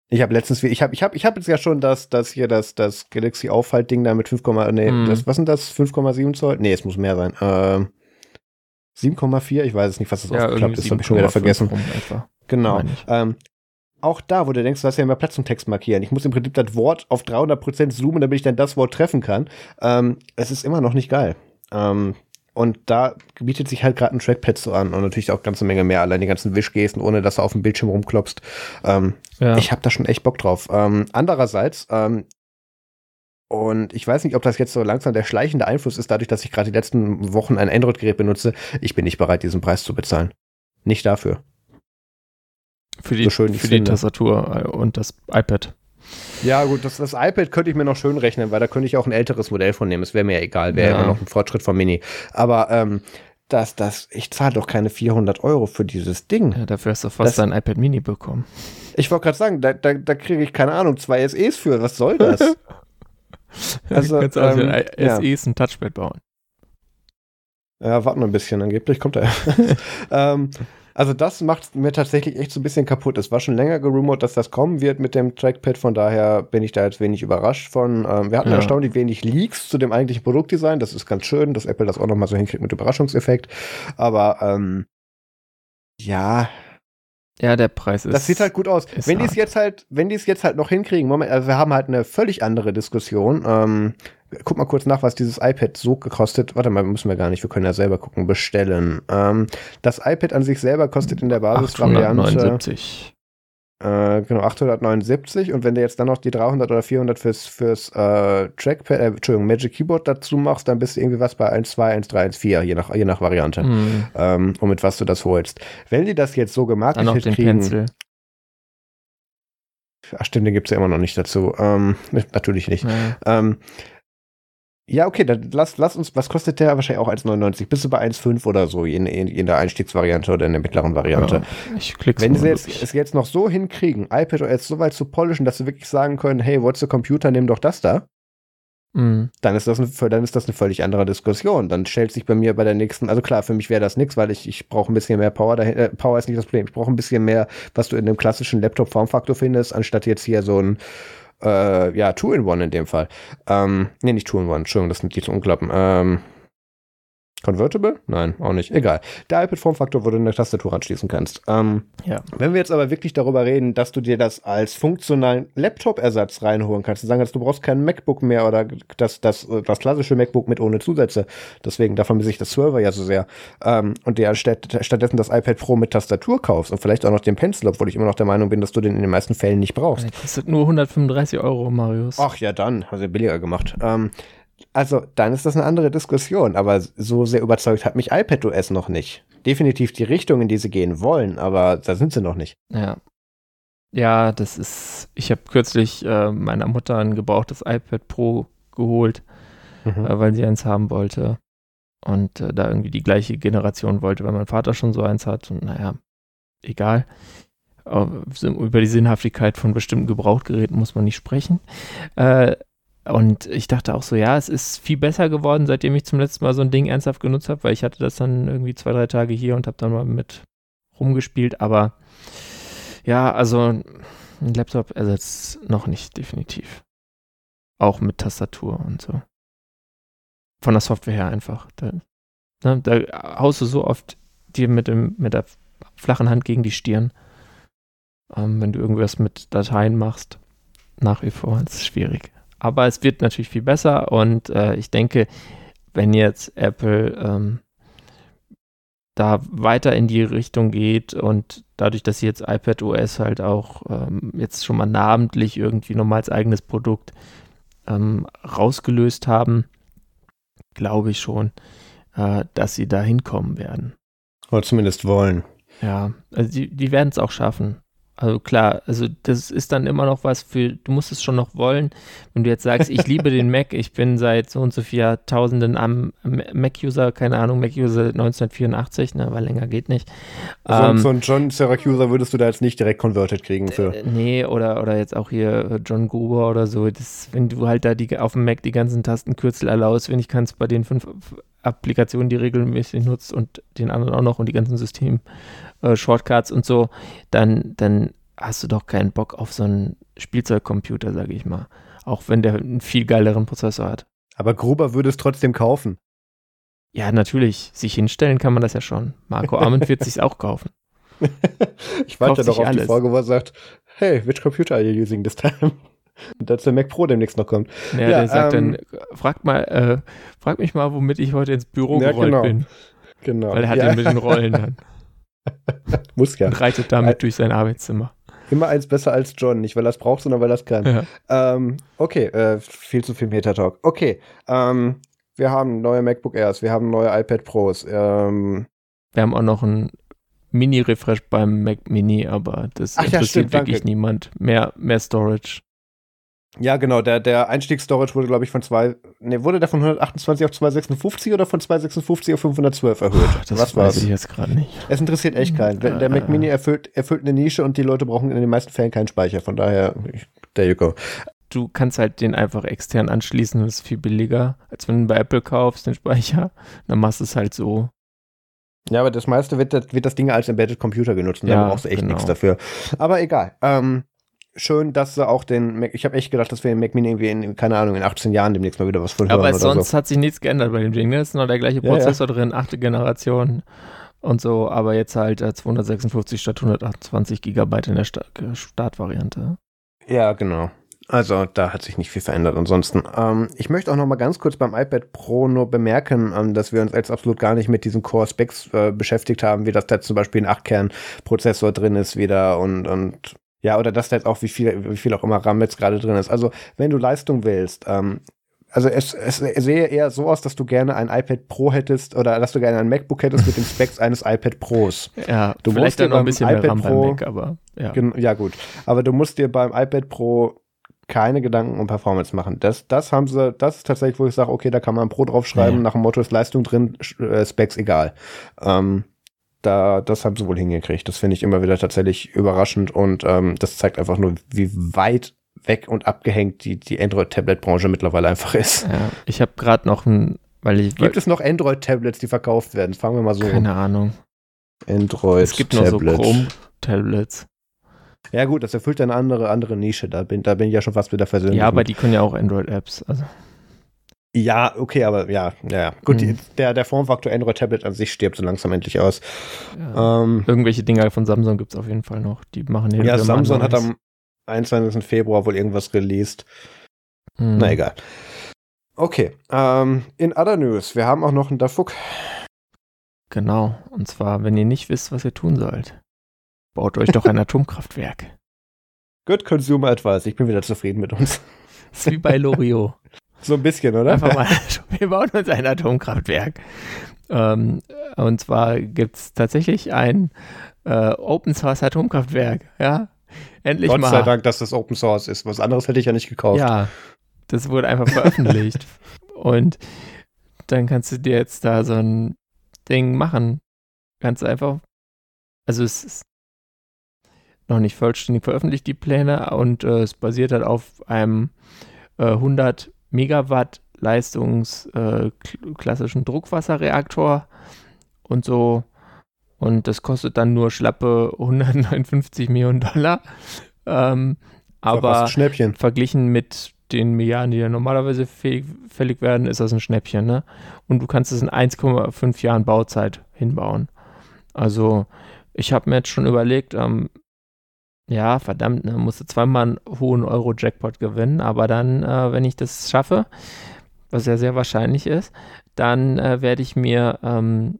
Ich habe letztens, ich habe, ich habe, ich habe jetzt ja schon das, das hier, das, das Galaxy Aufhaltding da mit 5, nee, mm. das, was sind das? 5,7 Zoll? Nee, es muss mehr sein. Ähm, 7,4, ich weiß es nicht, was das ja, aufgeklappt ist, habe ich schon wieder vergessen. Genau. Ähm, auch da, wo du denkst, du hast ja immer Platz zum Text markieren. Ich muss im Prinzip das Wort auf 300% zoomen, damit ich dann das Wort treffen kann. Ähm, es ist immer noch nicht geil. Ähm, und da bietet sich halt gerade ein Trackpad so an und natürlich auch ganze Menge mehr, allein die ganzen Wischgesten, ohne dass du auf dem Bildschirm rumklopfst. Ähm, ja. Ich habe da schon echt Bock drauf. Ähm, andererseits, ähm, und ich weiß nicht, ob das jetzt so langsam der schleichende Einfluss ist, dadurch, dass ich gerade die letzten Wochen ein Android-Gerät benutze. Ich bin nicht bereit, diesen Preis zu bezahlen. Nicht dafür. Für die, so für die Tastatur äh, und das iPad. Ja, gut, das, das iPad könnte ich mir noch schön rechnen, weil da könnte ich auch ein älteres Modell von nehmen. Es wäre mir ja egal, wäre ja. immer noch ein Fortschritt vom Mini. Aber ähm, das, das, ich zahle doch keine 400 Euro für dieses Ding. Ja, dafür hast du fast das, ein iPad Mini bekommen. Ich wollte gerade sagen, da, da, da kriege ich, keine Ahnung, zwei SEs für. Was soll das? *laughs* also, du kannst ähm, SEs ja. ein Touchpad bauen. Ja, warten wir ein bisschen, angeblich kommt er. *laughs* ähm, also das macht mir tatsächlich echt so ein bisschen kaputt. Es war schon länger gerumort, dass das kommen wird mit dem Trackpad, von daher bin ich da jetzt wenig überrascht von. Ähm, wir hatten ja. erstaunlich wenig Leaks zu dem eigentlichen Produktdesign. Das ist ganz schön, dass Apple das auch nochmal so hinkriegt mit Überraschungseffekt. Aber ähm, ja, ja, der Preis ist. Das sieht halt gut aus. Wenn die es jetzt halt, wenn die es jetzt halt noch hinkriegen, Moment, also wir haben halt eine völlig andere Diskussion. Ähm, guck mal kurz nach, was dieses iPad so gekostet. Warte mal, müssen wir gar nicht, wir können ja selber gucken, bestellen. Ähm, das iPad an sich selber kostet in der Basisvariante Äh, genau, 879 und wenn du jetzt dann noch die 300 oder 400 fürs, fürs äh, Trackpad, äh, Entschuldigung, Magic Keyboard dazu machst, dann bist du irgendwie was bei 1.2, 1.3, 1.4, je nach, je nach Variante, mhm. ähm, und mit was du das holst. Wenn die das jetzt so gemacht dann noch den kriegen, Pencil. Ach stimmt, den gibt es ja immer noch nicht dazu. Ähm, *laughs* natürlich nicht. Ja. Ähm, ja, okay, dann lass, lass uns, was kostet der? Wahrscheinlich auch 1,99. Bist du bei 1,5 oder so, in, in, in, der Einstiegsvariante oder in der mittleren Variante. Ja, ich klick's Wenn sie jetzt, es jetzt noch so hinkriegen, iPad OS so weit zu polischen, dass sie wirklich sagen können, hey, what's the Computer, nimm doch das da. Mhm. Dann, ist das eine, dann ist das eine völlig andere Diskussion. Dann stellt sich bei mir bei der nächsten, also klar, für mich wäre das nichts, weil ich, ich brauche ein bisschen mehr Power. Dahin, äh, Power ist nicht das Problem. Ich brauche ein bisschen mehr, was du in dem klassischen Laptop-Formfaktor findest, anstatt jetzt hier so ein äh, ja, Two-in-One in dem Fall. Ähm, nee, nicht Two-in-One, Entschuldigung, das sind die zu Unklappen. Ähm, Convertible? Nein, auch nicht. Egal. Der iPad-Formfaktor, wo du eine Tastatur anschließen kannst. Ähm, ja. Wenn wir jetzt aber wirklich darüber reden, dass du dir das als funktionalen Laptop-Ersatz reinholen kannst, und sagen kannst, du brauchst kein MacBook mehr oder das, das, das klassische MacBook mit ohne Zusätze. Deswegen, davon sich das Server ja so sehr. Ähm, und dir statt, stattdessen das iPad Pro mit Tastatur kaufst und vielleicht auch noch den Pencil, obwohl ich immer noch der Meinung bin, dass du den in den meisten Fällen nicht brauchst. Das kostet nur 135 Euro, Marius. Ach ja, dann. Hast du billiger gemacht. Ähm, also dann ist das eine andere Diskussion, aber so sehr überzeugt hat mich iPadOS noch nicht. Definitiv die Richtung, in die sie gehen wollen, aber da sind sie noch nicht. Ja. Ja, das ist, ich habe kürzlich äh, meiner Mutter ein gebrauchtes iPad Pro geholt, mhm. äh, weil sie eins haben wollte und äh, da irgendwie die gleiche Generation wollte, weil mein Vater schon so eins hat und naja, egal. Über die Sinnhaftigkeit von bestimmten Gebrauchtgeräten muss man nicht sprechen. Äh, und ich dachte auch so, ja, es ist viel besser geworden, seitdem ich zum letzten Mal so ein Ding ernsthaft genutzt habe, weil ich hatte das dann irgendwie zwei, drei Tage hier und habe dann mal mit rumgespielt. Aber ja, also ein Laptop ersetzt noch nicht definitiv. Auch mit Tastatur und so. Von der Software her einfach. Da, ne, da haust du so oft dir mit, dem, mit der flachen Hand gegen die Stirn, ähm, wenn du irgendwas mit Dateien machst. Nach wie vor, ist schwierig. Aber es wird natürlich viel besser und äh, ich denke, wenn jetzt Apple ähm, da weiter in die Richtung geht und dadurch, dass sie jetzt iPad OS halt auch ähm, jetzt schon mal namentlich irgendwie nochmal als eigenes Produkt ähm, rausgelöst haben, glaube ich schon, äh, dass sie da hinkommen werden. Oder zumindest wollen. Ja, also die, die werden es auch schaffen. Also klar, also das ist dann immer noch was für, du musst es schon noch wollen. Wenn du jetzt sagst, ich liebe den *laughs* Mac, ich bin seit so und so vielen Jahrtausenden am Mac-User, keine Ahnung, Mac-User 1984, ne, weil länger geht nicht. So, ähm, so ein John Syracuse würdest du da jetzt nicht direkt converted kriegen für. Äh, nee, oder, oder jetzt auch hier äh, John Gruber oder so. Das, wenn du halt da die, auf dem Mac die ganzen Tastenkürzel erlaubst, wenn ich kann es bei den fünf Applikationen, die regelmäßig nutzt und den anderen auch noch und die ganzen System äh, Shortcuts und so, dann, dann hast du doch keinen Bock auf so einen Spielzeugcomputer, sage ich mal. Auch wenn der einen viel geileren Prozessor hat. Aber Gruber würde es trotzdem kaufen. Ja, natürlich. Sich hinstellen kann man das ja schon. Marco Arment wird sich auch kaufen. *laughs* ich warte doch auf alles. die Folge, wo er sagt, hey, which computer are you using this time? *laughs* Und dass der Mac Pro demnächst noch kommt. Ja, ja der sagt ähm, dann, frag mal, äh, frag mich mal, womit ich heute ins Büro ja, gerollt genau. bin. Genau. Weil er hat ja. den mit den Rollen dann. *laughs* *laughs* Muss ja. Reitet damit durch sein Arbeitszimmer. Immer eins besser als John, nicht weil er es braucht, sondern weil er es kann. Ja. Ähm, okay, äh, viel zu viel Meta-Talk. Okay, ähm, wir haben neue MacBook Airs, wir haben neue iPad Pros. Ähm, wir haben auch noch ein Mini-Refresh beim Mac Mini, aber das Ach, interessiert ja, stimmt, wirklich danke. niemand. Mehr, mehr Storage. Ja, genau, der, der Einstiegsstorage wurde, glaube ich, von zwei, ne, wurde der von 128 auf 256 oder von 256 auf 512 erhöht? Ach, das Was weiß ich jetzt gerade nicht. Es interessiert echt keinen. Der, der Mac Mini erfüllt, erfüllt eine Nische und die Leute brauchen in den meisten Fällen keinen Speicher. Von daher, there you go. Du kannst halt den einfach extern anschließen, das ist viel billiger, als wenn du bei Apple kaufst, den Speicher. Dann machst du es halt so. Ja, aber das meiste wird das, wird das Ding als Embedded Computer genutzt und ja, da brauchst du echt genau. nichts dafür. Aber egal. Ähm, schön, dass sie auch den Mac, ich habe echt gedacht, dass wir den Mac Mini irgendwie in, keine Ahnung, in 18 Jahren demnächst mal wieder was von hören Aber sonst so. hat sich nichts geändert bei dem Ding, ne? Es ist noch der gleiche Prozessor ja, ja. drin, achte Generation und so, aber jetzt halt 256 statt 128 Gigabyte in der Startvariante. Ja, genau. Also da hat sich nicht viel verändert. Ansonsten, ähm, ich möchte auch noch mal ganz kurz beim iPad Pro nur bemerken, ähm, dass wir uns jetzt absolut gar nicht mit diesen Core Specs äh, beschäftigt haben, wie das da zum Beispiel ein 8-Kern-Prozessor drin ist wieder und, und Ja, oder dass da jetzt auch, wie viel, wie viel auch immer RAM jetzt gerade drin ist. Also, wenn du Leistung willst, ähm, also es, es sehe eher so aus, dass du gerne ein iPad Pro hättest oder dass du gerne ein MacBook hättest mit den Specs *laughs* eines iPad Pros. Ja, du vielleicht dann noch ein bisschen iPad mehr RAM Pro, beim Mac, aber ja. Ja, gut. Aber du musst dir beim iPad Pro keine Gedanken um Performance machen. Das, das haben sie, das ist tatsächlich, wo ich sage, okay, da kann man ein Pro draufschreiben, ja. nach dem Motto ist Leistung drin, äh, Specs egal. Ähm, da, das haben sie wohl hingekriegt. Das finde ich immer wieder tatsächlich überraschend und ähm, das zeigt einfach nur, wie weit weg und abgehängt die, die Android-Tablet-Branche mittlerweile einfach ist. Ja, ich habe gerade noch ein, weil ich. Gibt es noch Android-Tablets, die verkauft werden? Fangen wir mal so Keine Ahnung. Android-Tablet. Es gibt noch so Chrome-Tablets. Ja, gut, das erfüllt eine andere, andere Nische. Da bin, da bin ich ja schon fast wieder versöhnt. Ja, aber die können ja auch Android-Apps. Also. Ja, okay, aber ja, ja. Gut, hm. die, der, der Formfaktor Android-Tablet an sich stirbt so langsam endlich aus. Ja. Ähm, Irgendwelche Dinger von Samsung gibt es auf jeden Fall noch. Die machen hier Ja, Samsung hat am 21. Februar wohl irgendwas released. Hm. Na egal. Okay, ähm, in other news, wir haben auch noch einen Dafuk. Genau, und zwar, wenn ihr nicht wisst, was ihr tun sollt. Baut euch doch ein *laughs* Atomkraftwerk. Good Consumer Advice. Ich bin wieder zufrieden mit uns. *laughs* Das ist wie bei Loriot. *laughs* So ein bisschen, oder? Einfach mal, *laughs* wir bauen uns ein Atomkraftwerk. Ähm, und zwar gibt es tatsächlich ein äh, Open Source Atomkraftwerk. Ja, endlich Gott mal. Gott sei Dank, dass das Open Source ist. Was anderes hätte ich ja nicht gekauft. Ja, das wurde einfach veröffentlicht. *laughs* und dann kannst du dir jetzt da so ein Ding machen. Kannst du einfach. Also es ist noch nicht vollständig veröffentlicht, die Pläne, und äh, es basiert halt auf einem äh, 100 Megawatt Leistungs äh, Druckwasserreaktor und so. Und das kostet dann nur schlappe *laughs* 159 Millionen Dollar. Ähm, aber verglichen mit den Milliarden, die ja normalerweise fällig werden, ist das ein Schnäppchen. Ne? Und du kannst es in 1,5 Jahren Bauzeit hinbauen. Also ich habe mir jetzt schon überlegt, ähm, ja, verdammt, ne, musste zweimal einen hohen Euro-Jackpot gewinnen, aber dann, äh, wenn ich das schaffe, was ja sehr wahrscheinlich ist, dann äh, werde ich mir ähm,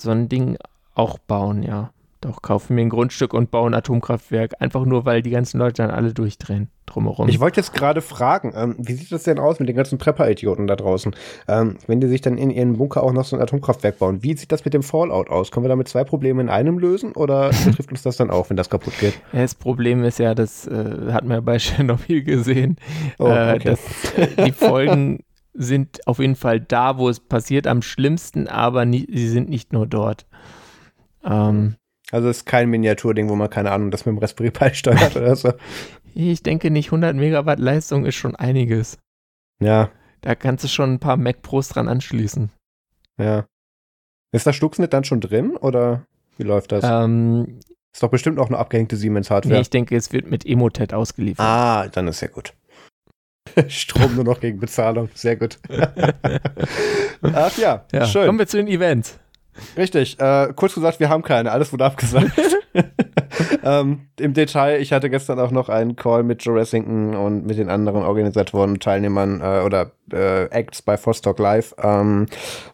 so ein Ding auch bauen, ja. Doch, kaufe mir ein Grundstück und baue ein Atomkraftwerk. Einfach nur, weil die ganzen Leute dann alle durchdrehen drumherum. Ich wollte jetzt gerade fragen, ähm, wie sieht das denn aus mit den ganzen Prepper-Idioten da draußen? Ähm, wenn die sich dann in ihren Bunker auch noch so ein Atomkraftwerk bauen, wie sieht das mit dem Fallout aus? Können wir damit zwei Probleme in einem lösen oder *laughs* betrifft uns das dann auch, wenn das kaputt geht? Ja, das Problem ist ja, das äh, hat man ja bei *laughs* Tschernobyl gesehen, oh, äh, okay. dass äh, die Folgen sind auf jeden Fall da, wo es passiert, am schlimmsten, aber nie, sie sind nicht nur dort. Ähm, also es ist kein Miniaturding, wo man keine Ahnung, das mit dem Raspberry Pi steuert oder so. Ich denke nicht, 100 Megawatt Leistung ist schon einiges. Ja. Da kannst du schon ein paar Mac Pros dran anschließen. Ja. Ist das Stuxnet dann schon drin oder wie läuft das? Ähm, ist doch bestimmt auch eine abgehängte Siemens-Hardware. Nee, ich denke, es wird mit Emotet ausgeliefert. Ah, dann ist ja gut. *laughs* Strom nur noch gegen Bezahlung. Sehr gut. *laughs* Ach ja, ja, schön. Kommen wir zu den Events. Richtig. Äh, kurz gesagt, wir haben keine. Alles wurde abgesagt. *laughs* ähm, Im Detail, ich hatte gestern auch noch einen Call mit Joe Ressington und mit den anderen Organisatoren und Teilnehmern äh, oder äh, Acts bei Fostock Live. Ähm,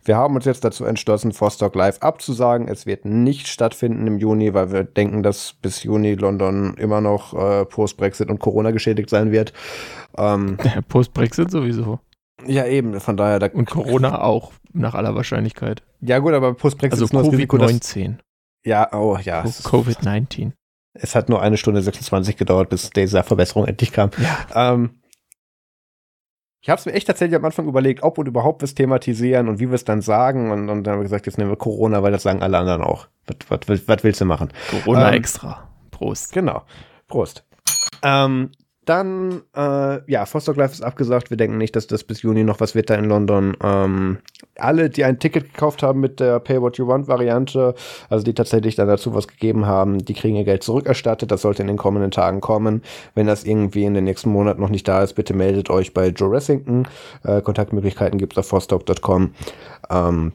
wir haben uns jetzt dazu entschlossen, Fostock Live abzusagen. Es wird nicht stattfinden im Juni, weil wir denken, dass bis Juni London immer noch äh, Post-Brexit und Corona geschädigt sein wird. Ähm, Post-Brexit sowieso. Ja, eben, von daher. Da und Corona auch, nach aller Wahrscheinlichkeit. Ja, gut, aber Post-Brexit also ist nur COVID-19. Ja, oh, ja. Covid-19. Es hat nur eine Stunde 26 gedauert, bis diese Verbesserung endlich kam. Ja. Ähm, ich habe es mir echt tatsächlich am Anfang überlegt, ob und überhaupt wir es thematisieren und wie wir es dann sagen. Und, und dann haben wir gesagt, jetzt nehmen wir Corona, weil das sagen alle anderen auch. Was, was, was willst du machen? Corona ähm, extra. Prost. Genau. Prost. Ähm, dann, äh, ja, Fostock Life ist abgesagt. Wir denken nicht, dass das bis Juni noch was wird da in London. Ähm, alle, die ein Ticket gekauft haben mit der Pay What You Want Variante, also die tatsächlich dann dazu was gegeben haben, die kriegen ihr Geld zurückerstattet. Das sollte in den kommenden Tagen kommen. Wenn das irgendwie in den nächsten Monaten noch nicht da ist, bitte meldet euch bei Joe Ressington. Äh, Kontaktmöglichkeiten gibt's auf fostock.com. Ähm,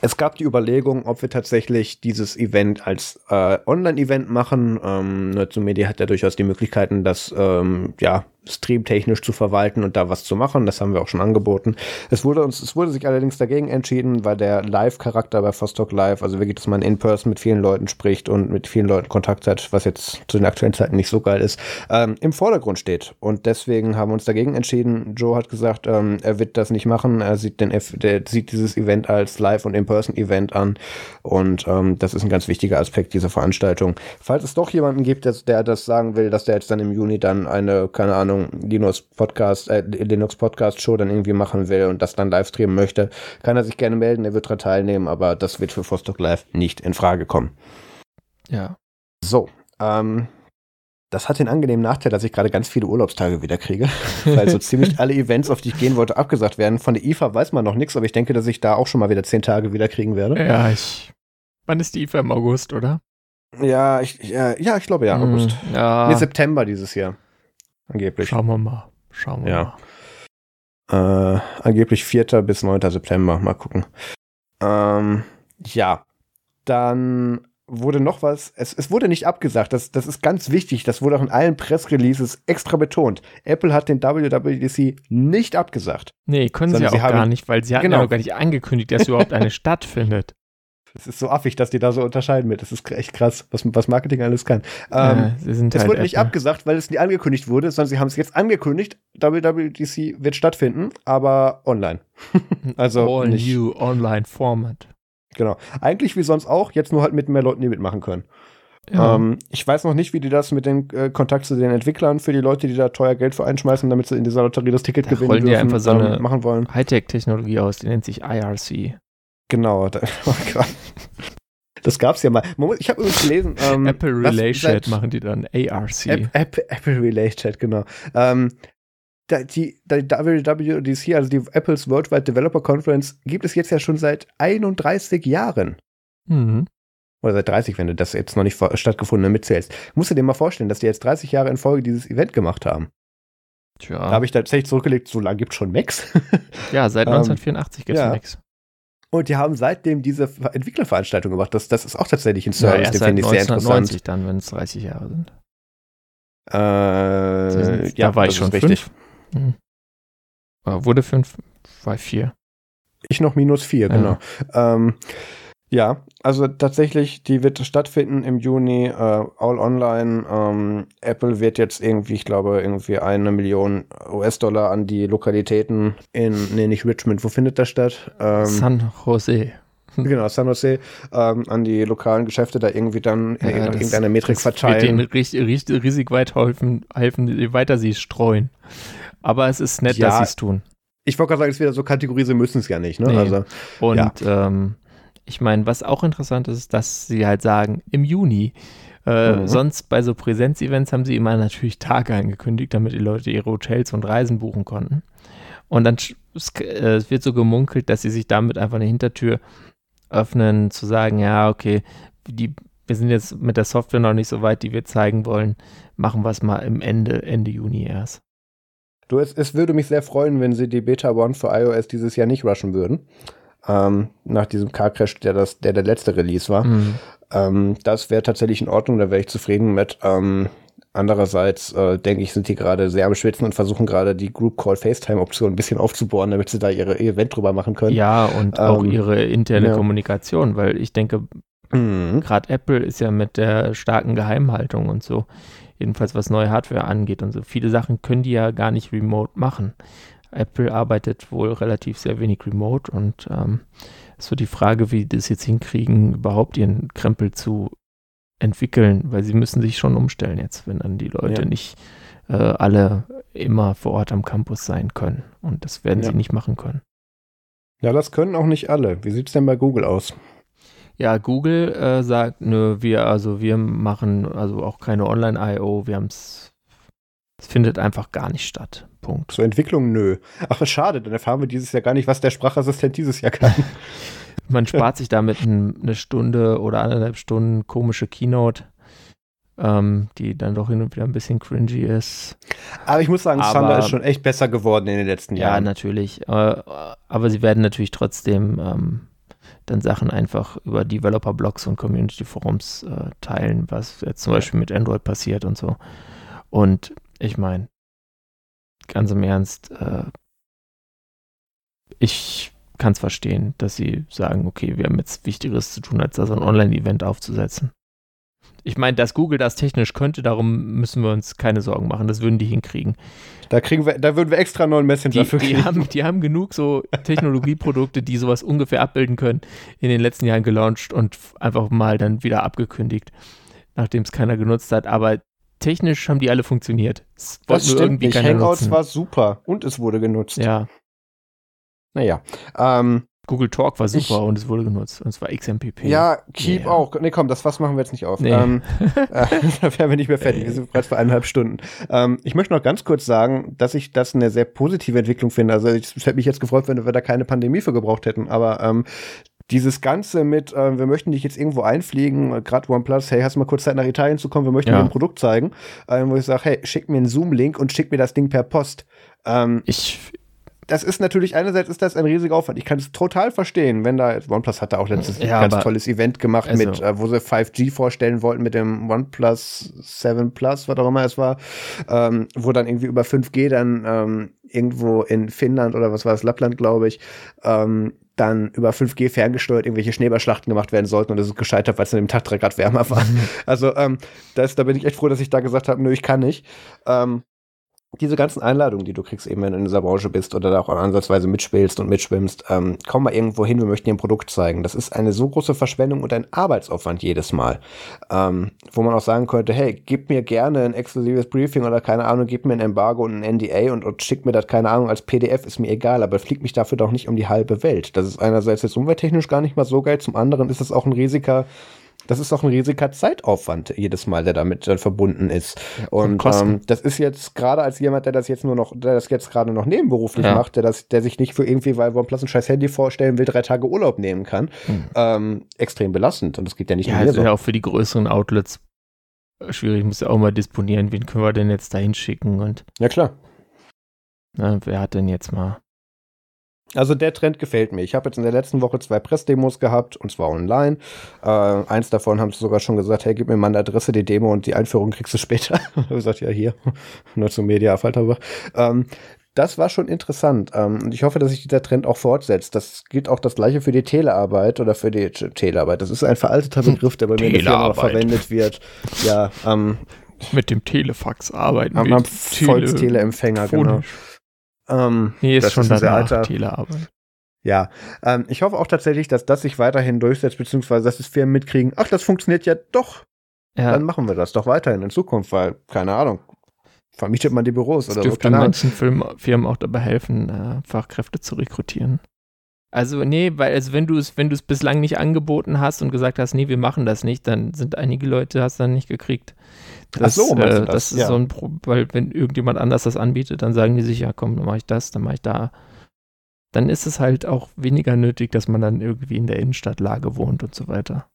es gab die Überlegung, ob wir tatsächlich dieses Event als äh, Online-Event machen. Ähm, Media hat ja durchaus die Möglichkeiten, das ähm, ja streamtechnisch zu verwalten und da was zu machen. Das haben wir auch schon angeboten. Es wurde uns, es wurde sich allerdings dagegen entschieden, weil der Live-Charakter bei Vostok Live, also wirklich, dass man in Person mit vielen Leuten spricht und mit vielen Leuten Kontakt hat, was jetzt zu den aktuellen Zeiten nicht so geil ist, ähm, im Vordergrund steht. Und deswegen haben wir uns dagegen entschieden. Joe hat gesagt, ähm, er wird das nicht machen. Er sieht den F der sieht dieses Event als Live- und In-Person-Event an. Und ähm, das ist ein ganz wichtiger Aspekt dieser Veranstaltung. Falls es doch jemanden gibt, der, der das sagen will, dass der jetzt dann im Juni dann eine, keine Ahnung, Linux Podcast, äh, Linux Podcast Show dann irgendwie machen will und das dann live streamen möchte, kann er sich gerne melden. Er wird daran teilnehmen, aber das wird für Vostok Live nicht in Frage kommen. Ja. So, ähm, das hat den angenehmen Nachteil, dass ich gerade ganz viele Urlaubstage wieder kriege, *laughs* weil so ziemlich alle Events, auf die ich gehen wollte, abgesagt werden. Von der IFA weiß man noch nichts, aber ich denke, dass ich da auch schon mal wieder zehn Tage wieder kriegen werde. Ja, ich. Wann ist die IFA im August, oder? Ja, ich, ja, ja, ich glaube ja, August. Hm, ja. Nee, September dieses Jahr. Angeblich. Schauen wir mal. Schauen wir Ja. Äh, angeblich 4. bis 9. September. Mal gucken. Ähm, ja. Dann wurde noch was, es, es wurde nicht abgesagt, das, das ist ganz wichtig, das wurde auch in allen Pressreleases extra betont. Apple hat den WWDC nicht abgesagt. mal. Nee, können sie ja sie auch gar nicht, weil sie hatten Genau. ja noch gar nicht angekündigt, dass überhaupt eine *laughs* stattfindet. Es ist so affig, dass die da so unterscheiden mit. Das ist echt krass, was, was Marketing alles kann. Ähm, äh, sind Es halt wurde nicht abgesagt, weil es nie angekündigt wurde, sondern sie haben es jetzt angekündigt. WWDC wird stattfinden, aber online. *laughs* also All nicht. new online format. Genau. Eigentlich wie sonst auch, jetzt nur halt mit mehr Leuten, die mitmachen können. Ja. Ähm, ich weiß noch nicht, wie die das mit dem äh, Kontakt zu den Entwicklern für die Leute, die da teuer Geld für einschmeißen, damit sie in dieser Lotterie das Ticket Da gewinnen rollen die dürfen, einfach so eine- ähm, machen wollen. Hightech-Technologie aus, die nennt sich IRC. Genau. *laughs* Das gab's ja mal. Ich habe übrigens gelesen. Ähm, Apple Relay Chat machen die dann ARC. App, App, Apple Relay Chat, genau. Ähm, die, die WWDC, also die Apples Worldwide Developer Conference, gibt es jetzt ja schon seit 31 Jahren. Mhm. Oder seit 30, wenn du das jetzt noch nicht stattgefunden mitzählst. Musst du dir mal vorstellen, dass die jetzt 30 Jahre in Folge dieses Event gemacht haben. Tja. Da habe ich tatsächlich zurückgelegt, so lange gibt es schon Macs. ja, seit *laughs* ähm, 1984 gibt's ja. nichts. Und die haben seitdem diese Ver- Entwicklerveranstaltung gemacht. Das, das ist auch tatsächlich ein Ja, Service, erst den finde ich sehr interessant. 1990 dann, wenn es 30 Jahre sind. Äh, ja, da war ich schon richtig. fünf. Mhm. Äh, Wurde fünf, war vier. Ich noch minus vier, Ja. genau. Ähm, ja, also tatsächlich, die wird stattfinden im Juni, äh, all online. Ähm, Apple wird jetzt irgendwie, ich glaube, irgendwie eine Million US-Dollar an die Lokalitäten in, nee, nicht Richmond, wo findet das statt? Ähm, San Jose. genau, San Jose, ähm, an die lokalen Geschäfte da irgendwie dann Ja, in das- irgendeiner Metrik das Wird verteilen. denen richtig, richtig, riesig weit helfen, helfen, je weiter sie streuen. Aber es ist nett, Ja. dass sie es tun. Ich wollte gerade sagen, es ist wieder so Kategorie, sie müssen es ja nicht, ne? Nee. Also, Und ähm, ich meine, was auch interessant ist, dass sie halt sagen, im Juni. Äh, Mhm. Sonst bei so Präsenzevents haben sie immer natürlich Tage angekündigt, damit die Leute ihre Hotels und Reisen buchen konnten. Und dann äh, wird so gemunkelt, dass sie sich damit einfach eine Hintertür öffnen, zu sagen, ja, okay, die, wir sind jetzt mit der Software noch nicht so weit, die wir zeigen wollen, machen wir es mal im Ende, Ende Juni erst. Du, es, es würde mich sehr freuen, wenn sie die Beta One für iOS dieses Jahr nicht rushen würden. Ähm, nach diesem Car Crash, der, das, der der letzte Release war. Mhm. Ähm, das wäre tatsächlich in Ordnung, da wäre ich zufrieden mit. Ähm, andererseits äh, denke ich, sind die gerade sehr am Schwitzen und versuchen gerade die Group Call FaceTime Option ein bisschen aufzubohren, damit sie da ihre ihr Event drüber machen können. Ja, und auch Ähm, ihre interne ja. Kommunikation, weil ich denke, Mhm. gerade Apple ist ja mit der starken Geheimhaltung und so, jedenfalls was neue Hardware angeht und so. Viele Sachen können die ja gar nicht remote machen. Apple arbeitet wohl relativ sehr wenig remote und ähm, ist so die Frage, wie die das jetzt hinkriegen, überhaupt ihren Krempel zu entwickeln, weil sie müssen sich schon umstellen jetzt, wenn dann die Leute Ja. nicht äh, alle immer vor Ort am Campus sein können. Und das werden Ja. sie nicht machen können. Ja, das können auch nicht alle. Wie sieht's denn bei Google aus? Ja, Google äh, sagt, nö, wir, also wir machen also auch keine Online-IO, wir haben es, es findet einfach gar nicht statt. Punkt. Zur Entwicklung, nö. Ach, schade, dann erfahren wir dieses Jahr gar nicht, was der Sprachassistent dieses Jahr kann. *laughs* Man spart sich damit ein, eine Stunde oder anderthalb Stunden komische Keynote, ähm, die dann doch hin und wieder ein bisschen cringy ist. Aber ich muss sagen, Aber- Thunder ist schon echt besser geworden in den letzten Ja, Jahren. natürlich. Äh, aber sie werden natürlich trotzdem ähm, dann Sachen einfach über Developer-Blogs und Community-Forums äh, teilen, was jetzt zum Ja. Beispiel mit Android passiert und so. Und ich meine, ganz im Ernst, äh, ich kann es verstehen, dass sie sagen, okay, wir haben jetzt Wichtigeres zu tun, als da so ein Online-Event aufzusetzen. Ich meine, dass Google das technisch könnte, darum müssen wir uns keine Sorgen machen. Das würden die hinkriegen. Da kriegen wir, da würden wir extra neuen Messenger die, für kriegen. Die haben, die haben genug so Technologieprodukte, die sowas ungefähr abbilden können, in den letzten Jahren gelauncht und einfach mal dann wieder abgekündigt, nachdem es keiner genutzt hat. Aber technisch haben die alle funktioniert. Es das stimmt nicht. Hangouts nutzen. war super und es wurde genutzt. Ja. Naja. Ähm, Google Talk war super ich, und es wurde genutzt. Und es war XMPP. Ja, Keep yeah. auch. Nee, komm, das was machen wir jetzt nicht auf. Nee. Ähm, *laughs* äh, *laughs* da wären wir nicht mehr fertig. Wir sind bereits bei eineinhalb Stunden. Ähm, ich möchte noch ganz kurz sagen, dass ich das eine sehr positive Entwicklung finde. Also es hätte mich jetzt gefreut, wenn wir da keine Pandemie für gebraucht hätten. Aber ähm, dieses Ganze mit, äh, wir möchten dich jetzt irgendwo einfliegen, äh, gerade OnePlus, hey, hast du mal kurz Zeit nach Italien zu kommen, wir möchten ja. dir ein Produkt zeigen, äh, wo ich sage, hey, schick mir einen Zoom-Link und schick mir das Ding per Post. Ähm, ich das ist natürlich, einerseits ist das ein riesiger Aufwand. Ich kann es total verstehen, wenn da, OnePlus hat da auch letztes ja, ein ganz tolles Event gemacht also, mit, äh, wo sie 5G vorstellen wollten mit dem OnePlus 7 Plus, was auch immer es war, ähm, wo dann irgendwie über 5G dann ähm, irgendwo in Finnland oder was war es, Lappland, glaube ich, ähm, dann über 5G ferngesteuert irgendwelche Schneeballschlachten gemacht werden sollten und es ist gescheitert, weil es an dem Tag drei Grad wärmer war. Mhm. Also ähm, das, da bin ich echt froh, dass ich da gesagt habe, nö, ich kann nicht. Ähm, diese ganzen Einladungen, die du kriegst, eben wenn du in dieser Branche bist oder da auch ansatzweise mitspielst und mitschwimmst, ähm, komm mal irgendwo hin, wir möchten dir ein Produkt zeigen. Das ist eine so große Verschwendung und ein Arbeitsaufwand jedes Mal, ähm, wo man auch sagen könnte, hey, gib mir gerne ein exklusives Briefing oder keine Ahnung, gib mir ein Embargo und ein NDA und, und schick mir das, keine Ahnung, als PDF, ist mir egal, aber fliegt mich dafür doch nicht um die halbe Welt. Das ist einerseits jetzt umwelttechnisch gar nicht mal so geil, zum anderen ist es auch ein Risiker, das ist doch ein riesiger Zeitaufwand jedes Mal, der damit äh, verbunden ist. Ja, und ähm, das ist jetzt gerade als jemand, der das jetzt nur noch, der das jetzt gerade noch nebenberuflich ja. macht, der das, der sich nicht für irgendwie, weil OnePlus ein scheiß Handy vorstellen will, drei Tage Urlaub nehmen kann, hm. ähm, extrem belastend. Und das geht ja nicht ja, mehr also so. Ja, auch für die größeren Outlets schwierig, muss ja auch mal disponieren, wen können wir denn jetzt da hinschicken und. Ja, klar. Na, wer hat denn jetzt mal also der Trend gefällt mir. Ich habe jetzt in der letzten Woche zwei Pressdemos gehabt und zwar online. Äh, eins davon haben sie sogar schon gesagt, hey, gib mir mal eine Adresse, die Demo und die Einführung kriegst du später. *laughs* ich gesagt, ja hier, *laughs* nur zum Media Falterbuch. Ähm, das war schon interessant. Ähm, und ich hoffe, dass sich dieser Trend auch fortsetzt. Das gilt auch das gleiche für die Telearbeit oder für die Telearbeit. Das ist ein veralteter Begriff, der bei mir in der Firma verwendet wird. Ja, ähm, mit dem Telefax arbeiten. Am, am Volksteleempfänger, genau. Ähm, nee, ist schon ist sehr alter Telearbeit. Ja, ähm, ich hoffe auch tatsächlich, dass das sich weiterhin durchsetzt, beziehungsweise dass es Firmen mitkriegen, ach, das funktioniert ja doch. Ja. Dann machen wir das doch weiterhin in Zukunft, weil, keine Ahnung, vermietet man die Büros das oder dürfte so. Dürfte manchen Firmen auch dabei helfen, äh, Fachkräfte zu rekrutieren. Also, nee, weil also wenn du es, wenn du es bislang nicht angeboten hast und gesagt hast, nee, wir machen das nicht, dann sind einige Leute, hast dann nicht gekriegt. Das, Ach so, äh, das? das? ist ja. so ein Pro weil wenn irgendjemand anders das anbietet, dann sagen die sich, ja komm, dann mache ich das, dann mache ich da. Dann ist es halt auch weniger nötig, dass man dann irgendwie in der Innenstadtlage wohnt und so weiter.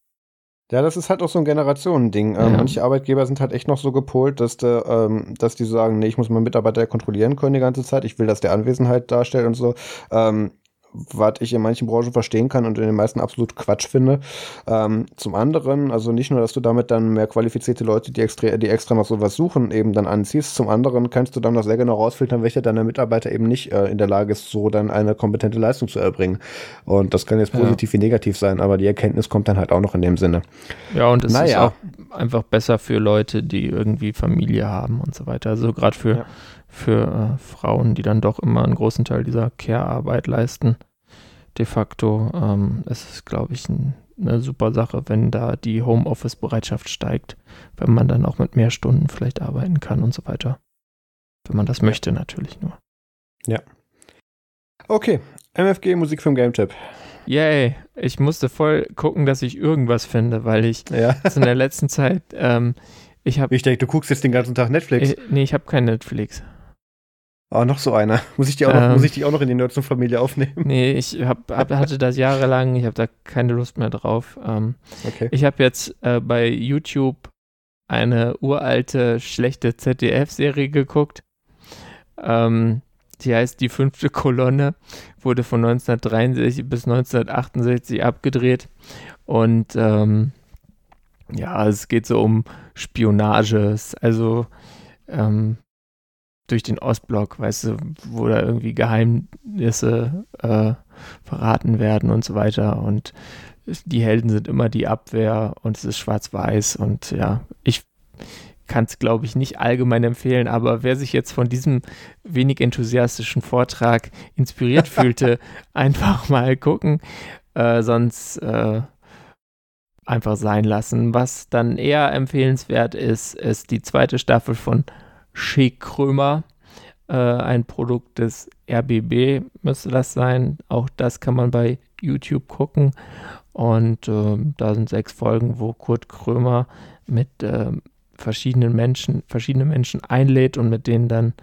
Ja, das ist halt auch so ein Generationending. Ähm, ja. Manche Arbeitgeber sind halt echt noch so gepolt, dass, de, ähm, dass die sagen, nee, ich muss meinen Mitarbeiter kontrollieren können die ganze Zeit. Ich will, dass der Anwesenheit darstellt und so. Ähm, was ich in manchen Branchen verstehen kann und in den meisten absolut Quatsch finde. Ähm, zum anderen, also nicht nur, dass du damit dann mehr qualifizierte Leute, die extra, die extra noch sowas suchen, eben dann anziehst, zum anderen kannst du dann noch sehr genau rausfiltern, welcher deiner Mitarbeiter eben nicht äh, in der Lage ist, so dann eine kompetente Leistung zu erbringen. Und das kann jetzt positiv ja. wie negativ sein, aber die Erkenntnis kommt dann halt auch noch in dem Sinne. Ja, und es naja. ist auch einfach besser für Leute, die irgendwie Familie haben und so weiter. Also gerade für ja für äh, Frauen, die dann doch immer einen großen Teil dieser Care-Arbeit leisten. De facto ähm, es ist glaube ich, ein, eine super Sache, wenn da die Homeoffice-Bereitschaft steigt, wenn man dann auch mit mehr Stunden vielleicht arbeiten kann und so weiter. Wenn man das möchte, natürlich nur. Ja. Okay, MFG Musik vom Game Tip. Yay, ich musste voll gucken, dass ich irgendwas finde, weil ich ja. *laughs* in der letzten Zeit, ähm, ich. Ich denke, du guckst jetzt den ganzen Tag Netflix. Ich, nee, ich habe kein Netflix. Oh, noch so einer. *laughs* Muss ich die auch, ähm, noch, muss ich die auch noch in die Nerds-Familie aufnehmen? Nee, ich hab, hab, hatte das jahrelang, ich habe da keine Lust mehr drauf. Ähm, okay. Ich habe jetzt äh, bei YouTube eine uralte, schlechte ZDF-Serie geguckt. Ähm, die heißt Die fünfte Kolonne, wurde von 1963 bis 1968 abgedreht. Und ähm, ja, es geht so um Spionage. Also ähm, durch den Ostblock, weißt du, wo da irgendwie Geheimnisse äh, verraten werden und so weiter. Und die Helden sind immer die Abwehr und es ist schwarz-weiß. Und ja, ich kann es, glaube ich, nicht allgemein empfehlen, aber wer sich jetzt von diesem wenig enthusiastischen Vortrag inspiriert *laughs* fühlte, einfach mal gucken. Äh, sonst äh, einfach sein lassen. Was dann eher empfehlenswert ist, ist die zweite Staffel von Schick Krömer. Äh, ein Produkt des RBB müsste das sein. Auch das kann man bei YouTube gucken. Und äh, da sind sechs Folgen, wo Kurt Krömer mit äh, verschiedenen Menschen, verschiedene Menschen einlädt und mit denen dann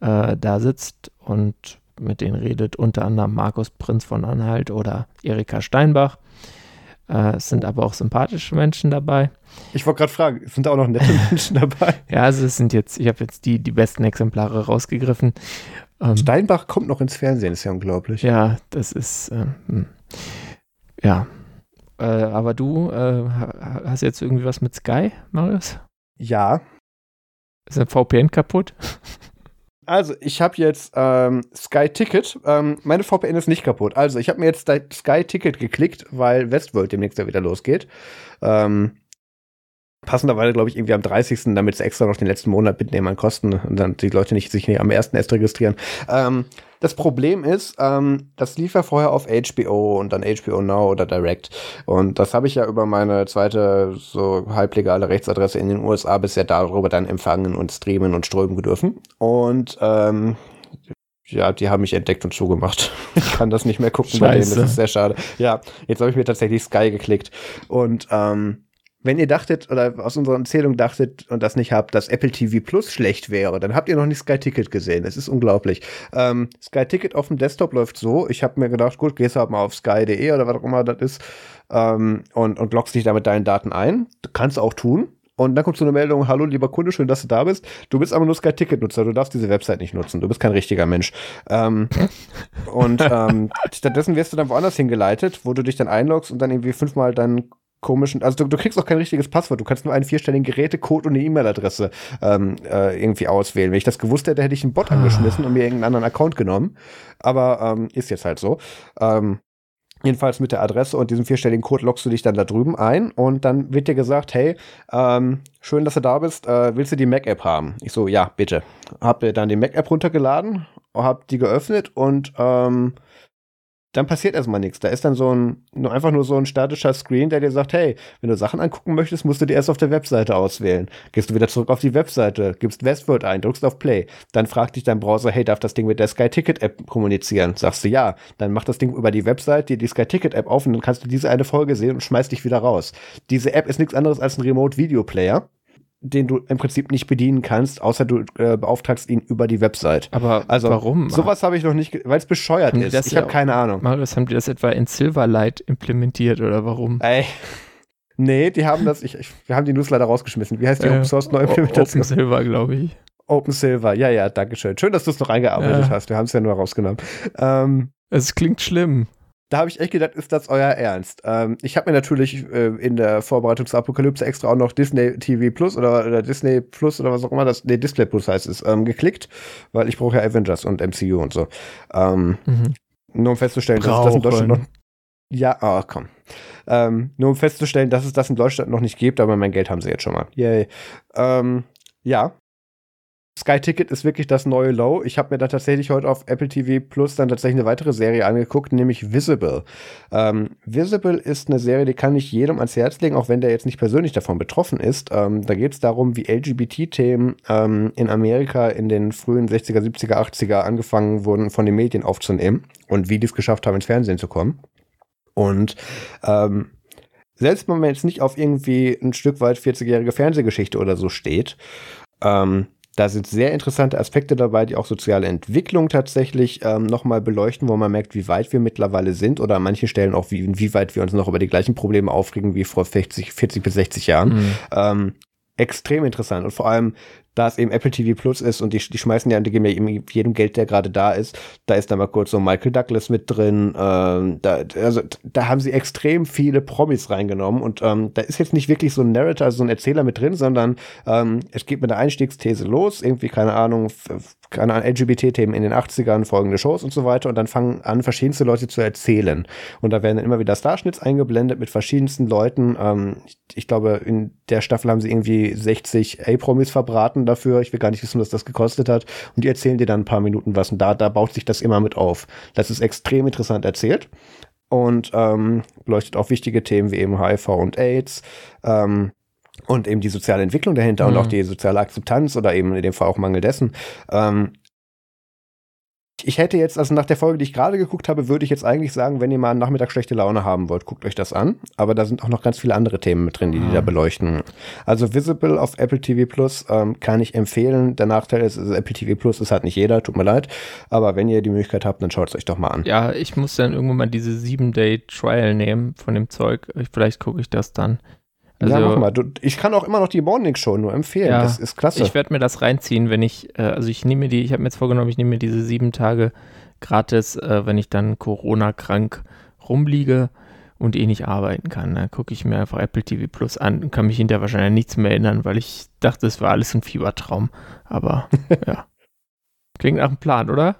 äh, da sitzt und mit denen redet, unter anderem Markus Prinz von Anhalt oder Erika Steinbach. Äh, es sind aber auch sympathische Menschen dabei. Ich wollte gerade fragen, sind da auch noch nette *laughs* Menschen dabei? ja, also es sind jetzt, ich habe jetzt die, die besten Exemplare rausgegriffen. Ähm, Steinbach kommt noch ins Fernsehen, ist ja unglaublich. Ja, das ist, ähm, ja. Äh, aber du äh, hast jetzt irgendwie was mit Sky, Marius? Ja. Ist ein VPN kaputt? Also, ich habe jetzt ähm, Sky Ticket. Ähm, meine VPN ist nicht kaputt. Also, ich habe mir jetzt Sky Ticket geklickt, weil Westworld demnächst ja wieder losgeht. Ähm, passenderweise, glaube ich, irgendwie am 30., damit es extra noch den letzten Monat mitnehmen an Kosten und dann die Leute nicht sich nicht am ersten erst registrieren. Ähm, das Problem ist, ähm, das lief ja vorher auf HBO und dann HBO Now oder Direct. Und das habe ich ja über meine zweite so halblegale Rechtsadresse in den USA bisher darüber dann empfangen und streamen und strömen dürfen. Und ähm, ja, die haben mich entdeckt und zugemacht. *laughs* Ich kann das nicht mehr gucken Scheiße. bei denen, das ist sehr schade. Ja, jetzt habe ich mir tatsächlich Sky geklickt. Und ähm, wenn ihr dachtet oder aus unserer Erzählung dachtet und das nicht habt, dass Apple TV Plus schlecht wäre, dann habt ihr noch nicht Sky Ticket gesehen. Es ist unglaublich. Ähm, Sky Ticket auf dem Desktop läuft so. Ich habe mir gedacht, gut, gehst halt mal auf sky.de oder was auch immer das ist ähm, und, und loggst dich da mit deinen Daten ein. Du kannst auch tun. Und dann kommt so eine Meldung, hallo lieber Kunde, schön, dass du da bist. Du bist aber nur Sky Ticket Nutzer, du darfst diese Website nicht nutzen, du bist kein richtiger Mensch. Ähm, und ähm, *laughs* stattdessen wirst du dann woanders hingeleitet, wo du dich dann einloggst und dann irgendwie fünfmal deinen komischen, also du, du, kriegst auch kein richtiges Passwort, du kannst nur einen vierstelligen Gerätecode und eine E-Mail-Adresse ähm, äh, irgendwie auswählen. Wenn ich das gewusst hätte, hätte ich einen Bot ah. angeschmissen und mir irgendeinen anderen Account genommen. Aber ähm, ist jetzt halt so. Ähm, Jedenfalls mit der Adresse und diesem vierstelligen Code loggst du dich dann da drüben ein und dann wird dir gesagt, hey, ähm, schön, dass du da bist, äh, willst du die Mac-App haben? Ich so, ja, bitte. Hab dir dann die Mac-App runtergeladen, hab die geöffnet und ähm, dann passiert erstmal nichts. Da ist dann so ein, nur einfach nur so ein statischer Screen, der dir sagt, hey, wenn du Sachen angucken möchtest, musst du die erst auf der Webseite auswählen. Gehst du wieder zurück auf die Webseite, gibst Westworld ein, drückst auf Play. Dann fragt dich dein Browser, hey, darf das Ding mit der Sky Ticket App kommunizieren? Sagst du ja. Dann macht das Ding über die Webseite dir die Sky Ticket App auf und dann kannst du diese eine Folge sehen und schmeißt dich wieder raus. Diese App ist nichts anderes als ein Remote Video Player den du im Prinzip nicht bedienen kannst, außer du äh, beauftragst ihn über die Website. Aber also, warum? Sowas habe ich noch nicht, weil es bescheuert ist. Ich habe keine Ahnung. Marius, haben die das etwa in Silverlight implementiert oder warum? Ey. *laughs* Nee, die haben das, ich, ich, wir haben die Newsletter rausgeschmissen. Wie heißt die äh, Open Source Neuimplementation? Open Silver, glaube ich. Open Silver, ja, ja, danke schön. Schön, dass du es noch eingearbeitet ja. hast. Wir haben es ja nur rausgenommen. Ähm, es klingt schlimm da habe ich echt gedacht, ist das euer Ernst? Ähm, ich habe mir natürlich äh, in der Vorbereitung zur Apokalypse extra auch noch Disney TV Plus oder, oder Disney Plus oder was auch immer das, nee, Display Plus heißt es, ähm, geklickt, weil ich brauche ja Avengers und MCU und so. Ähm, mhm. Nur um festzustellen, dass es das in Deutschland noch. Ja, oh, komm. Ähm, nur um festzustellen, dass es das in Deutschland noch nicht gibt, aber mein Geld haben sie jetzt schon mal. Yay. Ähm, ja, Sky Ticket ist wirklich das neue Low. Ich habe mir da tatsächlich heute auf Apple TV Plus dann tatsächlich eine weitere Serie angeguckt, nämlich Visible. Ähm, Visible ist eine Serie, die kann ich jedem ans Herz legen, auch wenn der jetzt nicht persönlich davon betroffen ist. Ähm, da geht es darum, wie LGBT-Themen ähm, in Amerika in den frühen 60er, 70er, 80er angefangen wurden, von den Medien aufzunehmen und wie die es geschafft haben, ins Fernsehen zu kommen. Und ähm, selbst wenn man jetzt nicht auf irgendwie ein Stück weit 40-jährige Fernsehgeschichte oder so steht, ähm, da sind sehr interessante Aspekte dabei, die auch soziale Entwicklung tatsächlich ähm, nochmal beleuchten, wo man merkt, wie weit wir mittlerweile sind oder an manchen Stellen auch, wie, wie weit wir uns noch über die gleichen Probleme aufregen wie vor 40, 40 bis 60 Jahren. Mhm. Ähm, extrem interessant und vor allem da es eben Apple TV Plus ist und die, die schmeißen ja, die geben ja jedem Geld, der gerade da ist, da ist dann mal kurz so Michael Douglas mit drin. Ähm, da, also da haben sie extrem viele Promis reingenommen und ähm, da ist jetzt nicht wirklich so ein Narrator, also so ein Erzähler mit drin, sondern ähm, es geht mit der Einstiegsthese los, irgendwie, keine Ahnung, keine Ahnung, LGBT-Themen in den 80ern, folgende Shows und so weiter und dann fangen an, verschiedenste Leute zu erzählen. Und da werden dann immer wieder Starschnitts eingeblendet mit verschiedensten Leuten. Ähm, ich, ich glaube, in der Staffel haben sie irgendwie 60 A-Promis verbraten dafür. Ich will gar nicht wissen, was das gekostet hat. Und die erzählen dir dann ein paar Minuten was. Und da, da baut sich das immer mit auf. Das ist extrem interessant erzählt und ähm, beleuchtet auch wichtige Themen wie eben HIV und AIDS. Ähm, und eben die soziale Entwicklung dahinter mhm. und auch die soziale Akzeptanz oder eben in dem Fall auch Mangel dessen. Ähm, ich hätte jetzt, also nach der Folge, die ich gerade geguckt habe, würde ich jetzt eigentlich sagen, wenn ihr mal einen Nachmittag schlechte Laune haben wollt, guckt euch das an. Aber da sind auch noch ganz viele andere Themen mit drin, die die da beleuchten. Also Visible auf Apple TV Plus ähm, kann ich empfehlen. Der Nachteil ist, also Apple TV Plus ist halt nicht jeder, tut mir leid. Aber wenn ihr die Möglichkeit habt, dann schaut es euch doch mal an. Ja, ich muss dann irgendwann mal diese 7-Day-Trial nehmen von dem Zeug. Vielleicht gucke ich das dann. Also, ja, mach mal. Du, ich kann auch immer noch die Morning Show nur empfehlen. Ja, das ist klasse. Ich werde mir das reinziehen, wenn ich, äh, also ich nehme mir die, ich habe mir jetzt vorgenommen, ich nehme mir diese sieben Tage gratis, äh, wenn ich dann Corona-krank rumliege und eh nicht arbeiten kann. Dann gucke ich mir einfach Apple TV Plus an und kann mich hinterher wahrscheinlich nichts mehr erinnern, weil ich dachte, es war alles ein Fiebertraum. Aber *laughs* ja. Klingt nach einem Plan, oder?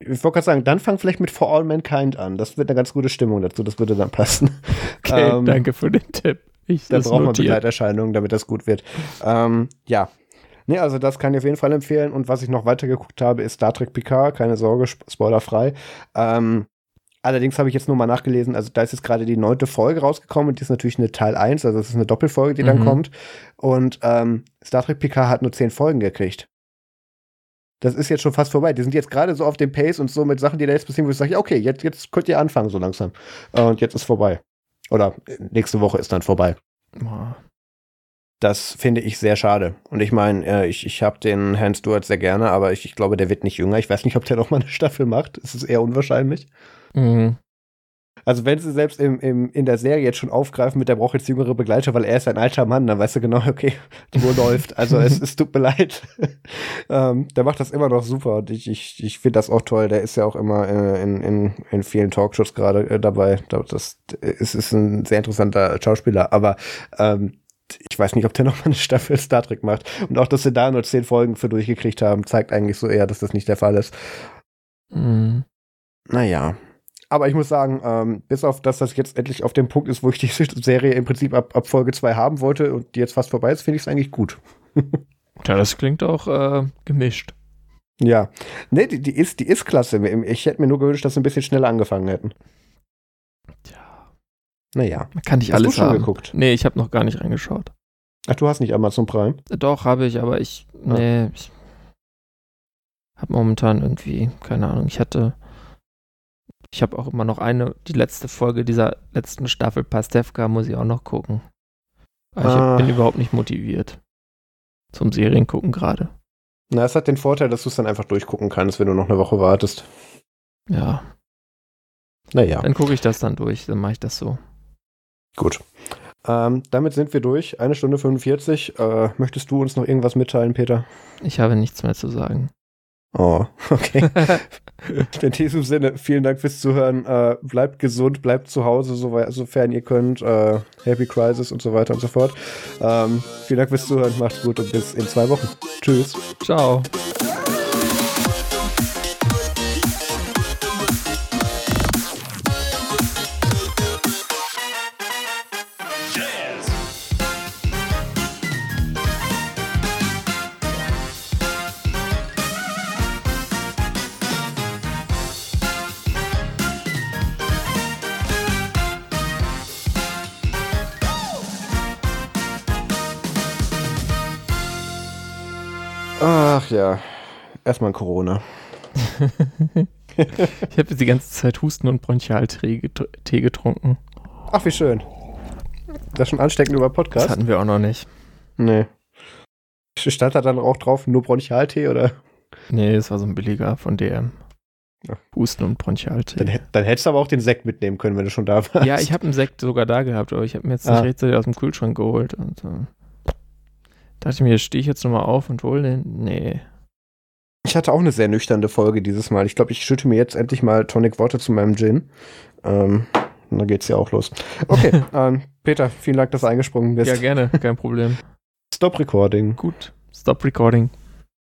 Ich wollte gerade sagen, dann fang vielleicht mit For All Mankind an. Das wird eine ganz gute Stimmung dazu. Das würde dann passen. Okay, *laughs* ähm, danke für den Tipp. Ich da braucht man Begleiterscheinungen, damit das gut wird. Ähm, ja. Nee, also das kann ich auf jeden Fall empfehlen. Und was ich noch weitergeguckt habe, ist Star Trek Picard. Keine Sorge, spoilerfrei. Ähm, allerdings habe ich jetzt nur mal nachgelesen, also da ist jetzt gerade die neunte Folge rausgekommen und die ist natürlich eine Teil 1, also das ist eine Doppelfolge, die mhm. dann kommt. Und ähm, Star Trek Picard hat nur zehn Folgen gekriegt. Das ist jetzt schon fast vorbei. Die sind jetzt gerade so auf dem Pace und so mit Sachen, die da jetzt passieren, wo ich sage, okay, jetzt, jetzt könnt ihr anfangen so langsam. Und jetzt ist vorbei. Oder nächste Woche ist dann vorbei. Das finde ich sehr schade. Und ich meine, äh, ich, ich habe den Herrn Stewart sehr gerne, aber ich, ich glaube, der wird nicht jünger. Ich weiß nicht, ob der noch mal eine Staffel macht. Es ist eher unwahrscheinlich. Mhm. Also wenn sie selbst im, im, in der Serie jetzt schon aufgreifen mit der braucht jetzt jüngere Begleiter, weil er ist ein alter Mann, dann weißt du genau, *laughs* okay, die Uhr läuft. Also es, es tut mir leid. *laughs* ähm, der macht das immer noch super und ich, ich, ich finde das auch toll. Der ist ja auch immer äh, in, in, in vielen Talkshows gerade äh, dabei. Das ist, ist ein sehr interessanter Schauspieler, aber ähm, ich weiß nicht, ob der *laughs* noch mal eine Staffel Star Trek macht. Und auch, dass sie da nur zehn Folgen für durchgekriegt haben, zeigt eigentlich so eher, dass das nicht der Fall ist. Mhm. Naja, aber ich muss sagen, ähm, bis auf dass das jetzt endlich auf dem Punkt ist, wo ich die *laughs* Serie im Prinzip ab, ab Folge 2 haben wollte und die jetzt fast vorbei ist, finde ich es eigentlich gut. *laughs* ja, das klingt auch äh, gemischt. Ja. Nee, die, die, ist, die ist klasse. Ich hätte mir nur gewünscht, dass sie ein bisschen schneller angefangen hätten. Tja. Naja. Kann ich hast alles du schon haben. geguckt? Nee, ich habe noch gar nicht reingeschaut. Ach, du hast nicht Amazon Prime? Doch, habe ich, aber ich, nee, ja. ich habe momentan irgendwie, keine Ahnung, ich hatte ich habe auch immer noch eine, die letzte Folge dieser letzten Staffel Pastewka muss ich auch noch gucken. Aber ah. ich bin überhaupt nicht motiviert zum Seriengucken gerade. Na, es hat den Vorteil, dass du es dann einfach durchgucken kannst, wenn du noch eine Woche wartest. Ja. Naja. Dann gucke ich das dann durch, dann mache ich das so. Gut. Ähm, damit sind wir durch. Eine Stunde 45. Äh, möchtest du uns noch irgendwas mitteilen, Peter? Ich habe nichts mehr zu sagen. Oh, *laughs* okay. *laughs* In diesem Sinne, vielen Dank fürs Zuhören. Äh, bleibt gesund, bleibt zu Hause, so, sofern ihr könnt. Äh, Happy Crisis und so weiter und so fort. Ähm, vielen Dank fürs Zuhören, macht's gut und bis in zwei Wochen. Tschüss. Ciao. Ach ja, erstmal Corona. *laughs* ich habe jetzt die ganze Zeit Husten und Bronchialtee getrunken. Ach, wie schön. Das ist schon ansteckend über Podcast. Das hatten wir auch noch nicht. Nee. Stand da dann auch drauf, nur Bronchialtee oder? Nee, es war so ein billiger von DM. Ja. Husten und Bronchialtee. Dann, dann, hättest du aber auch den Sekt mitnehmen können, wenn du schon da warst. Ja, ich habe einen Sekt sogar da gehabt, aber ich habe mir jetzt ah. nicht rechtzeitig aus dem Kühlschrank geholt. Und, äh, dachte ich mir, stehe ich jetzt nochmal auf und hole den? Nee. Ich hatte auch eine sehr nüchterne Folge dieses Mal. Ich glaube, ich schütte mir jetzt endlich mal Tonic Water zu meinem Gin. Ähm, und dann geht's ja auch los. Okay, *laughs* ähm, Peter, vielen Dank, dass du eingesprungen bist. Ja, gerne, kein Problem. Stop Recording. Gut, Stop Recording.